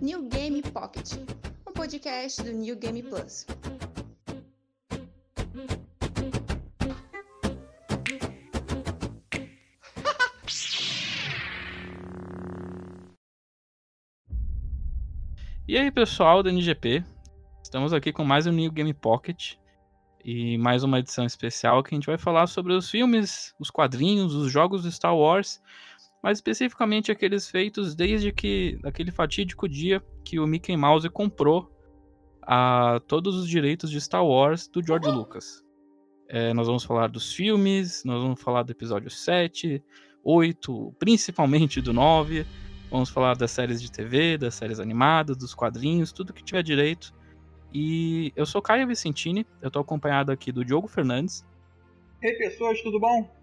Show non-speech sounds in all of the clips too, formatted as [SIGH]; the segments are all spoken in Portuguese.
New Game Pocket, um podcast do New Game Plus. [LAUGHS] E aí, pessoal do NGP, estamos aqui com mais um New Game Pocket e mais uma edição especial que a gente vai falar sobre os filmes, os quadrinhos, os jogos do Star Wars, mais especificamente aqueles feitos desde que aquele fatídico dia que o Mickey Mouse comprou a todos os direitos de Star Wars do George Lucas. É, nós vamos falar dos filmes, nós vamos falar do episódio 7, 8, principalmente do 9. Vamos falar das séries de TV, das séries animadas, dos quadrinhos, tudo que tiver direito. E eu sou Caio Vicentini, eu tô acompanhado aqui do Diogo Fernandes. Ei pessoas, tudo bom?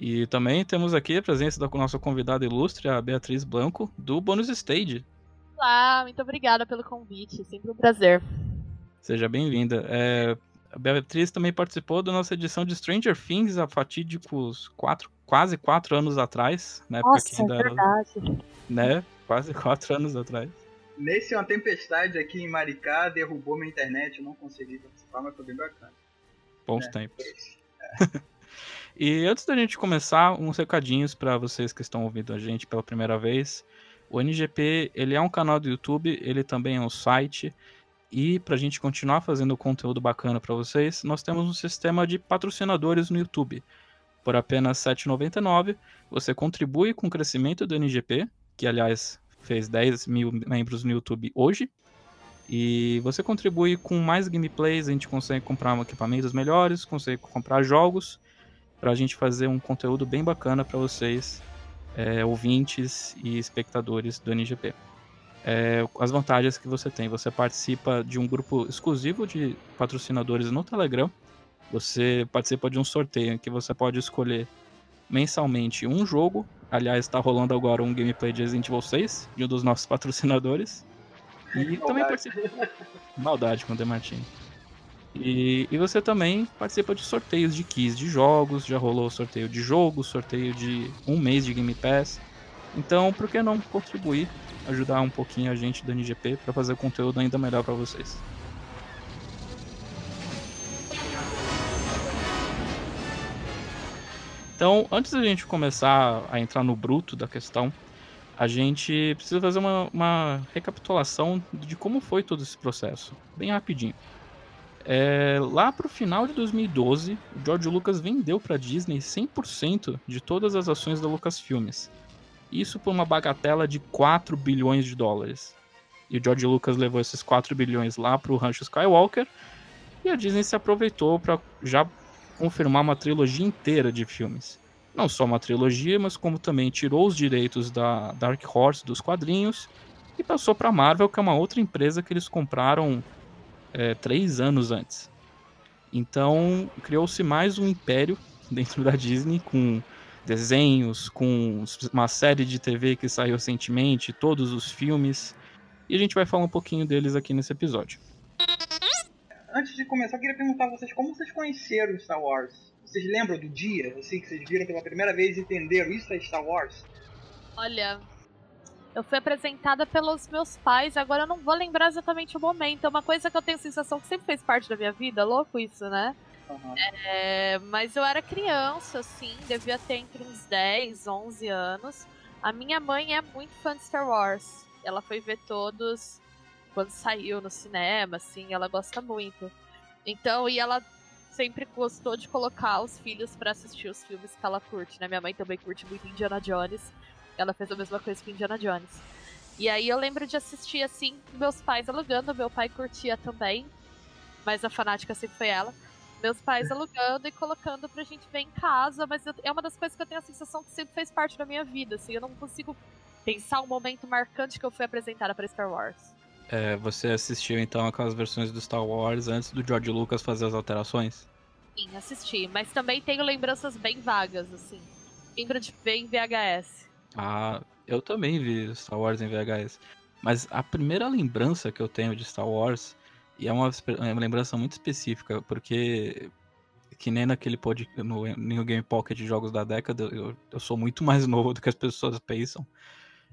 E também temos aqui a presença da nossa convidada ilustre, a Beatriz Blanco, do Bonus Stage. Olá, muito obrigada pelo convite, sempre um prazer. Seja bem-vinda. É, a Beatriz também participou da nossa edição de Stranger Things há fatídicos quatro, quase quatro anos atrás. Né, Nossa, é verdade. Né, quase quatro anos atrás. Nesse uma tempestade aqui em Maricá derrubou minha internet, eu não consegui participar, mas foi bem bacana. Bons é, tempos. É. [LAUGHS] e antes da gente começar, uns recadinhos para vocês que estão ouvindo a gente pela primeira vez. O NGP, ele é um canal do YouTube, ele também é um site. E para a gente continuar fazendo conteúdo bacana para vocês, nós temos um sistema de patrocinadores no YouTube. Por apenas R$ 7,99, você contribui com o crescimento do NGP, que aliás fez 10 mil membros no YouTube hoje. E você contribui com mais gameplays, a gente consegue comprar equipamentos melhores, consegue comprar jogos, para a gente fazer um conteúdo bem bacana para vocês, é, ouvintes e espectadores do NGP. É, as vantagens que você tem, você participa de um grupo exclusivo de patrocinadores no Telegram, você participa de um sorteio em que você pode escolher mensalmente um jogo Aliás, está rolando agora um gameplay de Resident Evil 6, de um dos nossos [LAUGHS] patrocinadores. E Maldade. também participa. Maldade com o Demartini. E, e você também participa de sorteios de keys de jogos, já rolou sorteio de jogos, sorteio de um mês de Game Pass. Então, por que não contribuir, ajudar um pouquinho a gente do NGP para fazer conteúdo ainda melhor para vocês? Então, antes da gente começar a entrar no bruto da questão, a gente precisa fazer uma, uma recapitulação de como foi todo esse processo, bem rapidinho. É, lá para o final de 2012, o George Lucas vendeu para a Disney 100% de todas as ações da Lucasfilmes. Isso por uma bagatela de 4 bilhões de dólares. E o George Lucas levou esses 4 bilhões lá para o Rancho Skywalker e a Disney se aproveitou para já confirmar uma trilogia inteira de filmes. Não só uma trilogia, mas como também tirou os direitos da Dark Horse dos quadrinhos e passou para a Marvel, que é uma outra empresa que eles compraram é, três anos antes. Então criou-se mais um império [LAUGHS] dentro da Disney com desenhos, com uma série de TV que saiu recentemente, todos os filmes. E a gente vai falar um pouquinho deles aqui nesse episódio antes de começar, eu queria perguntar a vocês como vocês conheceram Star Wars? Vocês lembram do dia, assim, que vocês viram pela primeira vez e entenderam isso é Star Wars? Olha, eu fui apresentada pelos meus pais, agora eu não vou lembrar exatamente o momento. É uma coisa que eu tenho a sensação que sempre fez parte da minha vida, louco isso, né? Uhum. É, mas eu era criança, assim, devia ter entre uns 10, 11 anos. A minha mãe é muito fã de Star Wars. Ela foi ver todos quando saiu no cinema, assim, ela gosta muito. Então, e ela sempre gostou de colocar os filhos para assistir os filmes que ela curte, né? Minha mãe também curte muito Indiana Jones. Ela fez a mesma coisa com Indiana Jones. E aí eu lembro de assistir assim, meus pais alugando, meu pai curtia também, mas a fanática sempre foi ela. Meus pais [LAUGHS] alugando e colocando pra gente ver em casa, mas é uma das coisas que eu tenho a sensação que sempre fez parte da minha vida, assim, eu não consigo pensar um momento marcante que eu fui apresentada para Star Wars. É, você assistiu então aquelas versões do Star Wars antes do George Lucas fazer as alterações? Sim, assisti, mas também tenho lembranças bem vagas, assim. Lembro de ver em VHS. Ah, eu também vi Star Wars em VHS. Mas a primeira lembrança que eu tenho de Star Wars, e é uma, é uma lembrança muito específica, porque que nem naquele pod, no New Game Pocket de jogos da década, eu, eu sou muito mais [LAUGHS] novo do que as pessoas pensam.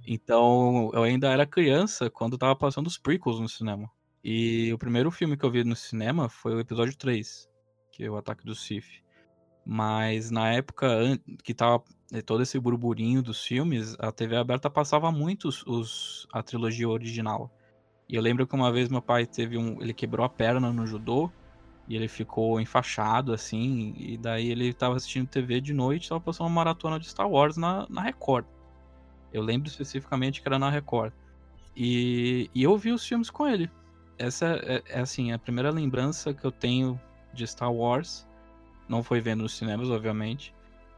Então, eu ainda era criança quando tava passando os prequels no cinema. E o primeiro filme que eu vi no cinema foi o episódio 3, que é o Ataque do Sith. Mas na época que tava todo esse burburinho dos filmes, a TV aberta passava muito os, os, a trilogia original. E eu lembro que uma vez meu pai teve um. Ele quebrou a perna no judô e ele ficou enfaixado, assim. E daí ele tava assistindo TV de noite tava passando uma maratona de Star Wars na, na Record. Eu lembro especificamente que era na Record. E, e eu vi os filmes com ele. Essa é, é, assim, a primeira lembrança que eu tenho de Star Wars. Não foi vendo nos cinemas, obviamente.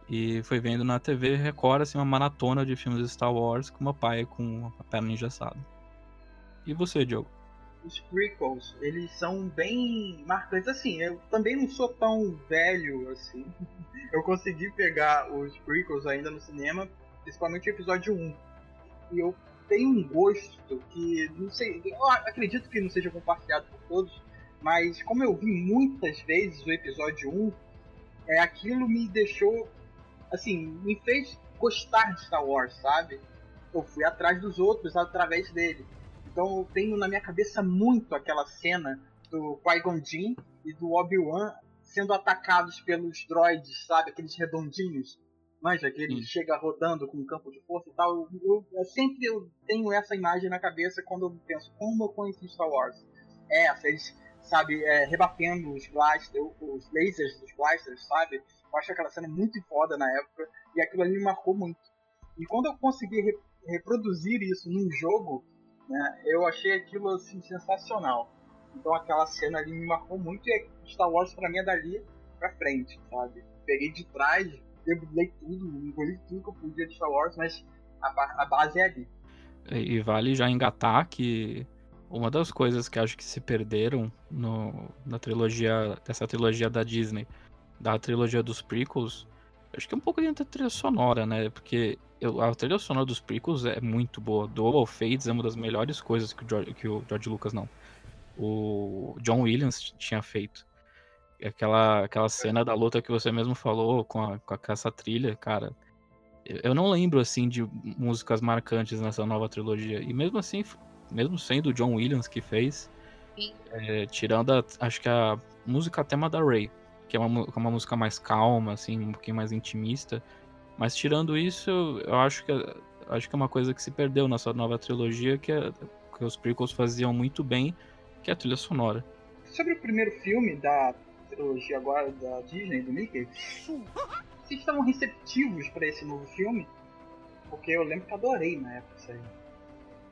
E foi vendo na TV Record, assim, uma maratona de filmes de Star Wars com meu pai com a perna engessada. E você, Diogo? Os prequels, eles são bem marcantes. Assim, eu também não sou tão velho assim. [LAUGHS] Eu consegui pegar os prequels ainda no cinema, principalmente o episódio 1. E eu tenho um gosto que, não sei, eu acredito que não seja compartilhado por todos, mas como eu vi muitas vezes o episódio 1, é, aquilo me deixou, assim, me fez gostar de Star Wars, sabe? Eu fui atrás dos outros através dele. Então eu tenho na minha cabeça muito aquela cena do Qui-Gon Jinn e do Obi-Wan sendo atacados pelos droids, sabe? Aqueles redondinhos. Manja, que ele chega rodando com um campo de força e tal. Eu, eu, sempre eu tenho essa imagem na cabeça quando eu penso como eu conheci Star Wars. É essa, eles, sabe, é, rebatendo os blasters, os lasers dos blasters, sabe? Eu acho aquela cena muito foda na época e aquilo ali me marcou muito. E quando eu consegui re reproduzir isso num jogo, né? Eu achei aquilo assim sensacional. Então aquela cena ali me marcou muito e Star Wars pra mim é dali pra frente, sabe? Peguei de trás, debulei tudo, engoli tudo que eu podia de Star Wars, mas a, a base é ali. E vale já engatar que uma das coisas que acho que se perderam no, na trilogia, dessa trilogia da Disney, da trilogia dos prequels, acho que é um pouco dentro da trilha sonora, né? Porque eu, a trilha sonora dos prequels é muito boa. Duel of Fates é uma das melhores coisas que o George, que o George Lucas, não. O John Williams tinha feito. Aquela, aquela cena da luta que você mesmo falou com, a, com essa trilha, cara. Eu não lembro, assim, de músicas marcantes nessa nova trilogia. E mesmo assim, mesmo sendo o John Williams que fez, é, tirando, a, acho que a música tema da Ray, que é uma, uma música mais calma, assim, um pouquinho mais intimista, mas tirando isso, eu acho que acho que é uma coisa que se perdeu nessa nova trilogia, que, é, que os prequels faziam muito bem, que é a trilha sonora. Sobre o primeiro filme da trilogia agora da Disney, do Mickey, vocês estavam receptivos para esse novo filme? Porque eu lembro que adorei na época isso aí.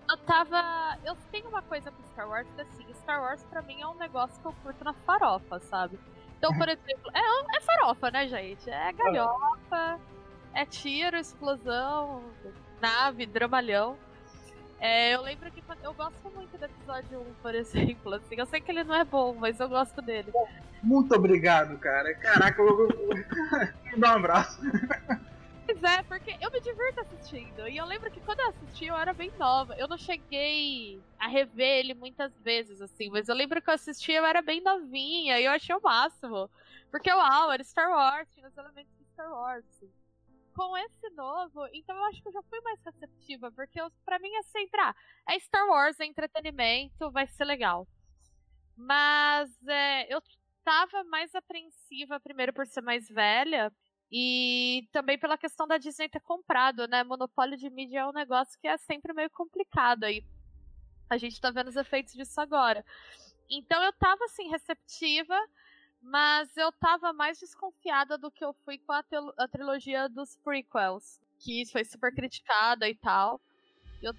Eu tava. Eu tenho uma coisa com Star Wars que assim, Star Wars pra mim é um negócio que eu curto na farofa, sabe? Então, por [LAUGHS] exemplo, é, é farofa, né, gente? É galhofa é tiro, explosão, nave, dramalhão. É, eu lembro que eu gosto muito do episódio 1, por [LAUGHS] exemplo. Assim, eu sei que ele não é bom, mas eu gosto dele. Muito obrigado, cara. Caraca, eu vou [LAUGHS] dar um abraço. Pois é, porque eu me divirto assistindo. E eu lembro que quando eu assisti, eu era bem nova. Eu não cheguei a rever ele muitas vezes, assim. Mas eu lembro que eu assisti, eu era bem novinha. E eu achei o máximo. Porque, uau, era Star Wars, tinha os elementos de Star Wars. Com esse novo, então eu acho que eu já fui mais receptiva, porque para mim é assim, entrar. É Star Wars, é entretenimento, vai ser legal. Mas é, eu tava mais apreensiva, primeiro por ser mais velha, e também pela questão da Disney ter comprado, né? Monopólio de mídia é um negócio que é sempre meio complicado aí. A gente tá vendo os efeitos disso agora. Então eu tava assim, receptiva, mas eu tava mais desconfiada do que eu fui com a, a trilogia dos prequels, que foi super criticada e tal. Eu,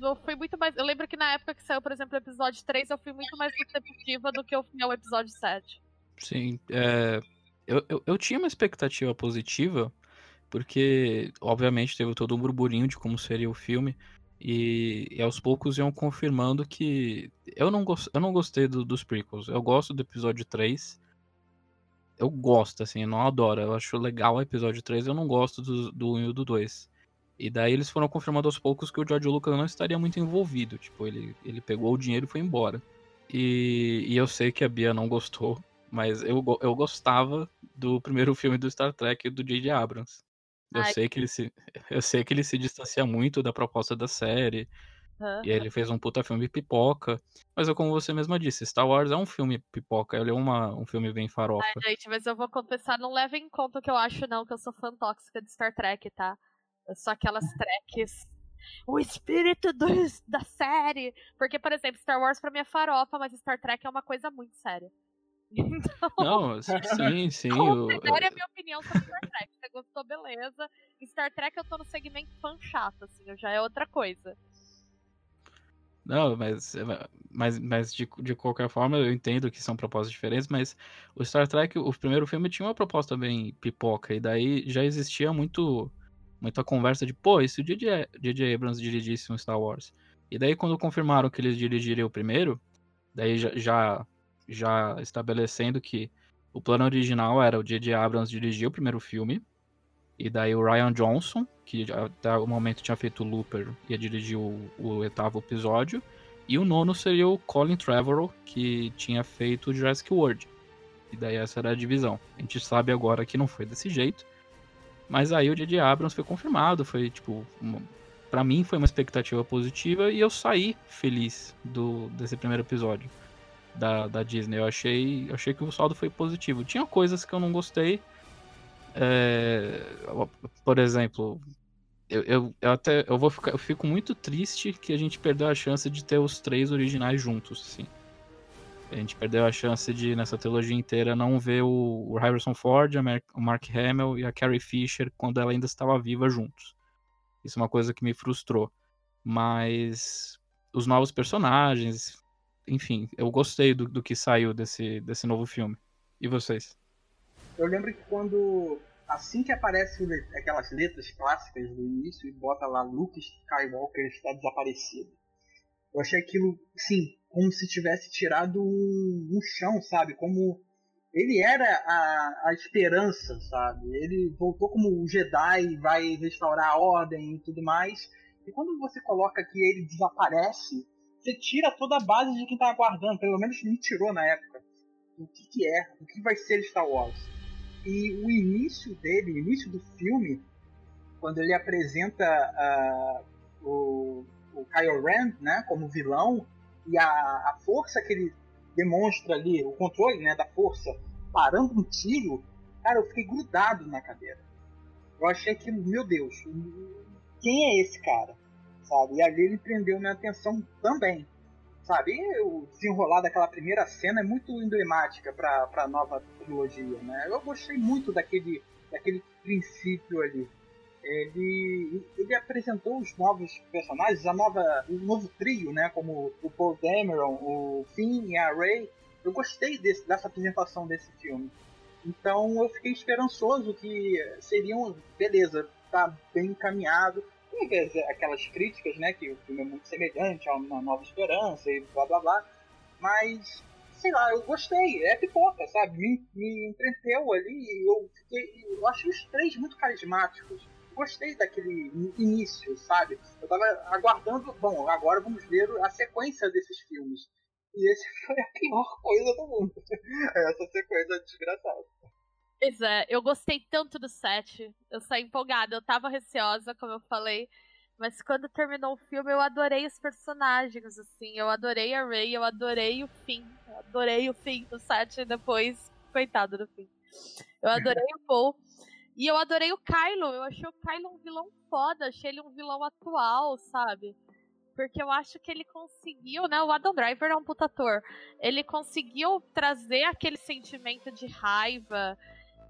eu fui muito mais. Eu lembro que na época que saiu, por exemplo, o episódio 3, eu fui muito mais receptiva do que eu fui ao episódio 7. Sim, é, eu, eu, eu tinha uma expectativa positiva, porque, obviamente, teve todo um burburinho de como seria o filme. E, e, aos poucos iam confirmando que eu não, gost, eu não gostei do, dos prequels. Eu gosto do episódio 3 eu gosto, assim, eu não adoro. Eu acho legal o episódio 3, eu não gosto do, do 1 e do 2. E daí eles foram confirmando aos poucos que o George Lucas não estaria muito envolvido. Tipo, ele, ele pegou o dinheiro e foi embora. E, e eu sei que a Bia não gostou, mas eu, eu gostava do primeiro filme do Star Trek do J.J. Abrams. Eu Ai. sei que ele se. Eu sei que ele se distancia muito da proposta da série. Aham. E ele fez um puta filme pipoca. Mas é como você mesma disse, Star Wars é um filme pipoca, ele é uma, um filme bem farofa. Gente, mas eu vou confessar, não leva em conta o que eu acho, não, que eu sou fã tóxica de Star Trek, tá? Eu sou aquelas [LAUGHS] treks. O espírito do, da série. Porque, por exemplo, Star Wars pra mim é farofa, mas Star Trek é uma coisa muito séria. [LAUGHS] Então, Não, sim, sim. considere a minha opinião sobre Star Trek. Você gostou, beleza. Star Trek eu tô no segmento fã chato, assim, já é outra coisa. Não, mas, mas, mas de, de qualquer forma eu entendo que são propostas diferentes, mas o Star Trek, o primeiro filme tinha uma proposta bem pipoca, e daí já existia muito muita conversa de, pô, e se o. J.J. Abrams dirigisse um Star Wars? E daí quando confirmaram que eles dirigiriam o primeiro, daí já, já, já estabelecendo que o plano original era o J.J. Abrams dirigir o primeiro filme, e daí o Ryan Johnson, que até o momento tinha feito o Looper, ia dirigir o, o oitavo episódio. E o nono seria o Colin Trevorrow, que tinha feito o Jurassic World. E daí essa era a divisão. A gente sabe agora que não foi desse jeito. Mas aí o J.J. Abrams foi confirmado, foi tipo... Uma... Pra mim foi uma expectativa positiva e eu saí feliz do, desse primeiro episódio da, da Disney. Eu achei, achei que o saldo foi positivo. Tinha coisas que eu não gostei, é, por exemplo, eu, eu, eu, até eu vou ficar, eu fico muito triste que a gente perdeu a chance de ter os três originais juntos, assim. A gente perdeu a chance de nessa trilogia inteira não ver o, o Harrison Ford, o Mark Hamill e a Carrie Fisher quando ela ainda estava viva juntos. Isso é uma coisa que me frustrou. Mas os novos personagens, enfim, eu gostei do, do que saiu desse, desse novo filme. E vocês? Eu lembro que quando. Assim que aparecem aquelas letras clássicas do início e bota lá Luke Skywalker está desaparecido. Eu achei aquilo, sim, como se tivesse tirado um, um chão, sabe? Como ele era a, a esperança, sabe? Ele voltou como o Jedi, vai restaurar a ordem e tudo mais. E quando você coloca que ele desaparece, você tira toda a base de quem tá aguardando. Pelo menos me tirou na época. O que, que é? O que vai ser Star Wars? E o início dele, o início do filme, quando ele apresenta uh, o, o Kylo Ren né, como vilão, e a, a força que ele demonstra ali, o controle né, da força, parando um tiro, cara, eu fiquei grudado na cadeira. Eu achei que, meu Deus, quem é esse cara? Sabe? E ali ele prendeu minha atenção também sabe? E o desenrolar daquela primeira cena é muito emblemática para a nova trilogia, né? Eu gostei muito daquele, daquele princípio ali. Ele, ele apresentou os novos personagens, a nova, o novo trio, né? Como o Paul Dameron, o Finn e a Rey. Eu gostei desse, dessa apresentação desse filme. Então eu fiquei esperançoso que seriam, beleza, tá bem encaminhado aquelas críticas, né, que o filme é muito semelhante a uma Nova Esperança e blá blá blá, mas sei lá, eu gostei, é pipoca, sabe? Me, me entreteu ali e eu fiquei, eu achei os três muito carismáticos. Gostei daquele início, sabe? Eu tava aguardando, bom, agora vamos ver a sequência desses filmes. E esse [LAUGHS] foi a pior coisa do mundo. [LAUGHS] Essa sequência desgraçada. Pois é, eu gostei tanto do set. Eu saí empolgada. Eu tava receosa, como eu falei. Mas quando terminou o filme, eu adorei os personagens, assim. Eu adorei a Ray, eu adorei o Finn. Eu adorei o Finn do set depois. Coitado do Finn. Eu adorei o Paul. E eu adorei o Kylo. Eu achei o Kylo um vilão foda. Achei ele um vilão atual, sabe? Porque eu acho que ele conseguiu, né? O Adam Driver é um puta ator. Ele conseguiu trazer aquele sentimento de raiva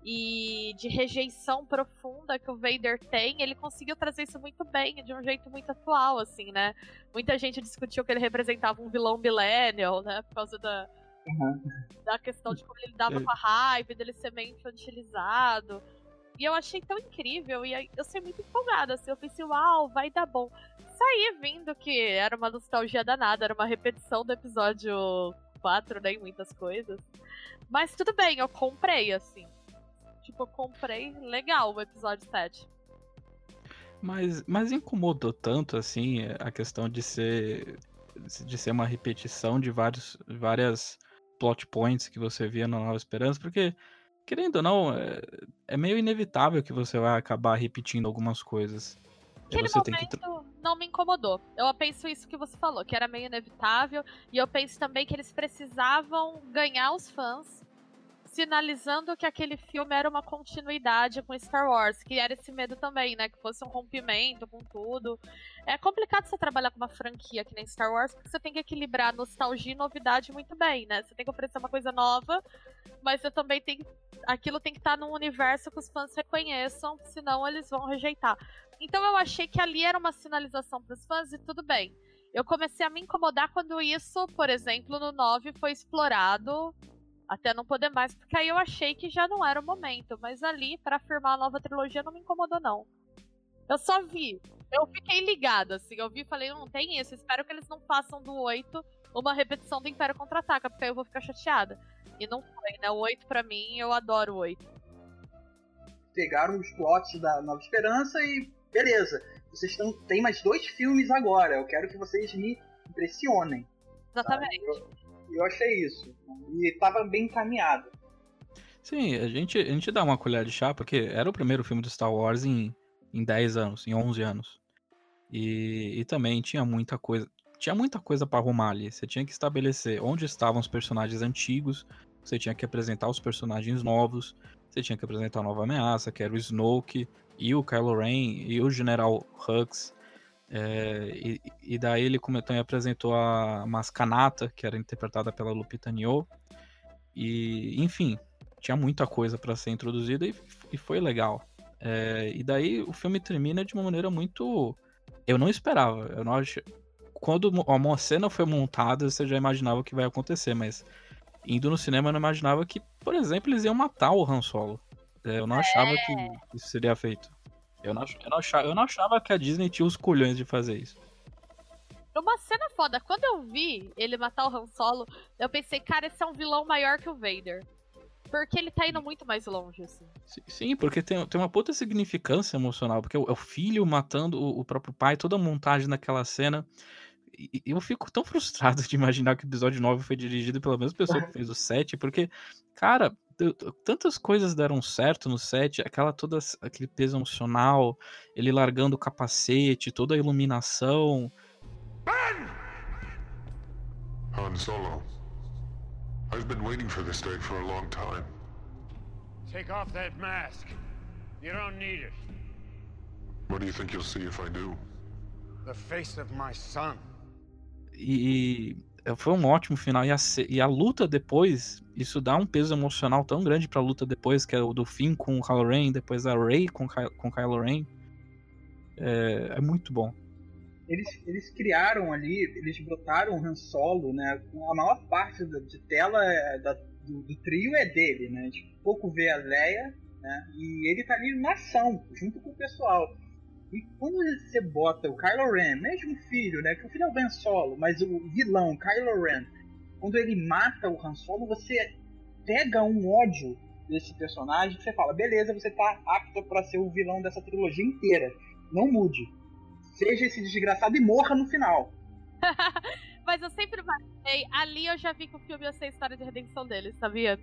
e de rejeição profunda que o Vader tem, ele conseguiu trazer isso muito bem, de um jeito muito atual, assim, né? Muita gente discutiu que ele representava um vilão millennial, né? Por causa da, uhum. da questão de como ele lidava com a raiva, dele ser meio infantilizado. E eu achei tão incrível, e eu saí muito empolgada, assim, eu pensei, uau, vai dar bom. Saí vindo que era uma nostalgia danada, era uma repetição do episódio 4, né, em muitas coisas. Mas tudo bem, eu comprei, assim tipo, eu comprei legal o episódio 7. Mas, mas incomodou tanto, assim, a questão de ser de ser uma repetição de vários, várias plot points que você via no Nova Esperança, porque querendo ou não, é, é, meio inevitável que você vai acabar repetindo algumas coisas. Aquele momento que... não me incomodou. Eu penso isso que você falou, que era meio inevitável. E eu penso também que eles precisavam ganhar os fãs sinalizando que aquele filme era uma continuidade com Star Wars, que era esse medo também, né? Que fosse um rompimento com tudo. É complicado você trabalhar com uma franquia que nem Star Wars, porque você tem que equilibrar nostalgia e novidade muito bem, né? Você tem que oferecer uma coisa nova, mas você também tem. Aquilo tem que estar num universo que os fãs reconheçam, senão eles vão rejeitar. Então eu achei que ali era uma sinalização para os fãs e tudo bem. Eu comecei a me incomodar quando isso, por exemplo, no 9 foi explorado até não poder mais, porque aí eu achei que já não era o momento. Mas ali, para afirmar a nova trilogia, não me incomodou, não. Eu só vi. Eu fiquei ligada, assim. Eu vi e falei, não, tem isso. Espero que eles não façam do 8 uma repetição do Império Contra-Ataca, porque aí eu vou ficar chateada. E não foi, né? O 8 pra mim, eu adoro o 8. Pegaram os plots da Nova Esperança e beleza. Vocês tão, tem mais dois filmes agora. Eu quero que vocês me impressionem. Exatamente. Tá? Eu, eu achei isso. E estava bem encaminhado. Sim, a gente, a gente dá uma colher de chá, porque era o primeiro filme do Star Wars em, em 10 anos, em 11 anos. E, e também tinha muita coisa. Tinha muita coisa para arrumar ali. Você tinha que estabelecer onde estavam os personagens antigos, você tinha que apresentar os personagens novos, você tinha que apresentar a nova ameaça, que era o Snoke, e o Kylo Ren, e o General Hux. É, e, e, daí ele também apresentou a Mascanata, que era interpretada pela Lupita Nyong'o. E, enfim, tinha muita coisa para ser introduzida e, e foi legal. É, e daí o filme termina de uma maneira muito. Eu não esperava. Eu não ach... Quando a cena foi montada, você já imaginava o que vai acontecer, mas indo no cinema eu não imaginava que, por exemplo, eles iam matar o Han Solo. É, eu não achava que é. isso seria feito. Eu não, eu, não achava, eu não achava que a Disney tinha os culhões de fazer isso. Uma cena foda. Quando eu vi ele matar o Han Solo, eu pensei, cara, esse é um vilão maior que o Vader. Porque ele tá indo muito mais longe, assim. Sim, porque tem, tem uma puta significância emocional. Porque é o filho matando o, o próprio pai, toda a montagem naquela cena. E eu fico tão frustrado [LAUGHS] de imaginar que o episódio 9 foi dirigido pela mesma pessoa que fez o 7, porque, cara, tantas coisas deram certo no set, aquela toda aquele peso emocional, ele largando o capacete, toda a iluminação. Ben! Han Solo. I've been waiting for this day for a long time. Take off that mask. You don't need it. What do you think you'll see if I do? The face of my son. E foi um ótimo final. E a, e a luta depois, isso dá um peso emocional tão grande pra luta depois, que é o do Finn com o Kylo Ren, depois a Rey com, com Kylo Ren. É, é muito bom. Eles, eles criaram ali, eles botaram o Han Solo, né? A maior parte da, de tela é, da, do, do, trio é dele, né? A gente pouco vê a Leia, né? E ele tá ali na ação, junto com o pessoal. E quando você bota o Kylo Ren, mesmo filho, né? Que o filho é o Ben Solo, mas o vilão, Kylo Ren, quando ele mata o Han Solo, você pega um ódio desse personagem que você fala, beleza, você tá apto para ser o vilão dessa trilogia inteira. Não mude. Seja esse desgraçado e morra no final. [LAUGHS] mas eu sempre imaginei, ali eu já vi que o filme ia ser a história de redenção dele, sabia?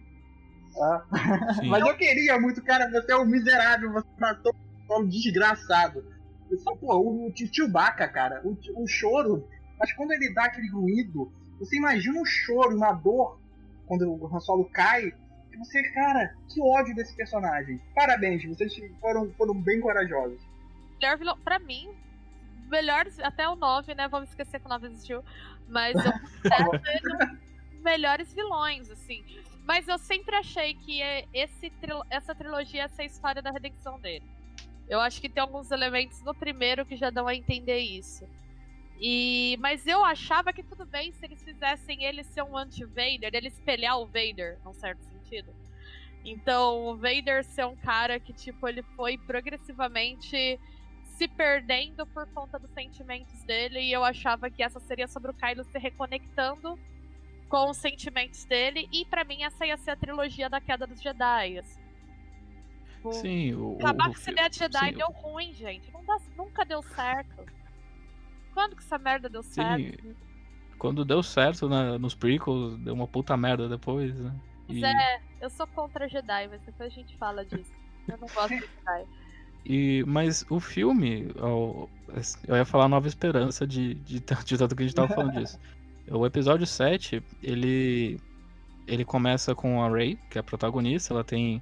Ah. [LAUGHS] mas eu queria muito, cara, você é um miserável, você matou um desgraçado. Eu pô, o, o Chewbacca, cara, o, o choro, mas quando ele dá aquele ruído, você imagina um choro, uma dor, quando o Han Solo cai, e você, cara, que ódio desse personagem. Parabéns, vocês foram, foram bem corajosos. Melhor vilão, pra mim, melhor, até o 9, né, vamos esquecer que o 9 existiu, mas eu [LAUGHS] considero melhores vilões, assim. Mas eu sempre achei que esse, essa trilogia ia ser a história da redenção dele. Eu acho que tem alguns elementos no primeiro que já dão a entender isso. E, mas eu achava que tudo bem se eles fizessem ele ser um anti-Vader, ele espelhar o Vader, num certo sentido. Então, o Vader ser um cara que, tipo, ele foi progressivamente se perdendo por conta dos sentimentos dele, e eu achava que essa seria sobre o Kylo se reconectando com os sentimentos dele, e para mim essa ia ser a trilogia da queda dos Jedi. Assim. Tipo, sim, o. Acabar com essa ideia de Jedi sim, deu ruim, gente. Dá, nunca deu certo. Quando que essa merda deu sim, certo? Quando deu certo né, nos prequels, deu uma puta merda depois, né? E... É, Eu sou contra Jedi, mas depois a gente fala disso. Eu não gosto de Jedi. E, mas o filme, eu, eu ia falar Nova Esperança de, de, de tanto que a gente tava falando disso. O episódio 7, ele, ele começa com a Rey, que é a protagonista, ela tem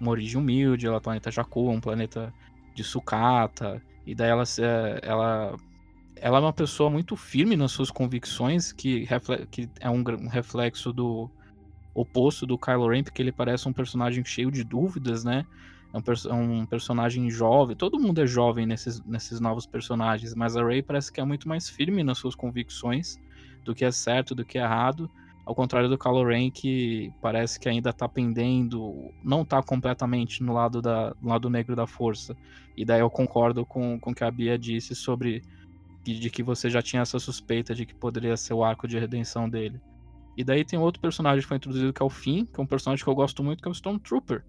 uma origem humilde, ela é planeta Jakku, um planeta de sucata, e daí ela, ela, ela é uma pessoa muito firme nas suas convicções, que, refle, que é um, um reflexo do oposto do Kylo Ren, porque ele parece um personagem cheio de dúvidas, né? É um, é um, personagem jovem. Todo mundo é jovem nesses, nesses novos personagens, mas a Rey parece que é muito mais firme nas suas convicções do que é certo, do que é errado. Ao contrário do Kylo Ren, que parece que ainda tá pendendo, não tá completamente no lado, da, no lado negro da força. E daí eu concordo com, com o que a Bia disse sobre de, que você já tinha essa suspeita de que poderia ser o arco de redenção dele. E daí tem outro personagem que foi introduzido que é o Finn, que é um personagem que eu gosto muito, que é o Stormtrooper.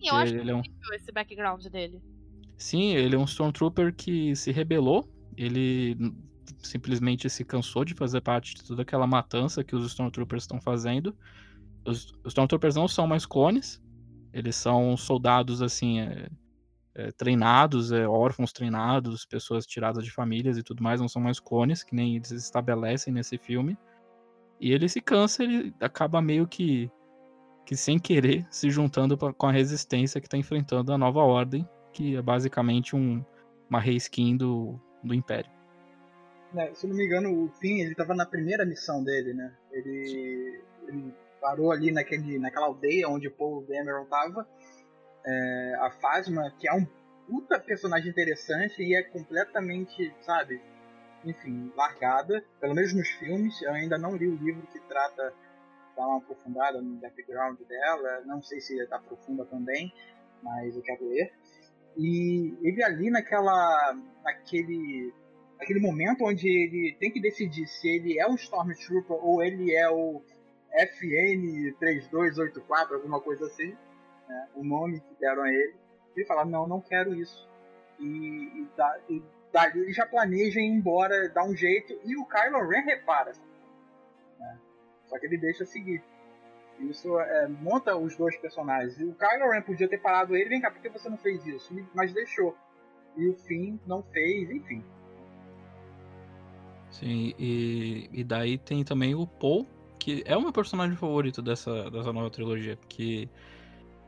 Sim, eu acho ele é um... esse background dele. Sim, ele é um Stormtrooper que se rebelou. Ele simplesmente se cansou de fazer parte de toda aquela matança que os Stormtroopers estão fazendo. Os, os Stormtroopers não são mais clones. Eles são soldados, assim, é, é, treinados, é, órfãos treinados, pessoas tiradas de famílias e tudo mais. Não são mais clones, que nem eles estabelecem nesse filme. E ele se cansa, ele acaba meio que que sem querer se juntando pra, com a resistência que está enfrentando a nova ordem, que é basicamente um, uma reskin do, do Império. É, se não me engano, o Finn ele estava na primeira missão dele, né? Ele, ele, parou ali naquele, naquela aldeia onde o Paul Dameron estava. É, a Phasma, que é um puta personagem interessante e é completamente, sabe, enfim, largada, pelo menos nos filmes. Eu ainda não li o livro que trata dar uma aprofundada no background dela. Não sei se está profunda também, mas eu quero ler. E ele ali naquela, naquele, naquele momento onde ele tem que decidir se ele é um Stormtrooper ou ele é o FN 3284, alguma coisa assim, né? o nome que deram a ele. Ele fala: Não, não quero isso. E, e, da, e dali ele já planeja ir embora, dar um jeito, e o Kylo Ren repara. Né? Só que ele deixa seguir. Isso é, monta os dois personagens. E o Kylo Ren podia ter parado ele, vem cá, por que você não fez isso? Mas deixou. E o Finn não fez, enfim. Sim, e, e daí tem também o Paul, que é o meu personagem favorito dessa, dessa nova trilogia, porque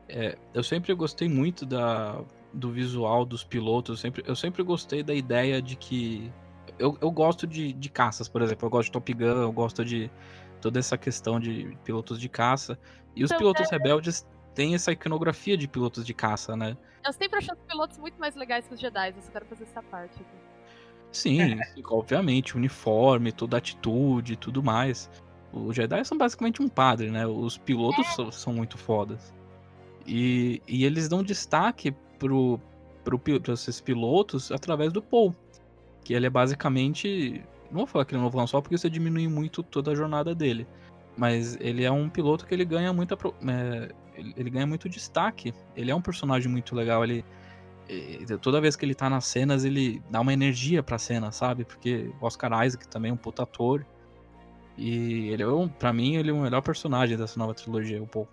é, eu sempre gostei muito da, do visual dos pilotos, eu sempre, eu sempre gostei da ideia de que. Eu, eu gosto de, de caças, por exemplo, eu gosto de Top Gun, eu gosto de toda essa questão de pilotos de caça. E os então, pilotos é... rebeldes têm essa iconografia de pilotos de caça, né? Eu sempre achei os pilotos muito mais legais que os Jedi, eu só quero fazer essa parte aqui. Sim, obviamente, uniforme, toda atitude e tudo mais. Os Jedi são basicamente um padre, né? Os pilotos é. são, são, muito fodas. E, e eles dão destaque pro, pro, pra esses pilotos através do Paul. Que ele é basicamente não vou falar que ele é um novo Solo porque você diminui muito toda a jornada dele. Mas ele é um piloto que ele ganha muita. É, ele ganha muito destaque. Ele é um personagem muito legal. Ele, toda vez que ele tá nas cenas, ele dá uma energia pra cena, sabe? Porque o Oscar Isaac também é um puta ator. E ele é um, pra mim, ele é o melhor personagem dessa nova trilogia, um pouco.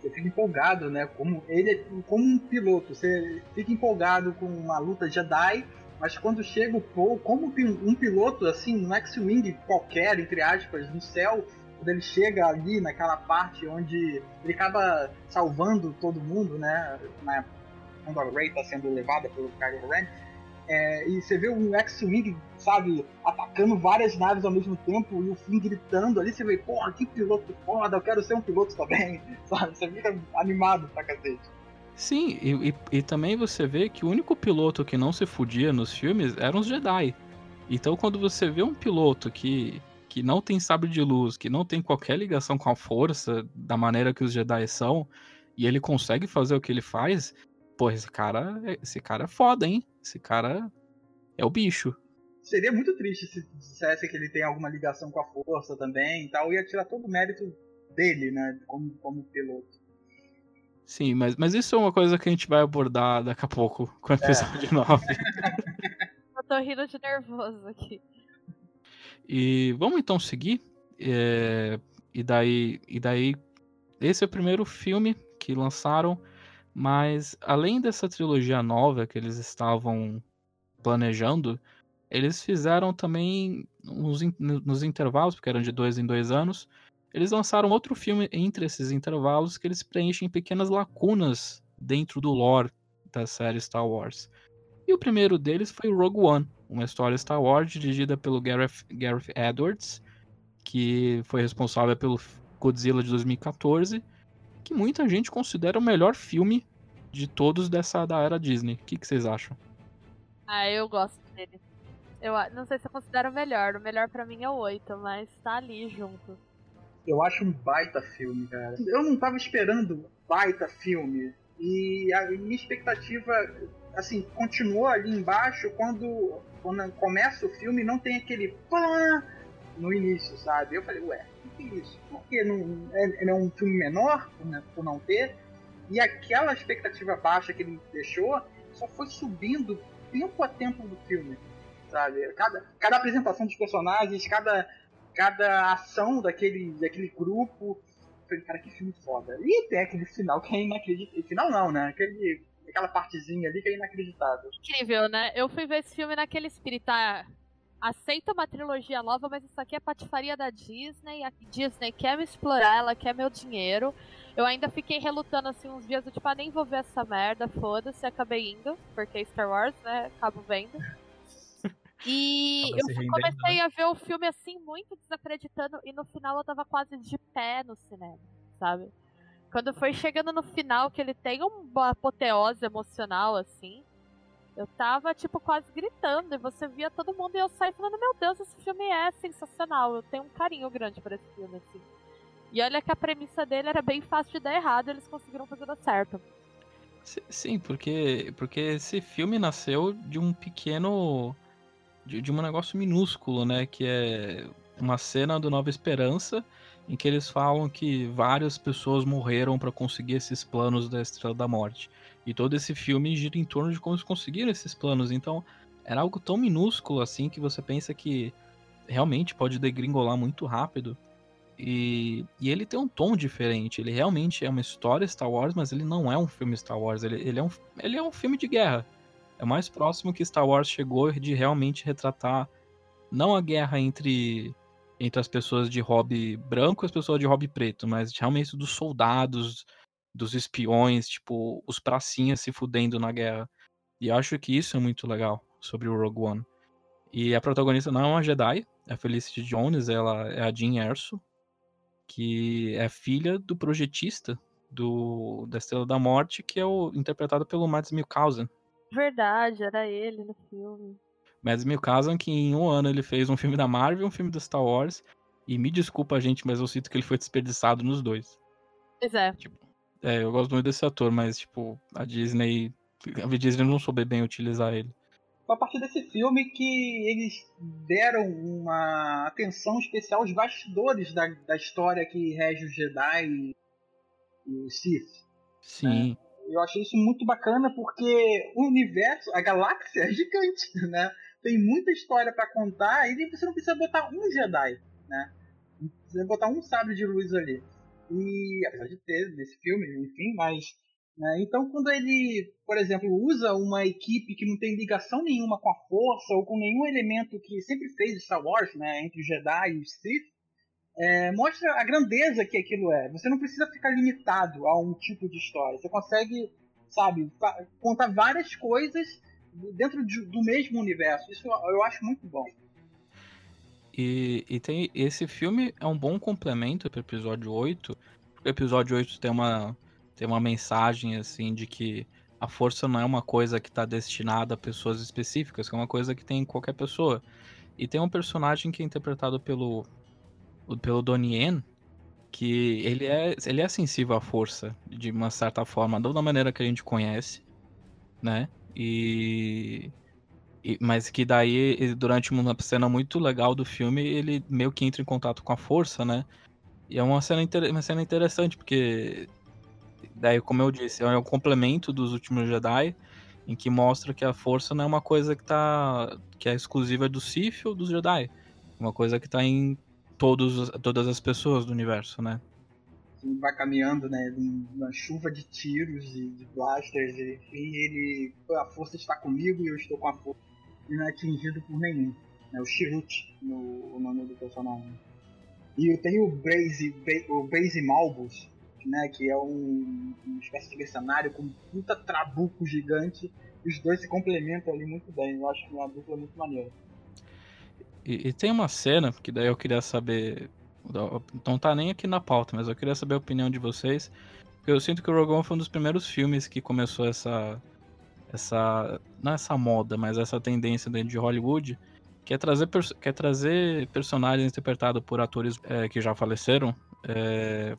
Você fica empolgado, né? Como ele como um piloto, você fica empolgado com uma luta Jedi mas quando chega o Paul, como um piloto, assim, um X-Wing qualquer, entre aspas, no céu, quando ele chega ali naquela parte onde ele acaba salvando todo mundo, né? Na, quando a Rey está sendo levada pelo Kylo Ren, é, e você vê um X-Wing, sabe, atacando várias naves ao mesmo tempo e o Finn gritando ali, você vê, porra, que piloto foda, eu quero ser um piloto também, [LAUGHS] sabe? Você fica animado pra cacete. Sim, e, e, e, também você vê que o único piloto que não se fudia nos filmes eram os Jedi. Então quando você vê um piloto que, que não tem sabre de luz, que não tem qualquer ligação com a força, da maneira que os Jedi são, e ele consegue fazer o que ele faz, pô, esse cara, esse cara é foda, hein? Esse cara é o bicho. Seria muito triste se dissesse que ele tem alguma ligação com a força também e tal, ia tirar todo o mérito dele, né, como, como piloto. Sim, mas, mas isso é uma coisa que a gente vai abordar daqui a pouco com o episódio [LAUGHS] é. 9. [LAUGHS] Eu tô rindo de nervoso aqui. E vamos então seguir. É, e daí, e daí esse é o primeiro filme que lançaram, mas além dessa trilogia nova que eles estavam planejando, eles fizeram também nos, nos intervalos, porque eram de dois em dois anos, eles lançaram outro filme entre esses intervalos que eles preenchem pequenas lacunas dentro do lore da série Star Wars. E o primeiro deles foi Rogue One, uma história Star Wars dirigida pelo Gareth, Gareth Edwards, que foi responsável pelo Godzilla de 2014, que muita gente considera o melhor filme de todos dessa da era Disney. O que, que vocês acham? Ah, eu gosto dele. Eu não sei se eu considero o melhor. O melhor para mim é o 8, mas tá ali junto. Eu acho um baita filme, cara. Eu não tava esperando baita filme. E a minha expectativa, assim, continuou ali embaixo quando, quando começa o filme não tem aquele pã no início, sabe? Eu falei, ué, o que é isso? Por que não é, é um filme menor né, por não ter? E aquela expectativa baixa que ele deixou só foi subindo tempo a tempo do filme, sabe? Cada, cada apresentação dos personagens, cada, cada ação daquele, daquele grupo. Falei, cara, que filme foda. E tem aquele final que é inacreditável. Final não, né? Aquele, aquela partezinha ali que é inacreditável. Incrível, né? Eu fui ver esse filme naquele espírito. Ah, aceita uma trilogia nova, mas isso aqui é patifaria da Disney. A Disney quer me explorar, ela quer meu dinheiro. Eu ainda fiquei relutando assim uns dias, eu, tipo, ah, nem vou ver essa merda, foda-se, acabei indo, porque Star Wars, né, acabo vendo. [LAUGHS] E eu comecei né? a ver o filme assim, muito desacreditando, e no final eu tava quase de pé no cinema, sabe? Quando foi chegando no final, que ele tem uma apoteose emocional, assim, eu tava, tipo, quase gritando, e você via todo mundo, e eu saí falando, meu Deus, esse filme é sensacional, eu tenho um carinho grande por esse filme, assim. E olha que a premissa dele era bem fácil de dar errado, eles conseguiram fazer dar certo. Sim, porque, porque esse filme nasceu de um pequeno. De, de um negócio minúsculo, né? Que é uma cena do Nova Esperança em que eles falam que várias pessoas morreram para conseguir esses planos da Estrela da Morte. E todo esse filme gira em torno de como eles conseguiram esses planos. Então, era algo tão minúsculo assim que você pensa que realmente pode degringolar muito rápido. E, e, ele tem um tom diferente. Ele realmente é uma história Star Wars, mas ele não é um filme Star Wars. Ele, ele, é, um, ele é um filme de guerra. É o mais próximo que Star Wars chegou de realmente retratar não a guerra entre, entre as pessoas de hobby branco e as pessoas de hobby preto, mas realmente dos soldados, dos espiões, tipo, os pracinhas se fudendo na guerra. E acho que isso é muito legal sobre o Rogue One. E a protagonista não é uma Jedi, é a Felicity Jones, ela é a Jean Erso, que é filha do projetista do, da Estrela da Morte, que é o interpretado pelo Mads Mikkelsen. Verdade, era ele no filme. Mads Mikkelsen, que em um ano ele fez um filme da Marvel, um filme do Star Wars, e me desculpa, gente, mas eu sinto que ele foi desperdiçado nos dois. Pois é. Tipo, é, eu gosto muito desse ator, mas, tipo, a Disney. A Disney não soube bem utilizar ele a partir desse filme que eles deram uma atenção especial aos bastidores da, da história que rege os Jedi e, e os Sith. Sim. É, eu achei isso muito bacana porque o universo, a galáxia [LAUGHS] é gigante, né? Tem muita história para contar e você não precisa botar um Jedi, né? Não precisa botar um sabre de luz ali. E apesar de ter nesse filme, enfim, mas né? Então, quando ele, por exemplo, usa uma equipe que não tem ligação nenhuma com a força ou com nenhum elemento que sempre fez Star Wars, né, entre Jedi e Sith, é, mostra a grandeza que aquilo é. Você não precisa ficar limitado a um tipo de história. Você consegue, sabe, contar várias coisas dentro de, do mesmo universo. Isso eu acho muito bom. E, e tem esse filme é um bom complemento para o episódio 8. O episódio 8 tem uma tem uma mensagem assim de que a força não é uma coisa que está destinada a pessoas específicas, que é uma coisa que tem em qualquer pessoa. E tem um personagem que é interpretado pelo pelo Donnie Yen, que ele é ele é sensível à força de uma certa forma, não da maneira que a gente conhece, né? E, mas que daí durante uma cena muito legal do filme ele meio que entra em contato com a força, né? E é uma cena, uma cena interessante, porque daí, como eu disse, é um complemento dos últimos Jedi, em que mostra que a força não é uma coisa que tá. que é exclusiva do Sith ou dos Jedi. É uma coisa que tá em todos, todas as pessoas do universo, né? Vai caminhando, né, numa chuva de tiros e de blasters, e enfim, ele. A força está comigo e eu estou com a força. Não é atingido por nenhum. É o Shirut, no, o nome do personagem. E tenho o Braze, o Braze Malbus, né, que é um, uma espécie de mercenário com puta trabuco gigante. Os dois se complementam ali muito bem. Eu acho que é uma dupla muito maneira. E, e, tem uma cena que daí eu queria saber. Não tá nem aqui na pauta, mas eu queria saber a opinião de vocês. Eu sinto que o Rogue One foi um dos primeiros filmes que começou essa. Essa. não essa moda, mas essa tendência dentro de Hollywood. Que é trazer, que é trazer personagens interpretados por atores é, que já faleceram é,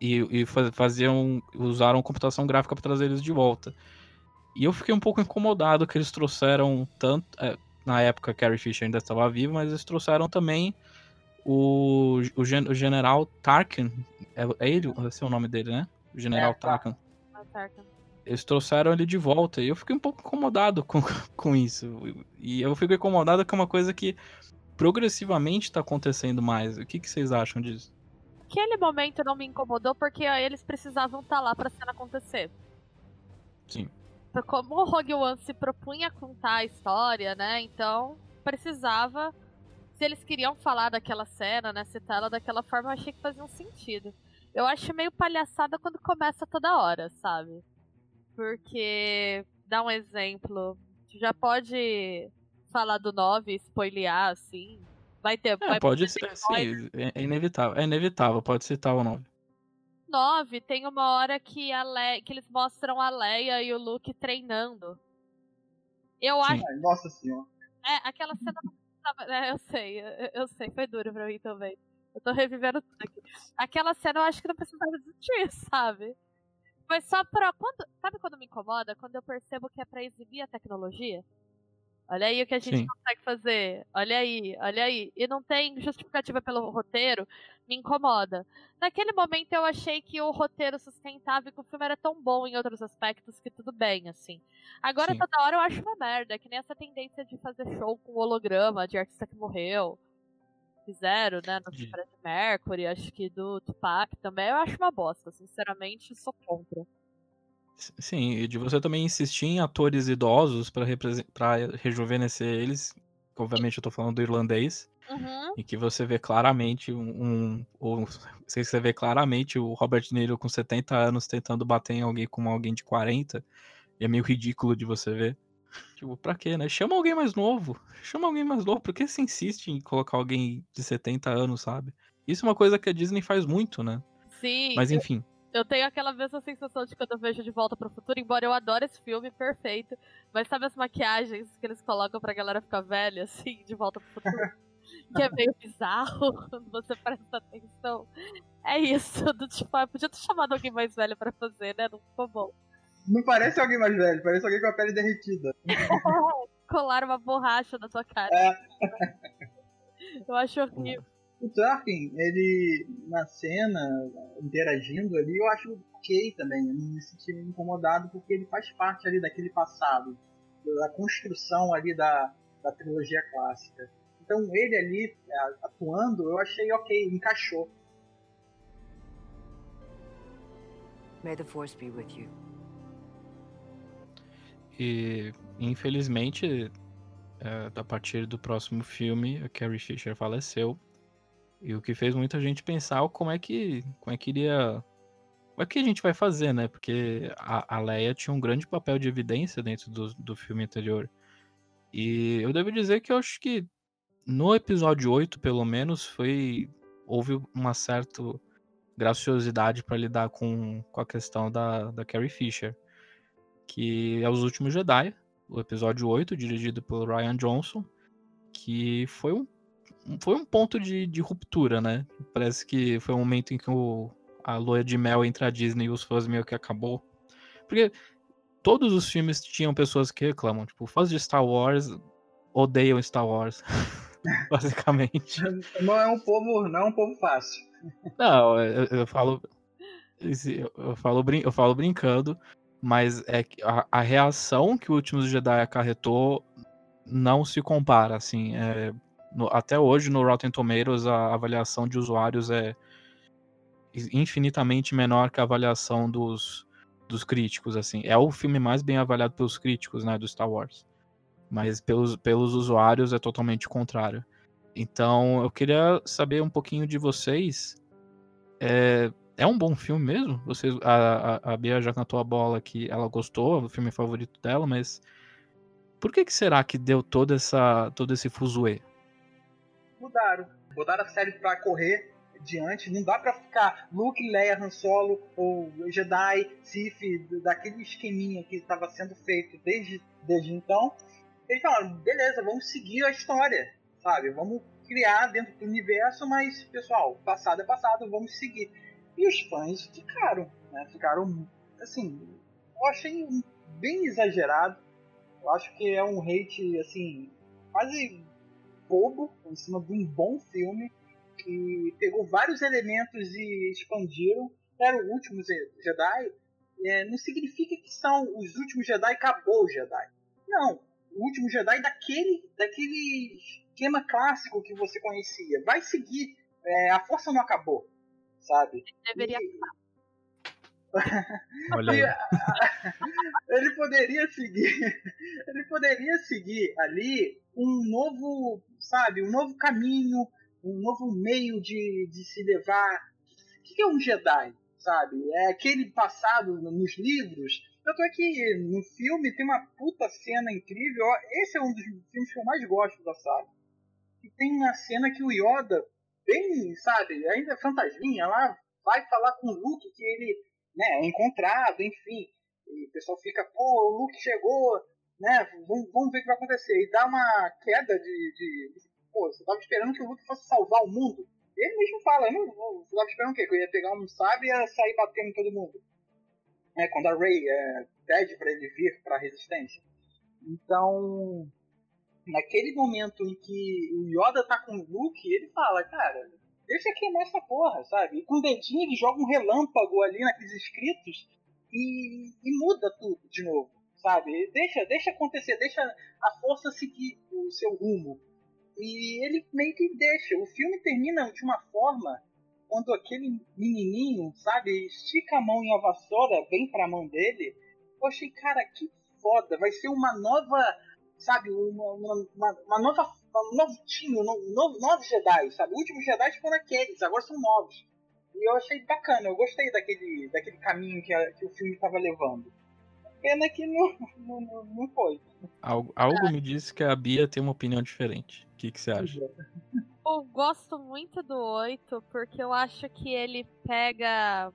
e, e faziam, usaram computação gráfica para trazer eles de volta. E eu fiquei um pouco incomodado que eles trouxeram tanto. É, na época, Carrie Fisher ainda estava vivo, mas eles trouxeram também o, o, gen, o General Tarkin. É, é, ele? Esse é o nome dele, né? O General é. Tarkin. Tarkin. Eles trouxeram ele de volta e eu fiquei um pouco incomodado com, [LAUGHS] com isso. E eu fico incomodado com uma coisa que progressivamente está acontecendo mais. O que, que vocês acham disso? aquele momento não me incomodou porque eles precisavam estar tá lá pra cena acontecer. Sim. Como o Rogue One se propunha a contar a história, né? Então precisava. Se eles queriam falar daquela cena, né? Citar ela daquela forma, eu achei que fazia um sentido. Eu acho meio palhaçada quando começa toda hora, sabe? Porque, dá um exemplo, já pode falar do 9, spoilear, assim, Vai ter. É, vai pode ser, sim, é, é inevitável. É inevitável, pode citar o 9. 9, tem uma hora que, a Le... que eles mostram a Leia e o Luke treinando. Eu sim. acho. Nossa senhora. É, aquela cena é, eu sei, eu, eu, sei, foi duro pra mim também. Eu tô revivendo tudo aqui. Aquela cena eu acho que não precisava existir, [LAUGHS] sabe? Foi só pra. Quando... Sabe quando me incomoda? Quando eu percebo que é pra exibir a tecnologia? Olha aí o que a gente Sim. consegue fazer. Olha aí, olha aí. E não tem justificativa pelo roteiro, me incomoda. Naquele momento eu achei que o roteiro sustentava e que o filme era tão bom em outros aspectos que tudo bem, assim. Agora Sim. toda hora eu acho uma merda, que nem essa tendência de fazer show com holograma de artista que morreu. Fizeram, né, no de... Fred Mercury, acho que do Tupac também. Eu acho uma bosta, sinceramente, sou contra. Sim, e de você também insistir em atores idosos para rejuvenescer eles. Obviamente eu tô falando do irlandês. Uhum. E que você vê claramente um. um você vê claramente o Robert De Niro com 70 anos tentando bater em alguém com alguém de 40. E é meio ridículo de você ver. Tipo, pra quê, né? Chama alguém mais novo. Chama alguém mais novo. Por que você insiste em colocar alguém de 70 anos, sabe? Isso é uma coisa que a Disney faz muito, né? Sim. Mas enfim. Eu tenho aquela mesma sensação de quando eu vejo De Volta pro Futuro, embora eu adore esse filme, perfeito. Mas sabe as maquiagens que eles colocam pra galera ficar velha, [LAUGHS] assim, De Volta pro Futuro? que é meio bizarro [LAUGHS] quando você presta atenção. É isso, [LAUGHS] do tipo, eu podia ter chamado alguém mais velho pra fazer, né? Não ficou bom. Não parece alguém mais velho, parece alguém com a pele derretida. [LAUGHS] Colar uma borracha na tua cara. É. [LAUGHS] Eu acho horrível o Tarkin, ele na cena, interagindo ali, eu acho ok também. Eu não me senti incomodado porque ele faz parte ali daquele passado, da construção ali da, da trilogia clássica. Então ele ali atuando, eu achei ok, encaixou. May the Force be with you. Infelizmente, é, a partir do próximo filme, a Carrie Fisher faleceu. E o que fez muita gente pensar como é que, como é que iria. Como é que a gente vai fazer, né? Porque a, a Leia tinha um grande papel de evidência dentro do, do filme anterior. E eu devo dizer que eu acho que no episódio 8, pelo menos, foi. Houve uma certa graciosidade para lidar com, com a questão da, da Carrie Fisher. Que é Os Últimos Jedi, o episódio 8, dirigido pelo Ryan Johnson. Que foi um foi um ponto de, de ruptura, né? Parece que foi um momento em que o, a lua de mel entre a Disney e os fãs meio que acabou. Porque todos os filmes tinham pessoas que reclamam. Tipo, fãs de Star Wars odeiam Star Wars. [LAUGHS] basicamente. Não é um povo, não é um povo fácil. Não, eu, eu falo. Eu falo, eu falo brincando, mas é a, a reação que o Últimos Jedi acarretou não se compara, assim. É, no, até hoje no Rotten Tomatoes a avaliação de usuários é infinitamente menor que a avaliação dos, dos críticos, assim. É o filme mais bem avaliado pelos críticos, né, do Star Wars. Mas pelos, pelos usuários é totalmente o contrário. Então, eu queria saber um pouquinho de vocês. É, é um bom filme mesmo? Vocês, a, a, a Bia já cantou a bola que ela gostou, do filme favorito dela, mas por que, que será que deu toda essa, todo esse fuzuê? Mudaram. Mudaram a série pra correr diante. Não dá pra ficar Luke, Leia, Han Solo ou Jedi, Sith, daquele esqueminha que estava sendo feito desde, desde então. Eles falaram, beleza, vamos seguir a história, sabe? Vamos criar dentro do universo, mas, pessoal, passado é passado, vamos seguir. E os fãs ficaram, né? Ficaram, assim, eu achei bem exagerado. Eu acho que é um hate, assim, quase bobo em cima de um bom filme que pegou vários elementos e expandiram. Era o último Jedi. É, não significa que são os últimos Jedi acabou o Jedi. Não, o último Jedi daquele, daquele esquema clássico que você conhecia. Vai seguir. É, a força não acabou, sabe? Deveria e... Olha [LAUGHS] aí. [LAUGHS] ele poderia seguir. [LAUGHS] Ele poderia seguir ali um novo, sabe, um novo caminho, um novo meio de, de se levar. O que é um Jedi, sabe? É aquele passado nos livros. Tanto é que no filme tem uma puta cena incrível. Esse é um dos filmes que eu mais gosto da saga. E tem uma cena que o Yoda, bem, sabe, ainda fantasminha lá, vai falar com o Luke que ele né, é encontrado, enfim. E o pessoal fica, pô, o Luke chegou, né? Vamos, vamos ver o que vai acontecer. E dá uma queda de, de pô, você tava esperando que o Luke fosse salvar o mundo. Ele mesmo fala, não, você tava esperando o quê? Que eu ia pegar um sábio e ia sair batendo em todo mundo. É, quando a Rey é, pede para ele vir para a resistência. Então, naquele momento em que o Yoda tá com o Luke, ele fala, cara, deixa queimar essa porra, sabe? E com o dedinho ele joga um relâmpago ali naqueles escritos e, e muda tudo de novo, sabe? Deixa, deixa acontecer, deixa a força seguir o seu rumo. E ele meio que deixa. O filme termina de uma forma quando aquele menininho, sabe, estica a mão em a vassoura, vem pra mão dele. Eu achei, cara, que foda. Vai ser uma nova, sabe, uma, uma, uma nova, um novo time, um novo, novos Jedi, sabe? Os últimos Jedi foram aqueles, agora são novos. E eu achei bacana, eu gostei daquele, daquele caminho que, a, que o filme estava levando. Pena que [LAUGHS] não, não, não foi. Algo, algo me disse que a Bia tem uma opinião diferente. O que, que você acha? [LAUGHS] Eu gosto muito do 8 porque eu acho que ele pega.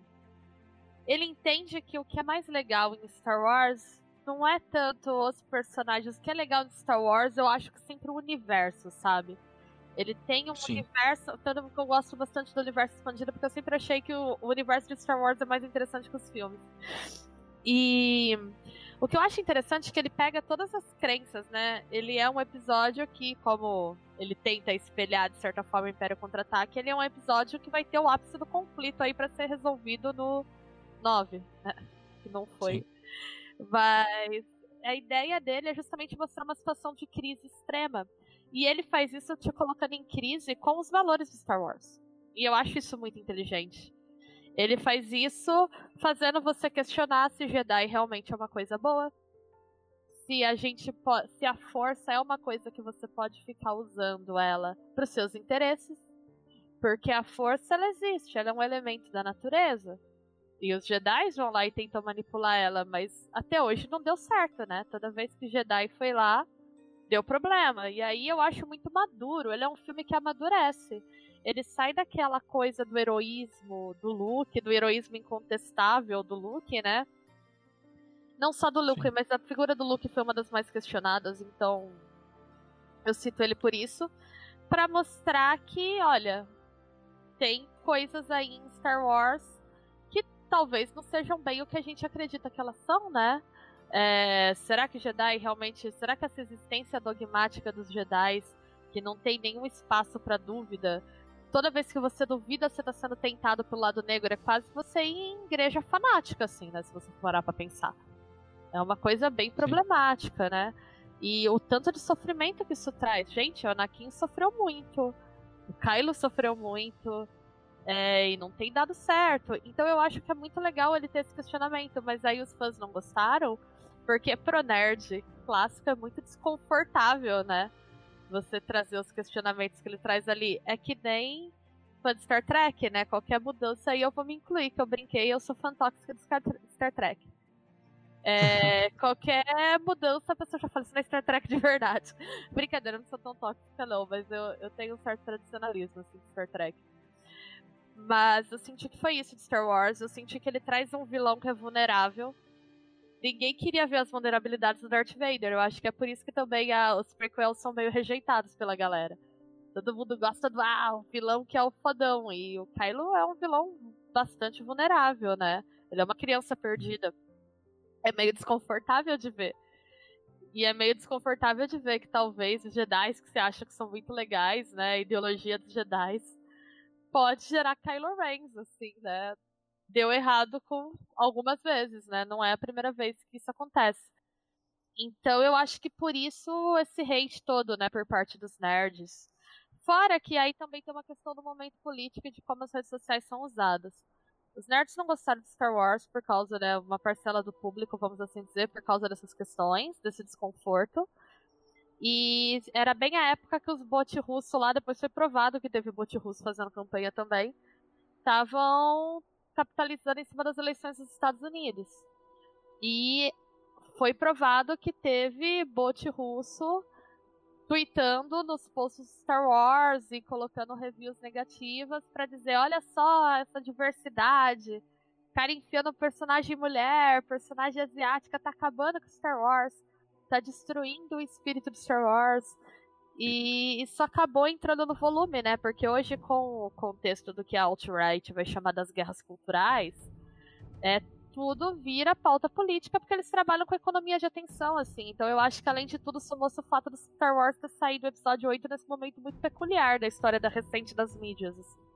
Ele entende que o que é mais legal em Star Wars não é tanto os personagens. O que é legal em Star Wars, eu acho que sempre o universo, sabe? Ele tem um Sim. universo. Tanto que eu gosto bastante do universo expandido, porque eu sempre achei que o, o universo de Star Wars é mais interessante que os filmes. E o que eu acho interessante é que ele pega todas as crenças, né? Ele é um episódio que, como ele tenta espelhar de certa forma o Império Contra-Ataque, ele é um episódio que vai ter o ápice do conflito aí para ser resolvido no 9, né? Que não foi. Sim. Mas a ideia dele é justamente mostrar uma situação de crise extrema. E ele faz isso te colocando em crise com os valores de Star Wars. E eu acho isso muito inteligente. Ele faz isso fazendo você questionar se Jedi realmente é uma coisa boa. Se a gente se a força é uma coisa que você pode ficar usando ela para os seus interesses, porque a força ela existe, ela é um elemento da natureza. E os Jedi vão lá e tentam manipular ela, mas até hoje não deu certo, né? Toda vez que Jedi foi lá, deu problema. E aí eu acho muito maduro. Ele é um filme que amadurece ele sai daquela coisa do heroísmo do Luke, do heroísmo incontestável do Luke, né? Não só do Luke, Sim. mas a figura do Luke foi uma das mais questionadas, então eu cito ele por isso, para mostrar que, olha, tem coisas aí em Star Wars talvez não sejam bem o que a gente acredita que elas são, né? É, será que Jedi realmente. Será que essa existência dogmática dos Jedi, que não tem nenhum espaço para dúvida, toda vez que você duvida, você tá sendo tentado pelo lado negro. É quase você ir em igreja fanática, assim, né? Se você parar pra pensar. É uma coisa bem problemática, Sim. né? E o tanto de sofrimento que isso traz. Gente, o Anakin sofreu muito. O Kylo sofreu muito. É, e não tem dado certo. Então eu acho que é muito legal ele ter esse questionamento, mas aí os fãs não gostaram, porque pro nerd clássico é muito desconfortável, né? Você trazer os questionamentos que ele traz ali. É que nem fã de Star Trek, né? Qualquer mudança aí eu vou me incluir, que eu brinquei, eu sou fã tóxica de Star Trek. É, [LAUGHS] qualquer mudança a pessoa já fala isso na Star Trek de verdade. [LAUGHS] Brincadeira, eu não sou tão tóxica não, mas eu, eu tenho um certo tradicionalismo assim, de Star Trek. Mas eu senti que foi isso de Star Wars, eu senti que ele traz um vilão que é vulnerável. Ninguém queria ver as vulnerabilidades do Darth Vader, eu acho que é por isso que também os prequels são meio rejeitados pela galera. Todo mundo gosta do ah, vilão que é o fodão, e o Kylo é um vilão bastante vulnerável, né? Ele é uma criança perdida é meio desconfortável de ver. E é meio desconfortável de ver que talvez os Jedi que você acha que são muito legais, né? A ideologia dos Jedi pode gerar Kylo Ren, assim, né? Deu errado com algumas vezes, né? Não é a primeira vez que isso acontece. Então eu acho que por isso esse hate todo, né, por parte dos nerds. Fora que aí também tem uma questão do momento político e de como as redes sociais são usadas. Os nerds não gostaram de Star Wars por causa, né, uma parcela do público, vamos assim dizer, por causa dessas questões, desse desconforto. E era bem a época que os bots russos lá, depois foi provado que teve bot russo fazendo campanha também, estavam capitalizando em cima das eleições dos Estados Unidos. E foi provado que teve bot russo tweetando nos posts Star Wars e colocando reviews negativas para dizer, olha só essa diversidade, cara enfiando personagem mulher, personagem asiática, tá acabando com Star Wars, tá destruindo o espírito de Star Wars. E isso acabou entrando no volume, né? Porque hoje, com o contexto do que a alt-right vai chamar das guerras culturais, é tudo vira pauta política porque eles trabalham com economia de atenção, assim. Então eu acho que, além de tudo, somou-se o fato do Star Wars ter saído do episódio 8 nesse momento muito peculiar da história da recente das mídias, assim.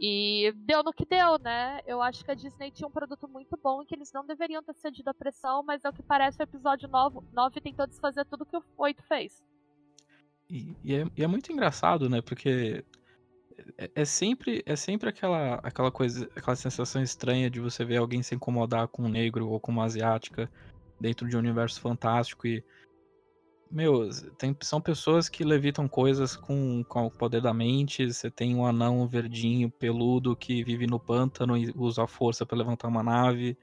E deu no que deu, né? Eu acho que a Disney tinha um produto muito bom e que eles não deveriam ter cedido a pressão, mas é o que parece o episódio 9, 9 tentou desfazer tudo que o 8 fez. E, e, é, e é muito engraçado, né? Porque é, é, sempre é sempre aquela aquela coisa, aquela sensação estranha de você ver alguém se incomodar com um negro ou com uma asiática dentro de um universo fantástico e meu, tem, são pessoas que levitam coisas com, com o poder da mente. Você tem um anão verdinho, peludo, que vive no pântano e usa a força para levantar uma nave.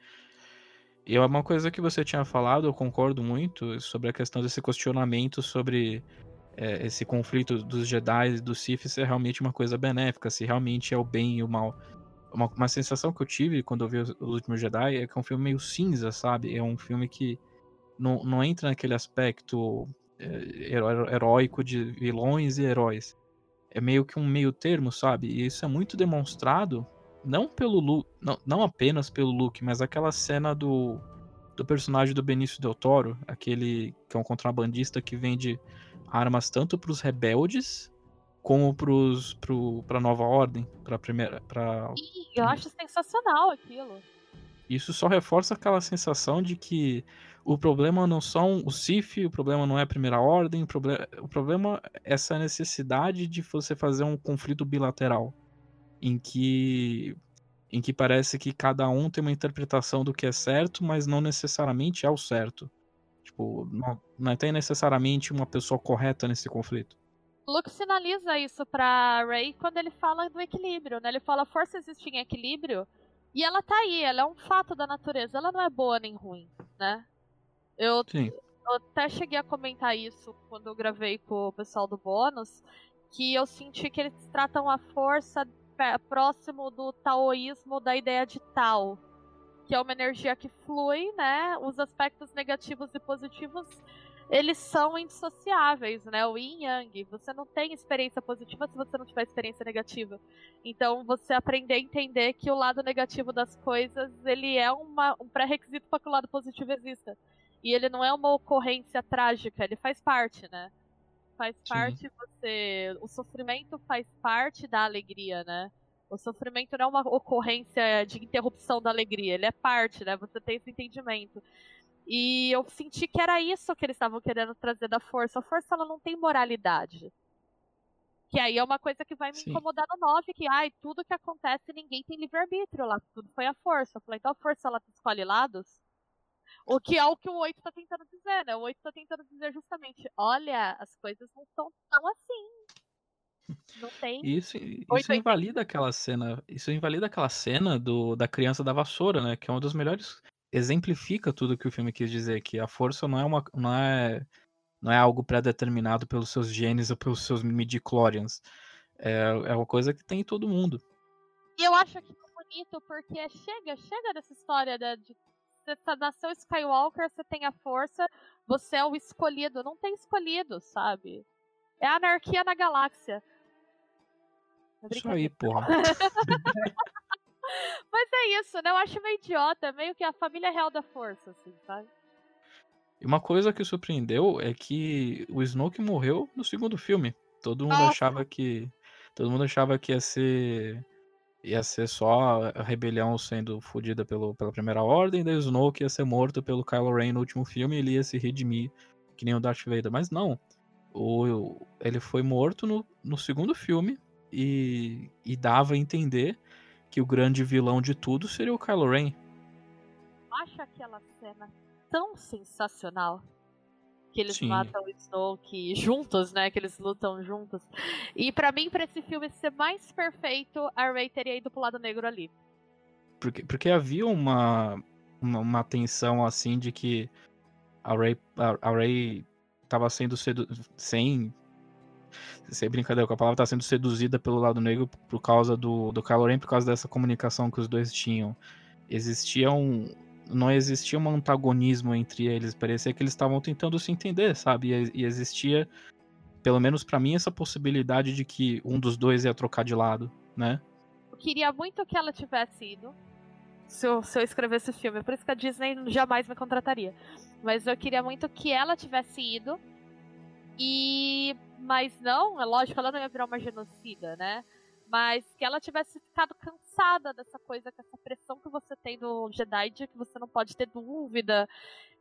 E é uma coisa que você tinha falado, eu concordo muito, sobre a questão desse questionamento sobre é, esse conflito dos Jedi e dos Sith é realmente uma coisa benéfica, se realmente é o bem e o mal. Uma, uma sensação que eu tive quando eu vi Os Últimos Jedi é que é um filme meio cinza, sabe? É um filme que não, não entra naquele aspecto é, heróico de vilões e heróis. É meio que um meio termo, sabe? E isso é muito demonstrado, não pelo Luke, não, não apenas pelo Luke, mas aquela cena do, do personagem do Benício Del Toro, aquele que é um contrabandista que vende armas tanto para os rebeldes como pros, pro, pra nova ordem, pra primeira. Pra... eu acho sensacional aquilo. Isso só reforça aquela sensação de que o problema não são o CIF, o problema não é a primeira ordem, o problema, o problema é essa necessidade de você fazer um conflito bilateral. Em que. Em que parece que cada um tem uma interpretação do que é certo, mas não necessariamente é o certo. Tipo, não, não tem necessariamente uma pessoa correta nesse conflito. Luke sinaliza isso pra Rey quando ele fala do equilíbrio, né? Ele fala força existe em equilíbrio e ela tá aí, ela é um fato da natureza, ela não é boa nem ruim, né? Eu, eu até cheguei a comentar isso quando eu gravei com o pessoal do bônus, que eu senti que eles tratam a força próximo do taoísmo da ideia de Tao, que é uma energia que flui, né? Os aspectos negativos e positivos, eles são indissociáveis, né? O yin yang. Você não tem experiência positiva se você não tiver experiência negativa. Então, você aprender a entender que o lado negativo das coisas, ele é uma, um pré-requisito para que o lado positivo exista. E ele não é uma ocorrência trágica, ele faz parte, né? Faz Sim. parte você, o sofrimento faz parte da alegria, né? O sofrimento não é uma ocorrência de interrupção da alegria, ele é parte, né? Você tem esse entendimento. E eu senti que era isso que eles estavam querendo trazer da força. A força ela não tem moralidade. Que aí é uma coisa que vai me Sim. incomodar no 9, que ai, tudo que acontece, ninguém tem livre-arbítrio lá, tudo foi a força. Eu falei, então a força ela escolhe lados? O que é o que o 8 tá tentando dizer, né? O 8 tá tentando dizer justamente, olha, as coisas não são tão assim. Não tem. Isso, isso invalida aquela cena. Isso invalida aquela cena do, da criança da vassoura, né? Que é uma das melhores. Exemplifica tudo que o filme quis dizer, que a força não é uma. não é não é algo pré-determinado pelos seus genes ou pelos seus midi-chlorians. É, é uma coisa que tem em todo mundo. E eu acho que é bonito porque chega, chega dessa história de, de você tá, nasceu Skywalker, você tem a força, você é o escolhido. Não tem escolhido, sabe? É a anarquia na galáxia. É isso aí, porra. [LAUGHS] Mas é isso, né? Eu acho meio idiota, meio que a família real da força, assim, sabe? E uma coisa que surpreendeu é que o Snoke morreu no segundo filme. Todo mundo Nossa. achava que. Todo mundo achava que ia ser. Ia ser só a rebelião sendo fodida pela primeira ordem, daí o Snoke ia ser morto pelo Kylo Ren no último filme e ele ia se redimir, que nem o Darth Vader. Mas não. O, ele foi morto no, no segundo filme e, e dava a entender que o grande vilão de tudo seria o Kylo Ren. Acha aquela cena tão sensacional que eles Sim. matam o Snoke juntos, né? Que eles lutam juntos. E para mim, para esse filme ser mais perfeito, a Rey teria ido pro lado negro ali. Porque, porque havia uma, uma, uma tensão assim de que a Rey, a, a Rey tava sendo sedu sem sem brincadeira com a palavra, tá sendo seduzida pelo lado negro por causa do, do Kylo Ren, por causa dessa comunicação que os dois tinham. Existia um, não existia um antagonismo entre eles, parecia que eles estavam tentando se entender, sabe? E, e existia, pelo menos para mim, essa possibilidade de que um dos dois ia trocar de lado, né? Eu queria muito que ela tivesse ido. Se eu, se eu escrevesse o filme, por isso que a Disney jamais me contrataria. Mas eu queria muito que ela tivesse ido. E. Mas não, é lógico, ela não ia virar uma genocida, né? Mas que ela tivesse ficado cansada dessa coisa, com essa pressão que você tem no Jedi, de que você não pode ter dúvida,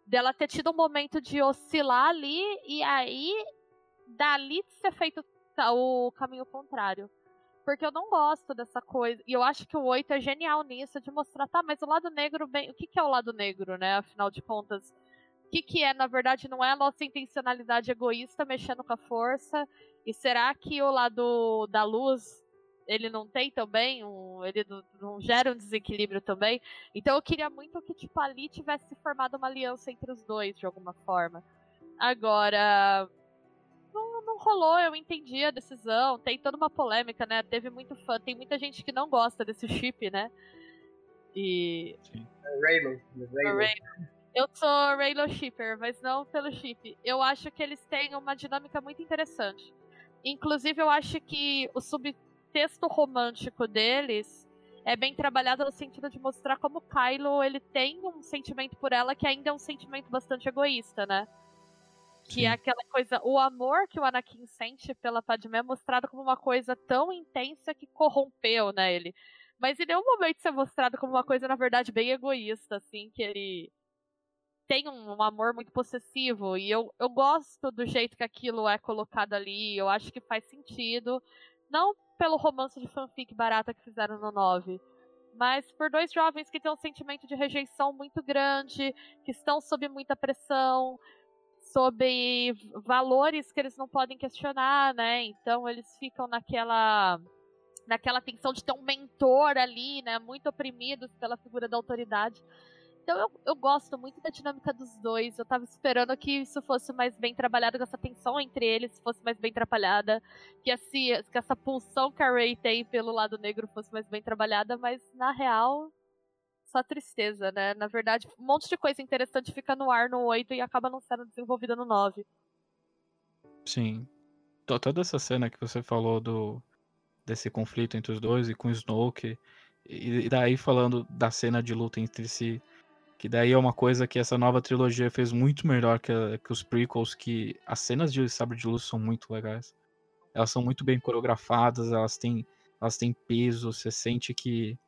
dela ter tido um momento de oscilar ali e aí dali ser feito o caminho contrário. Porque eu não gosto dessa coisa. E eu acho que o 8 é genial nisso, de mostrar, tá, mas o lado negro, bem, o que, que é o lado negro, né? Afinal de contas, o que, que é, na verdade, não é a nossa intencionalidade egoísta mexendo com a força? E será que o lado da luz ele não tem também, um, ele não, não, gera um desequilíbrio também. Então eu queria muito que, tipo, ali tivesse formado uma aliança entre os dois, de alguma forma. Agora, não, não rolou, eu entendi a decisão, tem toda uma polêmica, né? Teve muito fã, tem muita gente que não gosta desse chip, né? E. Sim. Raylo. Raylo. Eu sou Raylo Shipper, mas não pelo chip. Eu acho que eles têm uma dinâmica muito interessante. Inclusive, eu acho que o sub texto romântico deles é bem trabalhado no sentido de mostrar como Kylo ele tem um sentimento por ela que ainda é um sentimento bastante egoísta, né? Que Sim. é aquela coisa, o amor que o Anakin sente pela Padmé é mostrado como uma coisa tão intensa que corrompeu, né, ele. Mas em nenhum momento isso é mostrado como uma coisa, na verdade, bem egoísta, assim, que ele tem um, um, amor muito possessivo. E eu, eu gosto do jeito que aquilo é colocado ali, eu acho que faz sentido. Não pelo romance de fanfic barata que fizeram no 9, mas por dois jovens que têm um sentimento de rejeição muito grande, que estão sob muita pressão, sob valores que eles não podem questionar, né? Então eles ficam naquela naquela tensão de ter um mentor ali, né, muito oprimidos pela figura da autoridade. Então eu, eu gosto muito da dinâmica dos dois. Eu tava esperando que isso fosse mais bem trabalhado, que essa tensão entre eles fosse mais bem trabalhada, que, esse, que essa pulsão que a Ray tem pelo lado negro fosse mais bem trabalhada, mas na real, só tristeza, né? Na verdade, um monte de coisa interessante fica no ar no 8 e acaba não sendo desenvolvida no 9. Sim. Toda essa cena que você falou do desse conflito entre os dois e com o Snoke, e daí falando da cena de luta entre si, que daí é uma coisa que essa nova trilogia fez muito melhor que, que os prequels, que as cenas de Sabre de Luz são muito legais. Elas são muito bem coreografadas, elas têm, elas têm peso, você sente que.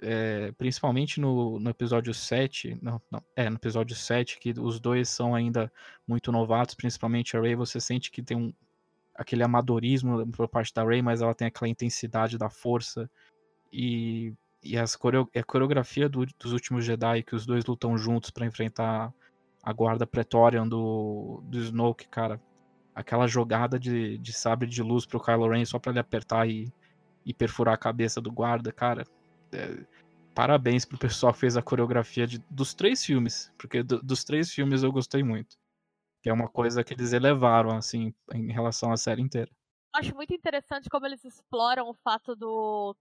É, principalmente no, no episódio 7. Não, não, é, no episódio 7, que os dois são ainda muito novatos, principalmente a Rey, você sente que tem um, aquele amadorismo por parte da Rey, mas ela tem aquela intensidade da força. E, e as a coreografia do, dos últimos Jedi, que os dois lutam juntos para enfrentar a guarda Praetorian do, do Snoke, cara. Aquela jogada de, de sabre de luz pro Kylo Ren só pra ele apertar e, e perfurar a cabeça do guarda, cara. É, parabéns pro pessoal que fez a coreografia de, dos três filmes, porque do, dos três filmes eu gostei muito. Que é uma coisa que eles elevaram, assim, em relação à série inteira. Acho muito interessante como eles exploram o fato do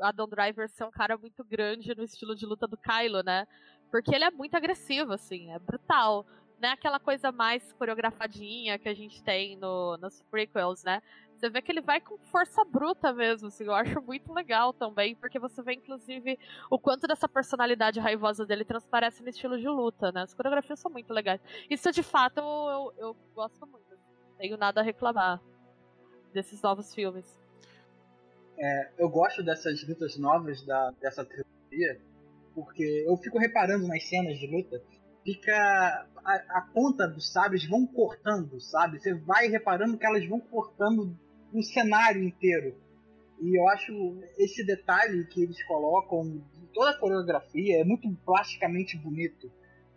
Adam Driver ser um cara muito grande no estilo de luta do Kylo, né? Porque ele é muito agressivo, assim, é brutal. Não é aquela coisa mais coreografadinha que a gente tem no, nos prequels, né? Você vê que ele vai com força bruta mesmo, assim, eu acho muito legal também, porque você vê, inclusive, o quanto dessa personalidade raivosa dele transparece no estilo de luta, né? As coreografias são muito legais. Isso, de fato, eu, eu gosto muito. Assim, não tenho nada a reclamar desses novos filmes. É, eu gosto dessas lutas novas da, dessa trilogia, porque eu fico reparando nas cenas de luta fica. A, a, ponta dos sabres vão cortando, sabe? Você vai reparando que elas vão cortando o cenário inteiro. E eu acho esse detalhe que eles colocam, toda a coreografia, é muito plasticamente bonito.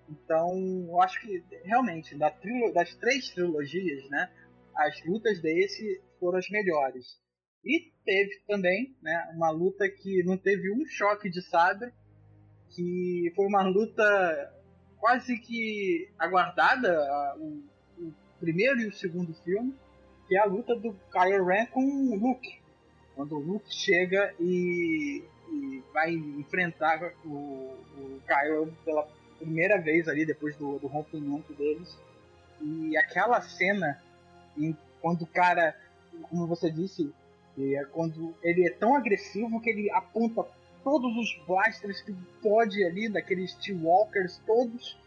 Então, eu acho que realmente, da das três trilogias, né, as lutas desse foram as melhores. E teve também né, uma luta que não teve um choque de sabre, que foi uma luta quase que aguardada, o, o, primeiro e o segundo filme, que é a luta do Kylo Ren com o Luke. Quando o Luke chega e, e vai enfrentar o, o Kylo pela primeira vez ali, depois do, do rompimento deles. E aquela cena, em, quando o cara, como você disse, é quando ele é tão agressivo que ele aponta todos os blasters que pode ali, daqueles T-Walkers todos,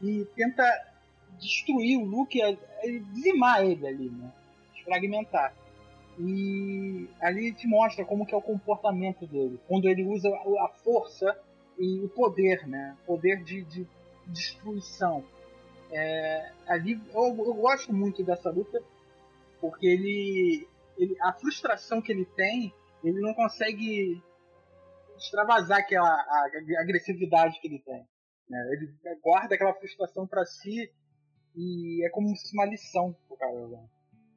e tenta destruir o Luke, dizimar ele ali, né? Fragmentar. E ali te mostra como que é o comportamento dele, quando ele usa a força e o poder, né? Poder de, de destruição. É, ali eu, eu, gosto muito dessa luta porque ele, ele, a frustração que ele tem, ele não consegue extravasar aquela a, a agressividade que ele tem. Né? Ele guarda aquela frustração para si e é como uma lição pro cara. Né?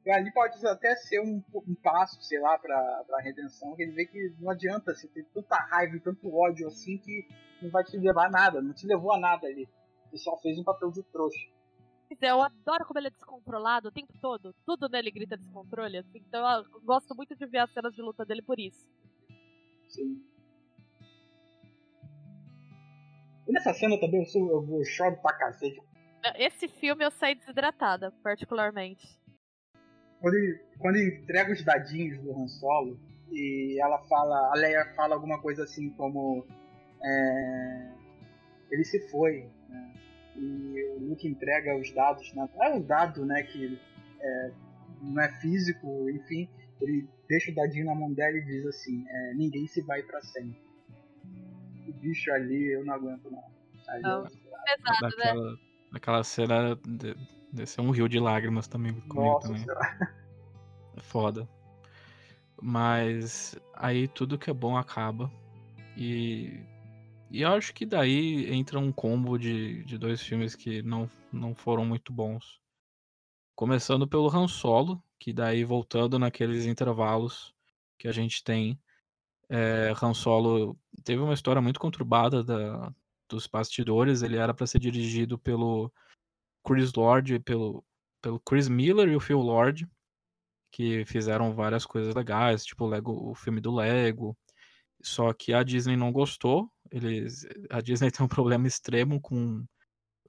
Ali pode até ser um, um passo, sei lá, pra, pra redenção, que ele vê que não adianta você ter tanta raiva e tanto ódio assim que não vai te levar a nada, não te levou a nada ali. Ele só fez um papel de trouxa. Eu adoro como ele é descontrolado o tempo todo. Tudo nele grita descontrole. Assim, então eu gosto muito de ver as cenas de luta dele por isso. Sim. E nessa cena também eu, sou, eu, eu choro pra cacete. Esse filme eu saí desidratada, particularmente. Quando ele, quando ele entrega os dadinhos do Han Solo e ela fala, a Leia fala alguma coisa assim como é, ele se foi, né? E o Luke entrega os dados, né? é o dado, né, que é, não é físico, enfim, ele deixa o dadinho na mão dela e diz assim, é, ninguém se vai para sempre o bicho ali, eu não aguento não. Ali, não, pesado, daquela, né? Daquela cena de, de ser um rio de lágrimas também comigo Nossa, também. É foda. Mas aí tudo que é bom acaba. E, e eu acho que daí entra um combo de, de dois filmes que não, não foram muito bons. Começando pelo Han Solo, que daí voltando naqueles intervalos que a gente tem é, Han Solo teve uma história muito conturbada da, dos bastidores. Ele era para ser dirigido pelo Chris Lord, pelo, pelo Chris Miller e o Phil Lord, que fizeram várias coisas legais, tipo Lego, o filme do Lego. Só que a Disney não gostou. Eles, a Disney tem um problema extremo com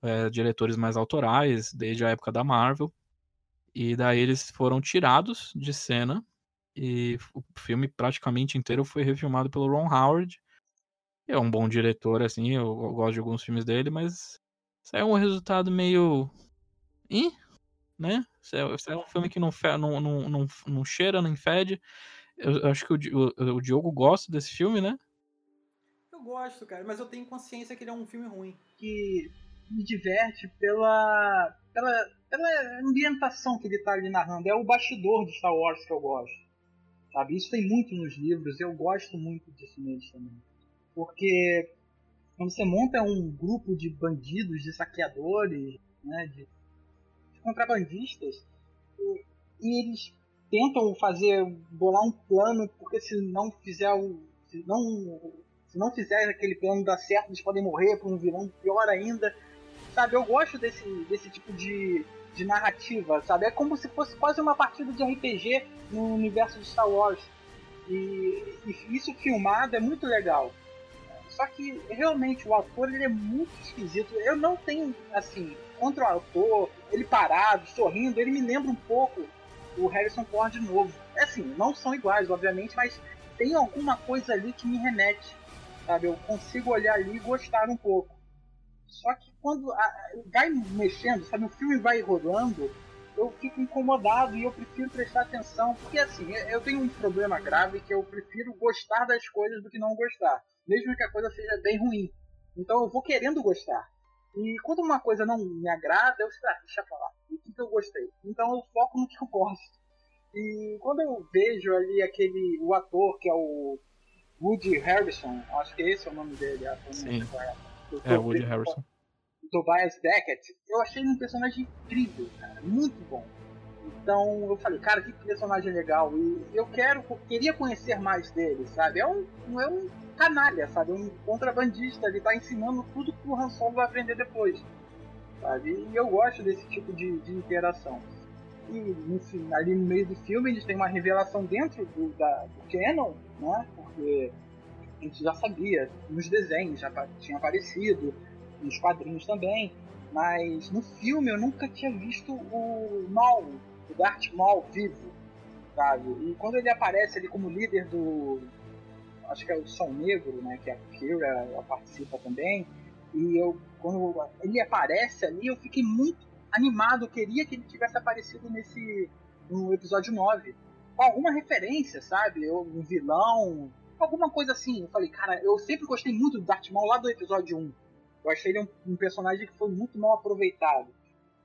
é, diretores mais autorais, desde a época da Marvel. E daí eles foram tirados de cena e o filme praticamente inteiro foi refilmado pelo Ron Howard. É um bom diretor, assim, eu, eu gosto de alguns filmes dele, mas é um resultado meio. Ih, né? é um filme que não, fe... não, não, não, não cheira, nem fede. Eu, eu acho que o, o, o Diogo gosta desse filme, né? Gosto, cara, mas eu tenho consciência que ele é um filme ruim. Que me diverte pela pela, pela ambientação que ele está ali narrando. É o bastidor de Star Wars que eu gosto. Sabe? Isso tem muito nos livros, eu gosto muito disso neles também. Porque quando você monta um grupo de bandidos, de saqueadores, né, de, de contrabandistas, e, e, eles tentam fazer, bolar um plano, porque se não fizer o. Se não, se não fizer aquele plano dar certo, eles podem morrer por um vilão pior ainda. Sabe, eu gosto desse, desse tipo de, de narrativa, sabe? É como se fosse quase uma partida de RPG no universo de Star Wars. E, e isso filmado é muito legal. Só que realmente o ator ele é muito esquisito. Eu não tenho, assim, contra o ator, ele parado, sorrindo, ele me lembra um pouco o Harrison Ford novo. É assim, não são iguais, obviamente, mas tem alguma coisa ali que me remete, sabe? Eu consigo olhar ali e gostar um pouco. Só que quando a, vai mexendo, sabe? O filme vai rolando, eu fico incomodado e eu prefiro prestar atenção, porque assim, eu tenho um problema grave que eu prefiro gostar das coisas do que não gostar, mesmo que a coisa seja bem ruim. Então eu vou querendo gostar. E quando uma coisa não me agrada, eu sei, ah, deixa pra lá. O que eu gostei? Então eu foco no que eu gosto. E quando eu vejo ali aquele, o ator que é o Woody Harrison, acho que esse é o nome dele, Sim. É, Woody Harrison. Tobias Beckett, eu achei um personagem incrível, cara, muito bom. Então eu falei, cara, que personagem legal. E eu quero, queria conhecer mais dele, sabe? É um, é um canalha, sabe? É um contrabandista, ele tá ensinando tudo que o Han Solo vai aprender depois. Sabe? E eu gosto desse tipo de, de interação. E no, ali no meio do filme eles têm uma revelação dentro do, da, do canon, né? Porque a gente já sabia, nos desenhos já tinha aparecido, nos quadrinhos também. Mas no filme eu nunca tinha visto o Maul, o Darth Maul vivo, sabe? E quando ele aparece ali como líder do. Acho que é o Som Negro, né? Que a Kira participa também. E eu, quando ele aparece ali, eu fiquei muito animado. Eu queria que ele tivesse aparecido nesse. no episódio 9. Alguma referência, sabe? Um vilão, alguma coisa assim. Eu falei, cara, eu sempre gostei muito do Darth Maul lá do episódio 1. Eu achei ele um, um, personagem que foi muito mal aproveitado.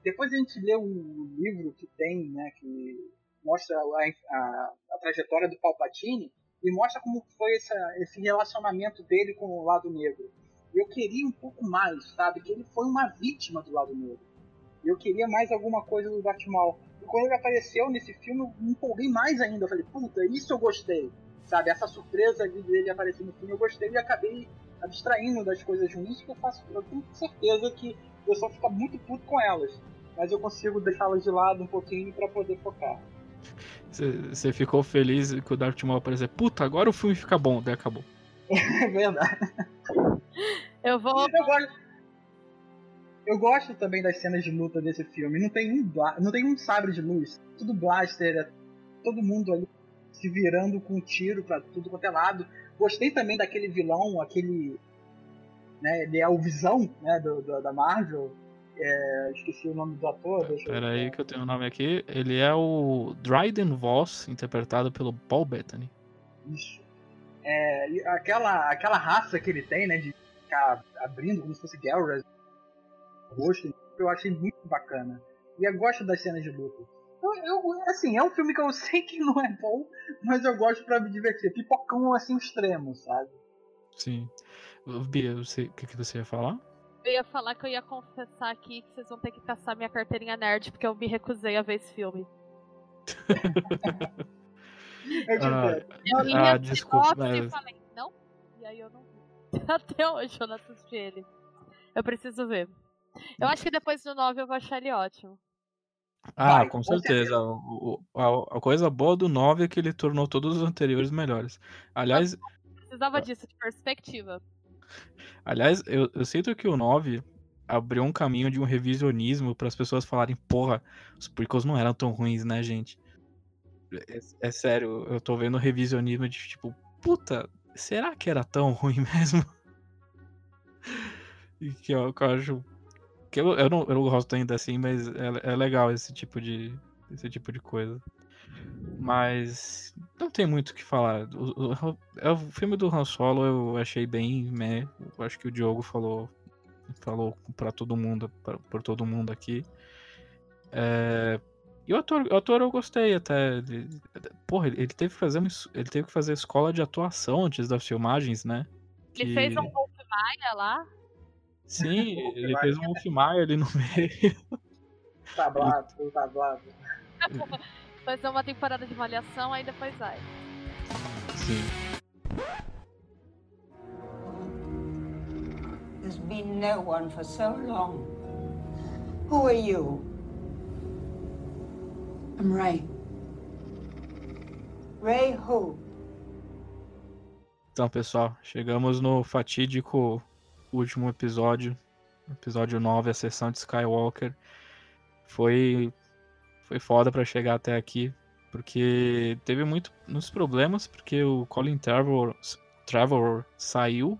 Depois a gente lê um livro que tem, né, que mostra a, a, a trajetória do Palpatine e mostra como foi essa, esse relacionamento dele com o lado negro. Eu queria um pouco mais, sabe? Que ele foi uma vítima do lado negro. Eu queria mais alguma coisa do Darth Maul. Quando ele apareceu nesse filme, eu me empolguei mais ainda. Eu falei, puta, isso eu gostei. Sabe? Essa surpresa dele aparecer no filme, eu gostei e acabei abstraindo das coisas ruins que eu faço. Eu tenho certeza que o pessoal fica muito puto com elas. Mas eu consigo deixá-las de lado um pouquinho para poder focar. Você ficou feliz que o Darth Maul aparecer. Puta, agora o filme fica bom, daí acabou. [LAUGHS] É verdade. Eu vou. Eu gosto, eu gosto também das cenas de luta desse filme. Não tem um, não tem um sabre de luz. Tudo blaster, é todo mundo ali se virando com um tiro pra tudo quanto é lado. Gostei também daquele vilão, aquele. Né, ele é o Visão né, do, do da Marvel. É, esqueci o nome do ator. Pera aí que eu tenho o um nome aqui. Ele é o Dryden Voss, interpretado pelo Paul Bettany. Isso. É, aquela, aquela raça que ele tem, né, de ficar abrindo como se fosse guerras, rosto, eu achei muito bacana. E eu gosto das cenas de luta. Eu, eu, assim, é um filme que eu [LAUGHS] sei que não é bom, mas eu gosto para me divertir. Pipocão assim extremo, sabe? Sim. Bia, o que, que você ia falar? Eu ia falar que eu ia confessar aqui que vocês vão ter que caçar minha carteirinha nerd, porque eu me recusei a ver esse filme. eu ah, eu ah, desculpa. Mas... E falei, não? E aí eu não vi. [LAUGHS] Até hoje eu não assisti ele. Eu preciso ver. Eu acho que depois do 9 eu vou achar ele ótimo. Ah, Vai, com, certeza. O, a, a, coisa boa do 9 é que ele tornou todos os anteriores melhores. Aliás. Eu precisava disso, de perspectiva. Aliás, eu, eu sinto que o 9 abriu um caminho de um revisionismo para as pessoas falarem, porra, os prequels não eram tão ruins, né, gente? É, é, sério, eu tô vendo revisionismo de tipo, puta, será que era tão ruim [LAUGHS] mesmo? e que eu, que eu acho que eu, eu, não, eu não gosto ainda assim, mas é, é legal esse tipo de esse tipo de coisa. Mas não tem muito o que falar. O, o, o, o filme do Han Solo eu achei bem meh. Eu acho que o Diogo falou falou para todo mundo, pra, por todo mundo aqui. É... E o ator, o ator eu gostei até. Ele, porra, ele teve que fazer ele teve que fazer escola de atuação antes das filmagens, né? Ele que... fez um Wolf Maia lá? Sim, [LAUGHS] ele fez um Wolf Maia ali no [LAUGHS] meio. Tablado, tablado. [LAUGHS] Fazer uma temporada de malhação, aí depois vai. Sim. There's been no one for so long. Who are you? I'm Ray. Ray who? Então, pessoal, chegamos no fatídico último episódio, episódio 9, a sessão de Skywalker. Foi foi foda para chegar até aqui, porque teve muito, muitos problemas, porque o Colin Trevor, Trevor saiu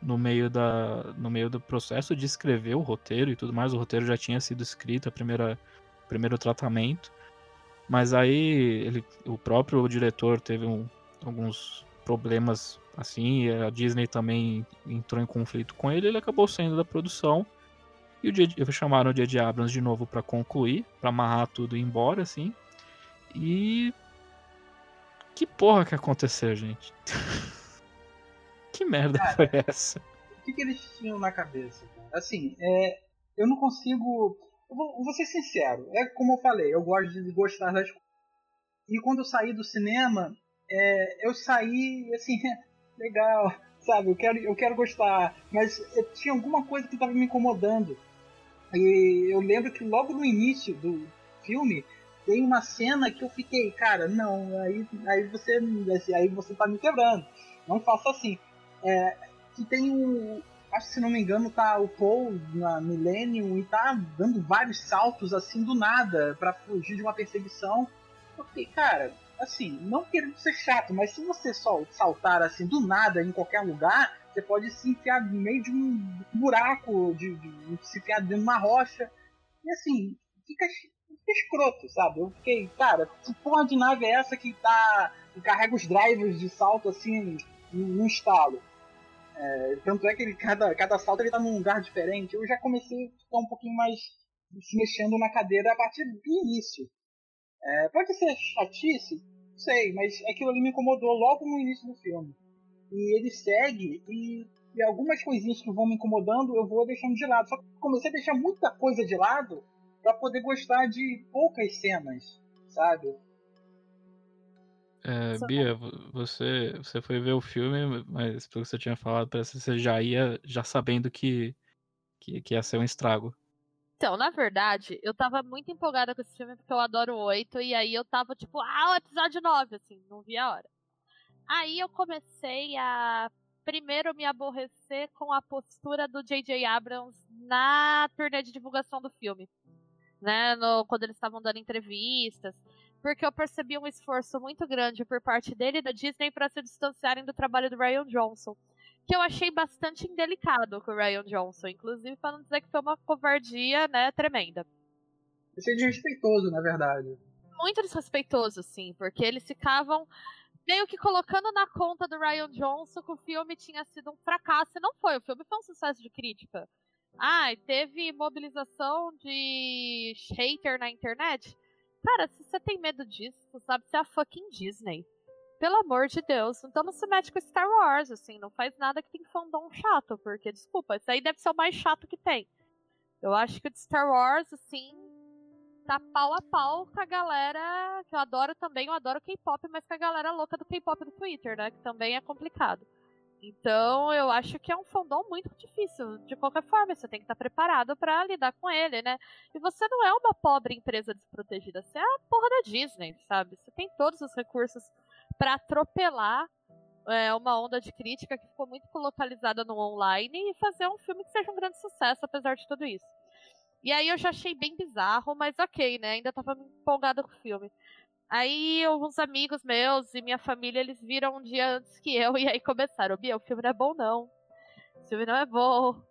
no meio, da, no meio do processo de escrever o roteiro e tudo mais. O roteiro já tinha sido escrito, a primeira, primeiro tratamento. Mas aí ele, o próprio diretor teve um, alguns problemas assim, a Disney também entrou em conflito com ele, ele acabou saindo da produção. E o J, chamaram o J.J. Abrams de novo para concluir, para amarrar tudo e ir embora, assim. E. Que porra que aconteceu, gente? [LAUGHS] que merda Cara, foi essa? O que, que, eles tinham na cabeça? Assim, é, eu não consigo eu vou, vou, ser sincero, é como eu falei, eu gosto de gostar das coisas. E quando eu saí do cinema, é, eu saí assim, legal, sabe? Eu quero, eu quero gostar, mas tinha alguma coisa que estava me incomodando. E eu lembro que logo no início do filme tem uma cena que eu fiquei, cara, não, aí, aí você aí você tá me quebrando. Não faça assim. É, que tem um, acho que se não me engano, tá o Paul na Millennium e tá dando vários saltos assim do nada para fugir de uma perseguição. Fiquei, cara, assim, não querendo ser chato, mas se você só saltar assim do nada em qualquer lugar, você pode se enfiar no meio de um buraco, de, de, de se enfiar dentro de uma rocha. E assim, fica, fica escroto, sabe? Eu fiquei, cara, que porra de nave é essa que tá. que carrega os drivers de salto assim no estalo? É, tanto é que ele, cada, cada salto ele tá num lugar diferente. Eu já comecei a ficar um pouquinho mais se mexendo na cadeira a partir do início. É, pode ser chatice, sei, mas aquilo ali me incomodou logo no início do filme. E ele segue e, e algumas coisinhas que vão me incomodando eu vou deixando de lado. Só que comecei a deixar muita coisa de lado para poder gostar de poucas cenas, sabe? É, Bia, você, você foi ver o filme, mas pelo que você tinha falado, parece que você já ia já sabendo que, que, que ia ser um estrago. Então, na verdade, eu tava muito empolgada com esse filme porque eu adoro o 8, e aí eu tava tipo, ah, o episódio 9, assim, não vi a hora. Aí eu comecei a primeiro me aborrecer com a postura do J.J. Abrams na turnê de divulgação do filme. Né, no, quando eles estavam dando entrevistas porque eu percebi um esforço muito grande por parte dele e da Disney para se distanciarem do trabalho do Ryan Johnson. Que eu achei bastante indelicado com o Ryan Johnson, inclusive para não dizer que foi uma covardia, né, tremenda. Achei desrespeitoso, na verdade. Muito desrespeitoso, sim, porque eles ficavam meio que colocando na conta do Ryan Johnson que o filme tinha sido um fracasso. E não foi, o filme foi um sucesso de crítica. Ah, teve mobilização de hater na internet. Cara, se você tem medo disso, sabe ser é a fucking Disney. Pelo amor de Deus. Então não se mete com Star Wars, assim. Não faz nada que tem fandom chato. Porque, desculpa, isso aí deve ser o mais chato que tem. Eu acho que o de Star Wars, assim, tá pau a pau com a galera que eu adoro também. Eu adoro K-pop, mas com a galera louca do K-pop do Twitter, né? Que também é complicado. Então, eu acho que é um fandom muito difícil. De qualquer forma, você tem que estar preparado para lidar com ele, né? E você não é uma pobre empresa desprotegida, você é a porra da Disney, sabe? Você tem todos os recursos para atropelar é, uma onda de crítica que ficou muito localizada no online e fazer um filme que seja um grande sucesso, apesar de tudo isso. E aí eu já achei bem bizarro, mas ok, né? Ainda tava empolgada com o filme. Aí alguns amigos meus e minha família, eles viram um dia antes que eu [LAUGHS] e aí começaram, Bia, o filme não é bom não. O filme não é bom.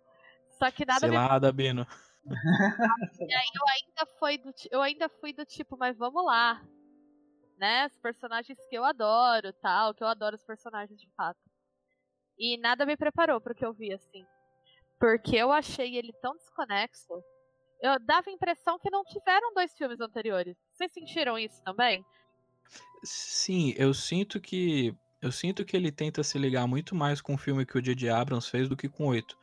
Só que nada Selada, me... Bino. [LAUGHS] e aí eu ainda, fui do, eu ainda fui do tipo, mas vamos lá. Né? Os personagens que eu adoro, tal, que eu adoro os personagens de fato. E nada me preparou pro que eu vi, assim. Porque eu achei ele tão desconexo eu dava a impressão que não tiveram dois filmes anteriores. Vocês sentiram isso também? Sim, eu sinto que eu sinto que ele tenta se ligar muito mais com o filme que o J.J. Abrams fez do que com oito.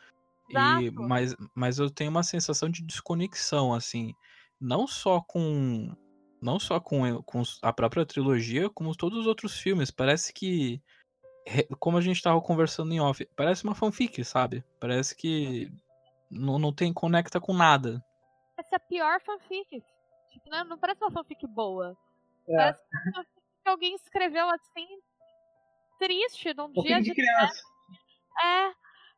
E, mas, mas eu tenho uma sensação de desconexão, assim, não só com não só com, com a própria trilogia, como todos os outros filmes. Parece que, como a gente estava conversando em off, parece uma fanfic, sabe? Parece que não, não tem conecta com nada. Essa é a pior fanfic. Tipo, não, não parece uma fanfic boa. É. Parece uma fanfic que alguém escreveu assim, triste, num um dia de. criança. É,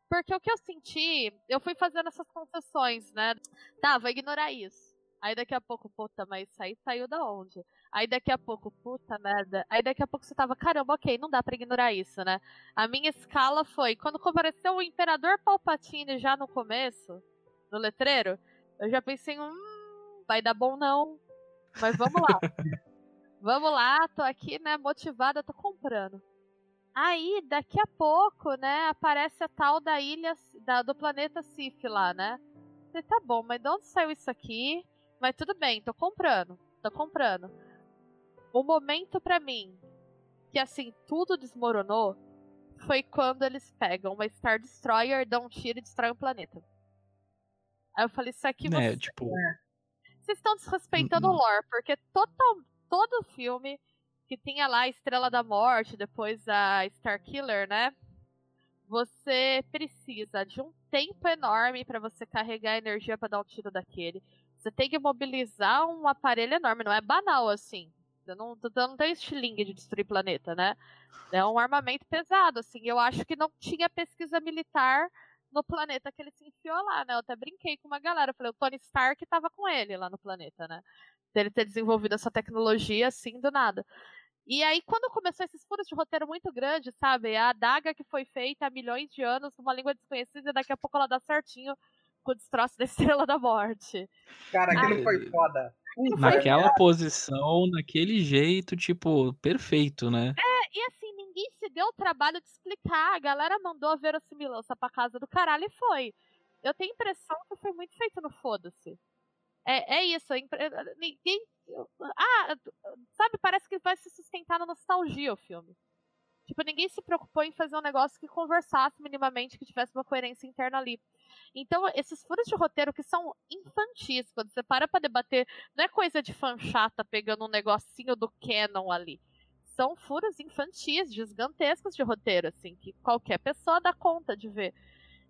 porque o que eu senti, eu fui fazendo essas concessões, né? Tá, vou ignorar isso. Aí daqui a pouco, puta, mas isso aí saiu da onde? Aí daqui a pouco, puta merda. Aí daqui a pouco você tava, caramba, ok, não dá pra ignorar isso, né? A minha escala foi, quando compareceu o Imperador Palpatine já no começo, no letreiro, eu já pensei, hum, vai dar bom não. Mas vamos lá. [LAUGHS] vamos lá, tô aqui, né, motivada, tô comprando. Aí, daqui a pouco, né, aparece a tal da ilha da, do planeta Sif lá, né? Falei, tá bom, mas de onde saiu isso aqui? Mas tudo bem, tô comprando, tô comprando. O momento para mim que assim tudo desmoronou foi quando eles pegam uma Star Destroyer, dão um tiro e destroem o planeta. Aí eu falei, isso aqui é, você... tipo... Vocês estão desrespeitando o uhum. lore, porque total, todo filme que tinha lá a Estrela da Morte, depois a Star Killer, né? Você precisa de um tempo enorme para você carregar a energia para dar um tiro daquele. Você tem que mobilizar um aparelho enorme, não é banal assim. Você não, não tem estilingue de destruir planeta, né? É um armamento pesado, assim. Eu acho que não tinha pesquisa militar no planeta que ele se enfiou lá, né? Eu até brinquei com uma galera. Falei, o Tony Stark estava com ele lá no planeta, né? Dele ter desenvolvido essa tecnologia assim do nada. E aí, quando começou esses furos de roteiro muito grandes, sabe? A adaga que foi feita há milhões de anos numa língua desconhecida, daqui a pouco ela dá certinho com o destroço da [LAUGHS] Estrela da Morte. Cara, aquilo foi foda. Naquela posição, naquele jeito, tipo, perfeito, né? É, e assim, ninguém se deu o trabalho de explicar. A galera mandou a verossimilhança pra casa do caralho e foi. Eu tenho a impressão que foi muito feito no foda-se. É, é isso, ninguém. Ah, sabe, parece que vai se sustentar na nostalgia o filme. Tipo, ninguém se preocupou em fazer um negócio que conversasse minimamente, que tivesse uma coerência interna ali. Então, esses furos de roteiro que são infantis, quando você para pra debater, não é coisa de fã chata pegando um negocinho do canon ali. São furos infantis, gigantescos de roteiro, assim, que qualquer pessoa dá conta de ver.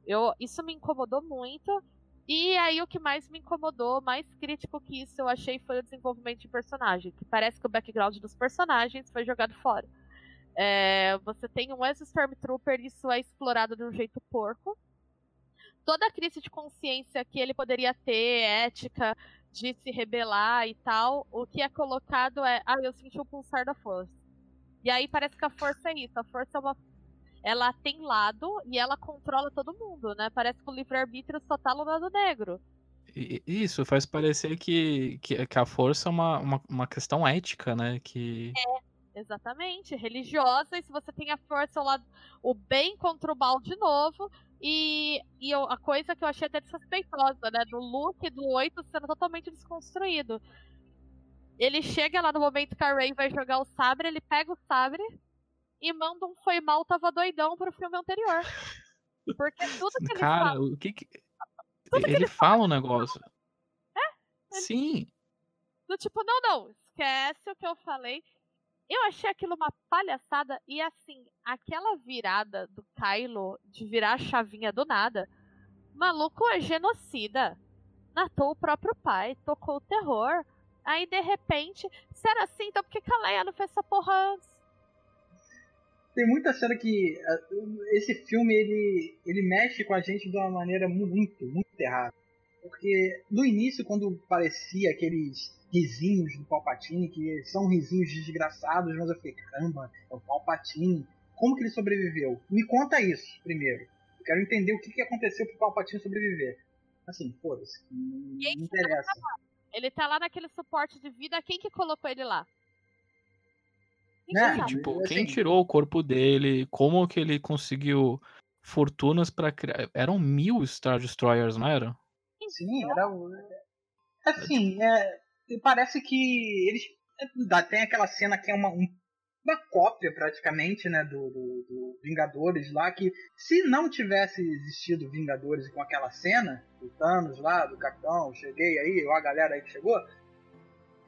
Eu, isso me incomodou muito. E aí o que mais me incomodou, mais crítico que isso eu achei foi o desenvolvimento de personagem, que parece que o background dos personagens foi jogado fora. É, você tem um ex-Stormtrooper, isso é explorado de um jeito porco. Toda a crise de consciência que ele poderia ter, ética, de se rebelar e tal, o que é colocado é, ah, eu senti o pulsar da força. E aí parece que a força é isso, a força é uma ela tem lado e ela controla todo mundo, né? Parece que o livre-arbítrio só tá no lado negro. Isso, faz parecer que, que, que a força é uma, uma, uma, questão ética, né? Que... É, Exatamente, religiosa, e se você tem a força ao lado, o bem contra o mal de novo, e, e eu, a coisa que eu achei até desrespeitosa, né, do Luke do 8 sendo totalmente desconstruído. Ele chega lá no momento que a Rey vai jogar o sabre, ele pega o sabre e manda um foi mal, tava doidão pro filme anterior. Porque tudo que ele Cara, fala... o que que... Ele, ele, fala um negócio. É? Ele... Sim. Do tipo, não, não, esquece o que eu falei. Eu achei aquilo uma palhaçada e assim, aquela virada do Kylo de virar a chavinha do nada, maluco é genocida. Matou o próprio pai, tocou o terror. Aí de repente, se era assim, então por que a Leia não fez essa porra antes? Tem muita cena que esse filme ele, ele mexe com a gente de uma maneira muito, muito errada. Porque no início, quando parecia aqueles risinhos do Palpatine, que são risinhos desgraçados, mas eu falei, caramba, é o Palpatine. Como que ele sobreviveu? Me conta isso primeiro. Eu quero entender o que, que aconteceu pro Palpatine sobreviver. Assim, foda-se. Não, não interessa. Ele tá lá naquele suporte de vida, quem que colocou ele lá? Né? Tipo, assim, quem tirou o corpo dele, como que ele conseguiu fortunas para criar. Eram mil Star Destroyers, não eram? Sim, era Assim, é, parece que eles. Tem aquela cena que é uma, um- uma cópia praticamente, né, do, do- do Vingadores lá, que se não tivesse existido Vingadores com aquela cena, do Thanos lá, do Capitão, cheguei aí, ó a galera aí que chegou,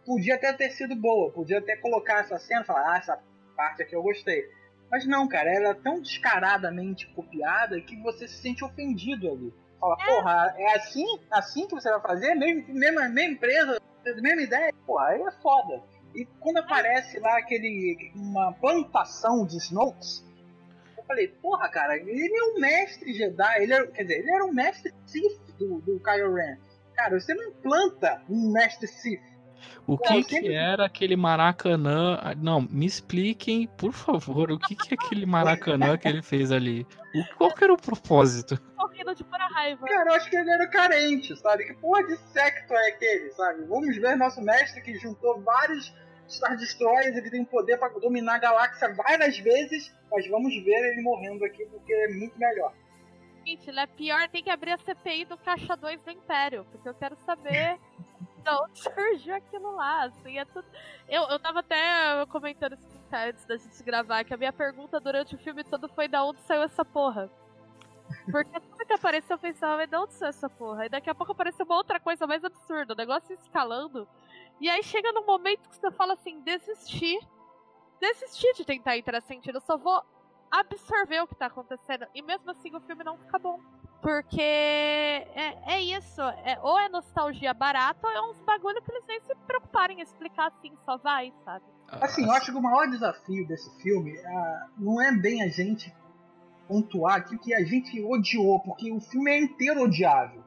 podia até ter sido boa, podia até colocar essa cena e falar, ah, essa parte aqui eu gostei. Mas não, cara, ela é tão descaradamente copiada que você se sente ofendido ali. Fala, porra, é assim, assim que você vai fazer? Mesmo, mesma, mesma empresa, mesma ideia? Porra, aí é foda. E quando aparece lá aquele. uma plantação de Snokes, eu falei, porra, cara, ele é um mestre Jedi, ele era, quer dizer, ele era um mestre Sith do, do Kylo Ren. Cara, você não planta um mestre Sith. O que, que era aquele Maracanã? Ah, Não, me expliquem, por favor, o que, que é aquele Maracanã que ele fez ali? O- Qual que era o propósito? Correndo de pura raiva. Cara, eu acho que ele era carente, sabe? Que porra de secto é aquele, sabe? Vamos ver nosso mestre que juntou vários Star Destroyers, ele tem poder pra dominar a galáxia várias vezes, mas vamos ver ele morrendo aqui porque é muito melhor. Gente, ele é pior, tem que abrir a CPI do Caixa 2 do Império, porque eu quero saber [LAUGHS] de onde surgiu aquilo lá, assim, é tudo... Eu, eu tava até comentando isso antes da gente gravar, que a minha pergunta durante o filme todo foi da onde saiu essa porra. Porque tudo que apareceu eu pensava, mas de onde saiu essa porra? E daqui a pouco apareceu uma outra coisa mais absurda, o negócio escalando. E aí chega num momento que você fala assim, desistir. Desistir de tentar entrar sentido, eu só vou absorver o que tá acontecendo. E mesmo assim o filme não fica bom. Porque é, é isso. É, ou é nostalgia barata, ou é uns bagulho que eles nem se preocuparem em explicar assim, só vai, sabe? Assim, eu acho que o maior desafio desse filme ah, não é bem a gente pontuar aquilo que a gente odiou, porque o filme é inteiro odiável.